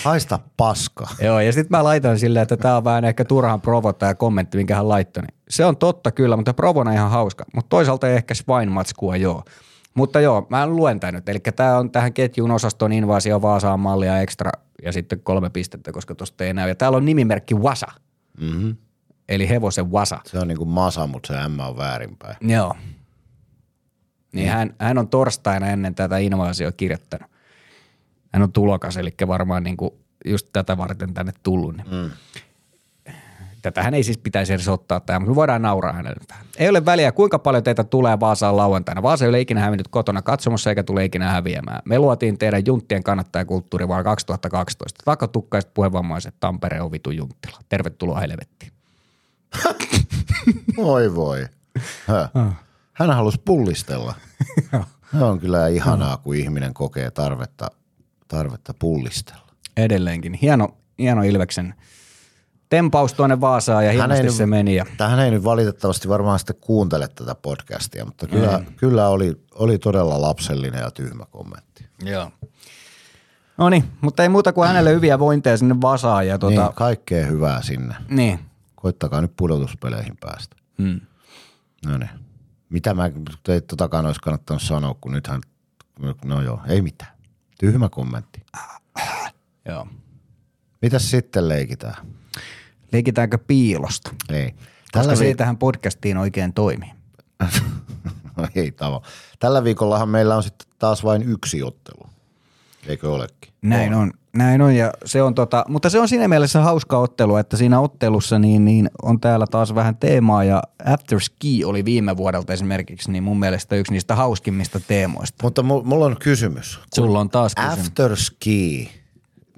Haista paska. Joo, ja sitten mä laitan silleen, että tämä on vähän ehkä turhan provota ja kommentti, minkä hän laittoi. Niin se on totta kyllä, mutta provona ihan hauska. Mutta toisaalta ei ehkä Swine-matskua joo. Mutta joo, mä luen tämän nyt. Eli tämä on tähän ketjun osaston invaasio Vaasaan mallia ekstra ja sitten kolme pistettä, koska tuosta ei näy. Ja täällä on nimimerkki Wasa. Mm-hmm. Eli hevosen Wasa. Se on niin kuin masa, mutta se M on väärinpäin. Joo. Niin hän, hän on torstaina ennen tätä invaasio kirjoittanut. Hän on tulokas, eli varmaan niin kuin just tätä varten tänne tullut. Niin. Mm. Tätähän ei siis pitäisi edes ottaa tämä, mutta me voidaan nauraa hänelle tähän. Ei ole väliä, kuinka paljon teitä tulee Vaasaan lauantaina. Vaasa ei ole ikinä hävinnyt kotona katsomossa eikä tule ikinä häviämään. Me luotiin teidän junttien kannattajakulttuuri vuonna 2012. Takatukkaiset puhevammaiset Tampere on vitu junttila. Tervetuloa helvettiin. voi voi. Häh. Hän halusi pullistella. Se on kyllä ihanaa, kun ihminen kokee tarvetta, tarvetta pullistella. Edelleenkin. Hieno, hieno Ilveksen tempaus tuonne Vaasaan ja hienosti se meni. Ja... Tähän ei nyt valitettavasti varmaan sitten kuuntele tätä podcastia, mutta kyllä, mm. kyllä oli, oli todella lapsellinen ja tyhmä kommentti. Joo. No niin, mutta ei muuta kuin hänelle hyviä vointeja sinne Vasaan. Ja tuota... Niin, kaikkea hyvää sinne. Niin. Koittakaa nyt pudotuspeleihin päästä. Hmm. No niin. Mitä mä ei totakaan olisi kannattanut sanoa, kun nythän, no joo, ei mitään. Tyhmä kommentti. joo. Mitäs sitten leikitään? Leikitäänkö piilosta? Ei. Tällä Koska vi- se ei tähän podcastiin oikein toimi. no ei tavo. Tällä viikollahan meillä on sitten taas vain yksi ottelu. Eikö olekin? Näin on. on. Näin on, ja se on tota, mutta se on siinä mielessä hauska ottelu, että siinä ottelussa niin, niin on täällä taas vähän teemaa ja After Ski oli viime vuodelta esimerkiksi niin mun mielestä yksi niistä hauskimmista teemoista. Mutta mulla on kysymys. Sulla on taas kysymys. After Ski,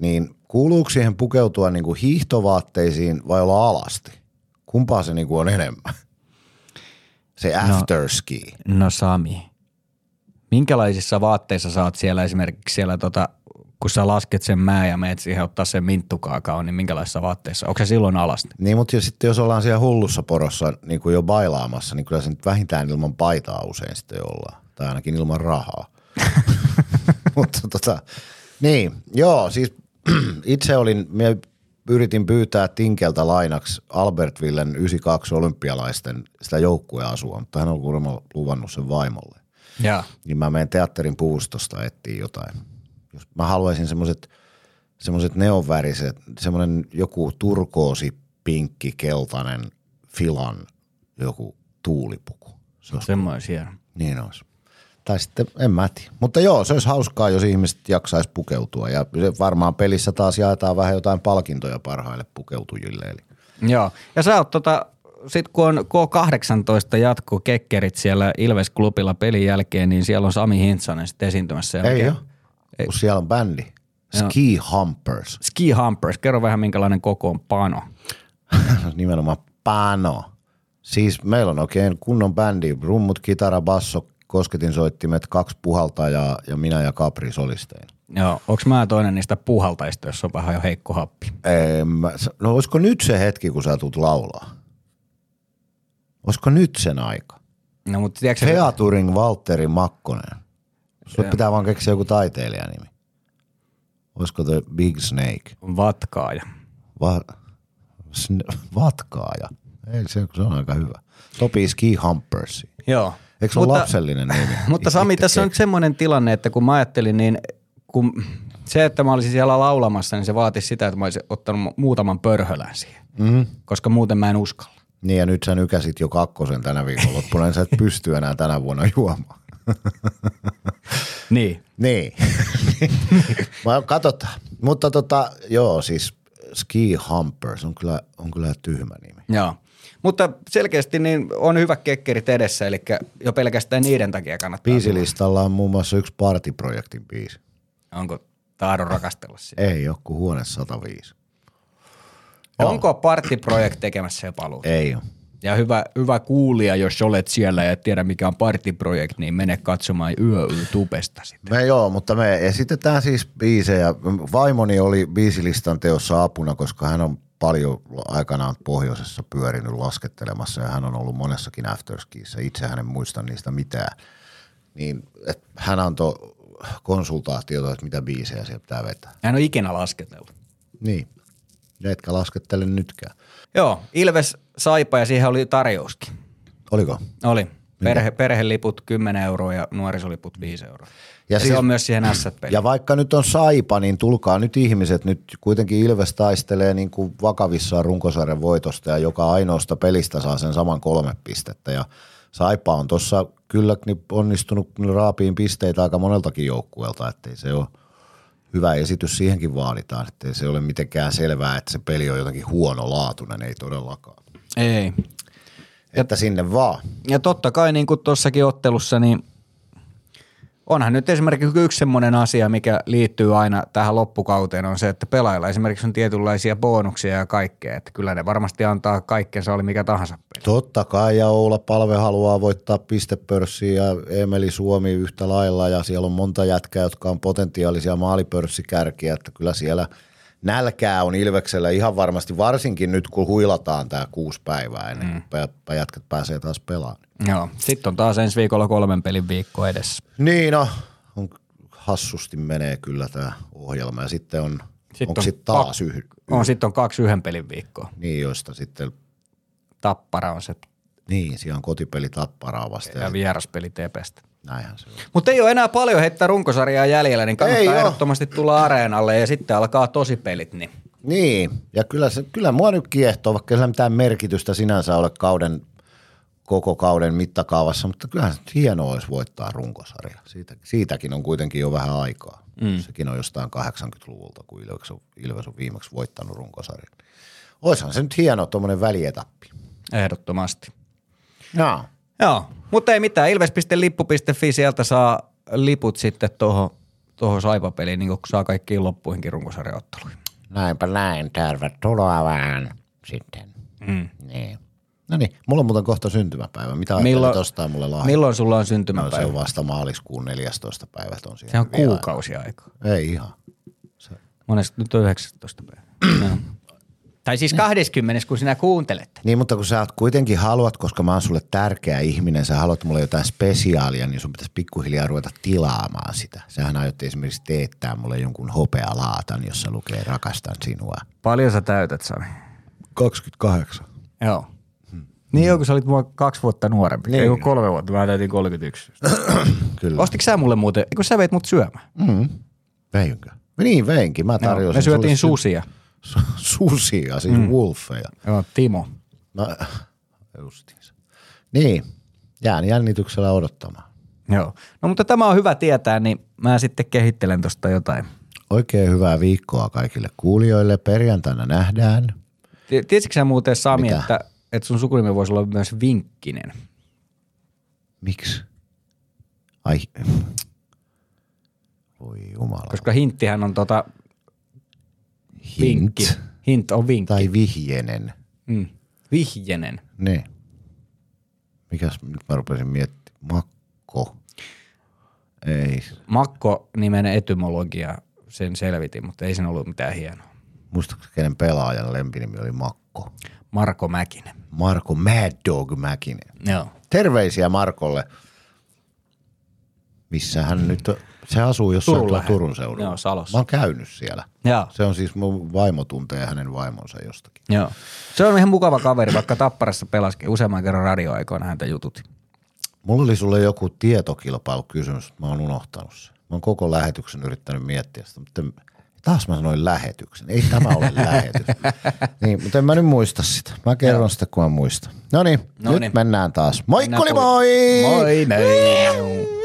niin kuuluuko siihen pukeutua niin kuin hiihtovaatteisiin vai olla alasti? Kumpaa se niin kuin on enemmän? Se no- after no, ski. No Sami, Minkälaisissa vaatteissa saat siellä esimerkiksi siellä tota, kun sä lasket sen mää ja meet siihen ottaa sen minttukaakaon, niin minkälaisissa vaatteissa? Onko se silloin alasti? Niin, mutta jo sitten jos ollaan siellä hullussa porossa niin kuin jo bailaamassa, niin kyllä se nyt vähintään ilman paitaa usein sitten ollaan. Tai ainakin ilman rahaa. mutta tota, niin, joo, siis itse olin, minä yritin pyytää Tinkeltä lainaksi Albertvillen 92 olympialaisten sitä joukkueasua, mutta hän on kuulemma luvannut sen vaimolle. Ja. Niin mä menen teatterin puustosta etsiä jotain. Jos mä haluaisin semmoiset semmoiset neonväriset, semmoinen joku turkoosi, pinkki, keltainen, filan joku tuulipuku. Se olisi, Semmoinen hieno. niin olisi. Tai sitten, en mä tiedä. Mutta joo, se olisi hauskaa, jos ihmiset jaksaisi pukeutua. Ja varmaan pelissä taas jaetaan vähän jotain palkintoja parhaille pukeutujille. Eli Joo, ja sä oot tota, sit kun on K18 jatko kekkerit siellä Ilves-klubilla pelin jälkeen, niin siellä on Sami Hintsanen sitten esiintymässä. ei ole, kun siellä on bändi. Ski Humpers. Ski Humpers, kerro vähän minkälainen koko on pano. Nimenomaan Pano. Siis meillä on oikein kunnon bändi. Rummut, kitara, basso, kosketinsoittimet, kaksi puhaltajaa ja minä ja Capri solisteina. Joo, onks mä toinen niistä puhaltajista, jos on vähän jo heikko happi? En mä, no olisiko nyt se hetki, kun sä tulet laulaa? Olisiko nyt sen aika? No mutta tiedätkö, Featuring Valtteri Makkonen. Sulle pitää vaan keksiä joku taiteilijanimi. Olisiko The Big Snake? vatkaaja. Va, sn- vatkaaja. Ei se, se on aika hyvä. Sopii Ski Humpersi. Joo. Eikö se ole lapsellinen nimi? Mutta Sami, Itse tässä on nyt semmoinen tilanne, että kun mä ajattelin, niin kun se, että mä olisin siellä laulamassa, niin se vaatisi sitä, että mä olisin ottanut mu- muutaman pörhölän siihen, mm. koska muuten mä en uskalla. Niin ja nyt sä nykäsit jo kakkosen tänä viikonloppuna, niin sä et pysty enää tänä vuonna juomaan. Niin. Niin. Mä katsotaan. Mutta tota, joo, siis Ski Humpers on kyllä, on kyllä tyhmä nimi. Joo. Mutta selkeästi niin on hyvä kekkerit edessä, eli jo pelkästään niiden takia kannattaa. Biisilistalla on muun muassa yksi partiprojektin biisi. Onko tahdon rakastella sitä? Ei ole kuin huone 105. Ja Onko Party Project tekemässä jo paluuta? Ei ole. Ja hyvä, hyvä kuulija, jos olet siellä ja et tiedä mikä on Party Project, niin mene katsomaan YöYtubesta sitten. Me joo, mutta me esitetään siis biisejä. Vaimoni oli biisilistan teossa apuna, koska hän on paljon aikanaan pohjoisessa pyörinyt laskettelemassa ja hän on ollut monessakin afterskiissa. Itse hän en muista niistä mitään. Niin, et hän antoi konsultaatiota, että mitä biisejä siellä pitää vetää. Hän on ikinä lasketellut. Niin, ne etkä laskettele nytkään. Joo, Ilves Saipa ja siihen oli tarjouskin. Oliko? Oli. Perhe, perheliput 10 euroa ja nuorisoliput 5 euroa. Ja, ja siis- se on myös siihen S-peliin. Ja vaikka nyt on saipa, niin tulkaa nyt ihmiset. Nyt kuitenkin Ilves taistelee niin kuin vakavissaan runkosarjan voitosta ja joka ainoasta pelistä saa sen saman kolme pistettä. Ja saipa on tuossa kyllä niin onnistunut raapiin pisteitä aika moneltakin joukkueelta, ettei se ole hyvä esitys siihenkin vaaditaan. Ettei se ole mitenkään selvää, että se peli on jotenkin huonolaatuinen, ei todellakaan. Ei. Että sinne vaan. Ja totta kai niin kuin tuossakin ottelussa, niin onhan nyt esimerkiksi yksi semmoinen asia, mikä liittyy aina tähän loppukauteen, on se, että pelaajilla esimerkiksi on tietynlaisia bonuksia ja kaikkea, että kyllä ne varmasti antaa kaikkensa, oli mikä tahansa peli. Totta kai, ja Oula Palve haluaa voittaa pistepörssiä ja Emeli Suomi yhtä lailla, ja siellä on monta jätkää, jotka on potentiaalisia maalipörssikärkiä, että kyllä siellä nälkää on Ilveksellä ihan varmasti, varsinkin nyt kun huilataan tämä kuusi päivää ennen kuin mm. jätkät pääsee taas pelaamaan. Joo. Sitten on taas ensi viikolla kolmen pelin viikko edessä. Niin no, on, hassusti menee kyllä tämä ohjelma, ja sitten on, Sitten onko on sitten taas kak- yh, On, sitten on kaksi yhden pelin viikkoa. niin joista sitten, Tappara on se niin siellä on kotipeli Tapparaa vasta, ja ja vieraspeli Tepestä. Näinhän se on. Mutta ei ole enää paljon heittää runkosarjaa jäljellä, niin kannattaa Ei ehdottomasti tulla areenalle ja sitten alkaa tosi pelit. Niin. Niin, ja kyllä, se, kyllä mua nyt kiehtoo, vaikka ei sillä mitään merkitystä sinänsä ole kauden, koko kauden mittakaavassa, mutta kyllähän se hienoa olisi voittaa runkosarja. Siitä, siitäkin on kuitenkin jo vähän aikaa. Mm. Sekin on jostain 80-luvulta, kun Ilves on, Ilves on viimeksi voittanut runkosarjan. Oishan se nyt hieno tuommoinen välietappi. Ehdottomasti. Joo. Joo, mutta ei mitään. Ilves.lippu.fi, sieltä saa liput sitten tuohon toho saipapeliin, niin kun saa kaikkiin loppuihinkin runkosarjaotteluihin. Näinpä näin, tervetuloa vähän sitten. Mm. Niin. No niin, mulla on muuten kohta syntymäpäivä. Mitä Milloin- ostaa mulle lahja? Milloin sulla on No, se syntymäpäivä? on vasta maaliskuun 14. päivät on. Se on kuukausi aikaa. Ei ihan. Monesti nyt on 19 päivä. Tai siis 20, kun sinä kuuntelet. Niin, mutta kun sä oot kuitenkin haluat, koska mä oon sulle tärkeä ihminen, sä haluat mulle jotain spesiaalia, niin sun pitäisi pikkuhiljaa ruveta tilaamaan sitä. Sähän aiot esimerkiksi teettää mulle jonkun hopealaatan, jossa lukee rakastan sinua. Paljon sä täytät, Sami? 28. Joo. Niin joo, kun sä olit mua kaksi vuotta nuorempi. Niin. Ei kun kolme vuotta, mä täytin 31. Kyllä. Ostitko sä mulle muuten, kun sä veit mut syömään? Mm. Veinkö? Niin, veinkin. Mä tarjosin me syötiin sulle susia. Susia, siis mm. wolfeja. Joo, Timo. No, justiinsa. Niin, jään jännityksellä odottamaan. Joo. No mutta tämä on hyvä tietää, niin mä sitten kehittelen tosta jotain. Oikein hyvää viikkoa kaikille kuulijoille. Perjantaina nähdään. Ti- Tiesitkö sä muuten Sami, Mitä? että, että sun sukunimi voisi olla myös Vinkkinen? Miksi? Ai, voi jumala. Koska hinttihän on tota Hint vinkki. Hint on vinkki. tai vihjenen. Mm. Vihjenen. Niin. Mikäs nyt mä rupesin miettimään? Makko. Ei. Makko-nimen etymologia, sen selvitin, mutta ei sen ollut mitään hienoa. Muistatko kenen pelaajan lempinimi oli Makko? Marko Mäkinen. Marko Mad Dog Mäkinen. Joo. Terveisiä Markolle. Missä hän nyt, se asuu jossain Turun. Turun seudulla. Joo, Salossa. Mä oon käynyt siellä. Joo. Se on siis mun vaimo tuntee hänen vaimonsa jostakin. Joo. Se on ihan mukava kaveri, vaikka Tapparassa pelaskin useamman kerran radioaikoina häntä jututin. Mulla oli sulle joku tietokilpailukysymys, mutta mä oon unohtanut sen. Mä oon koko lähetyksen yrittänyt miettiä sitä, mutta taas mä sanoin lähetyksen. Ei tämä ole lähetys. niin, mutta en mä nyt muista sitä. Mä kerron sitä, kun mä muistan. No niin, nyt mennään taas. Moikkuli moi! Moi, moi.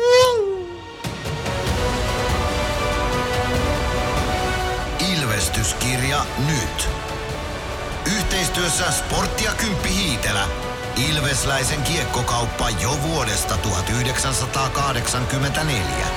Yhteistyössä Sporttia Kymppi Hiitelä. Ilvesläisen kiekkokauppa jo vuodesta 1984.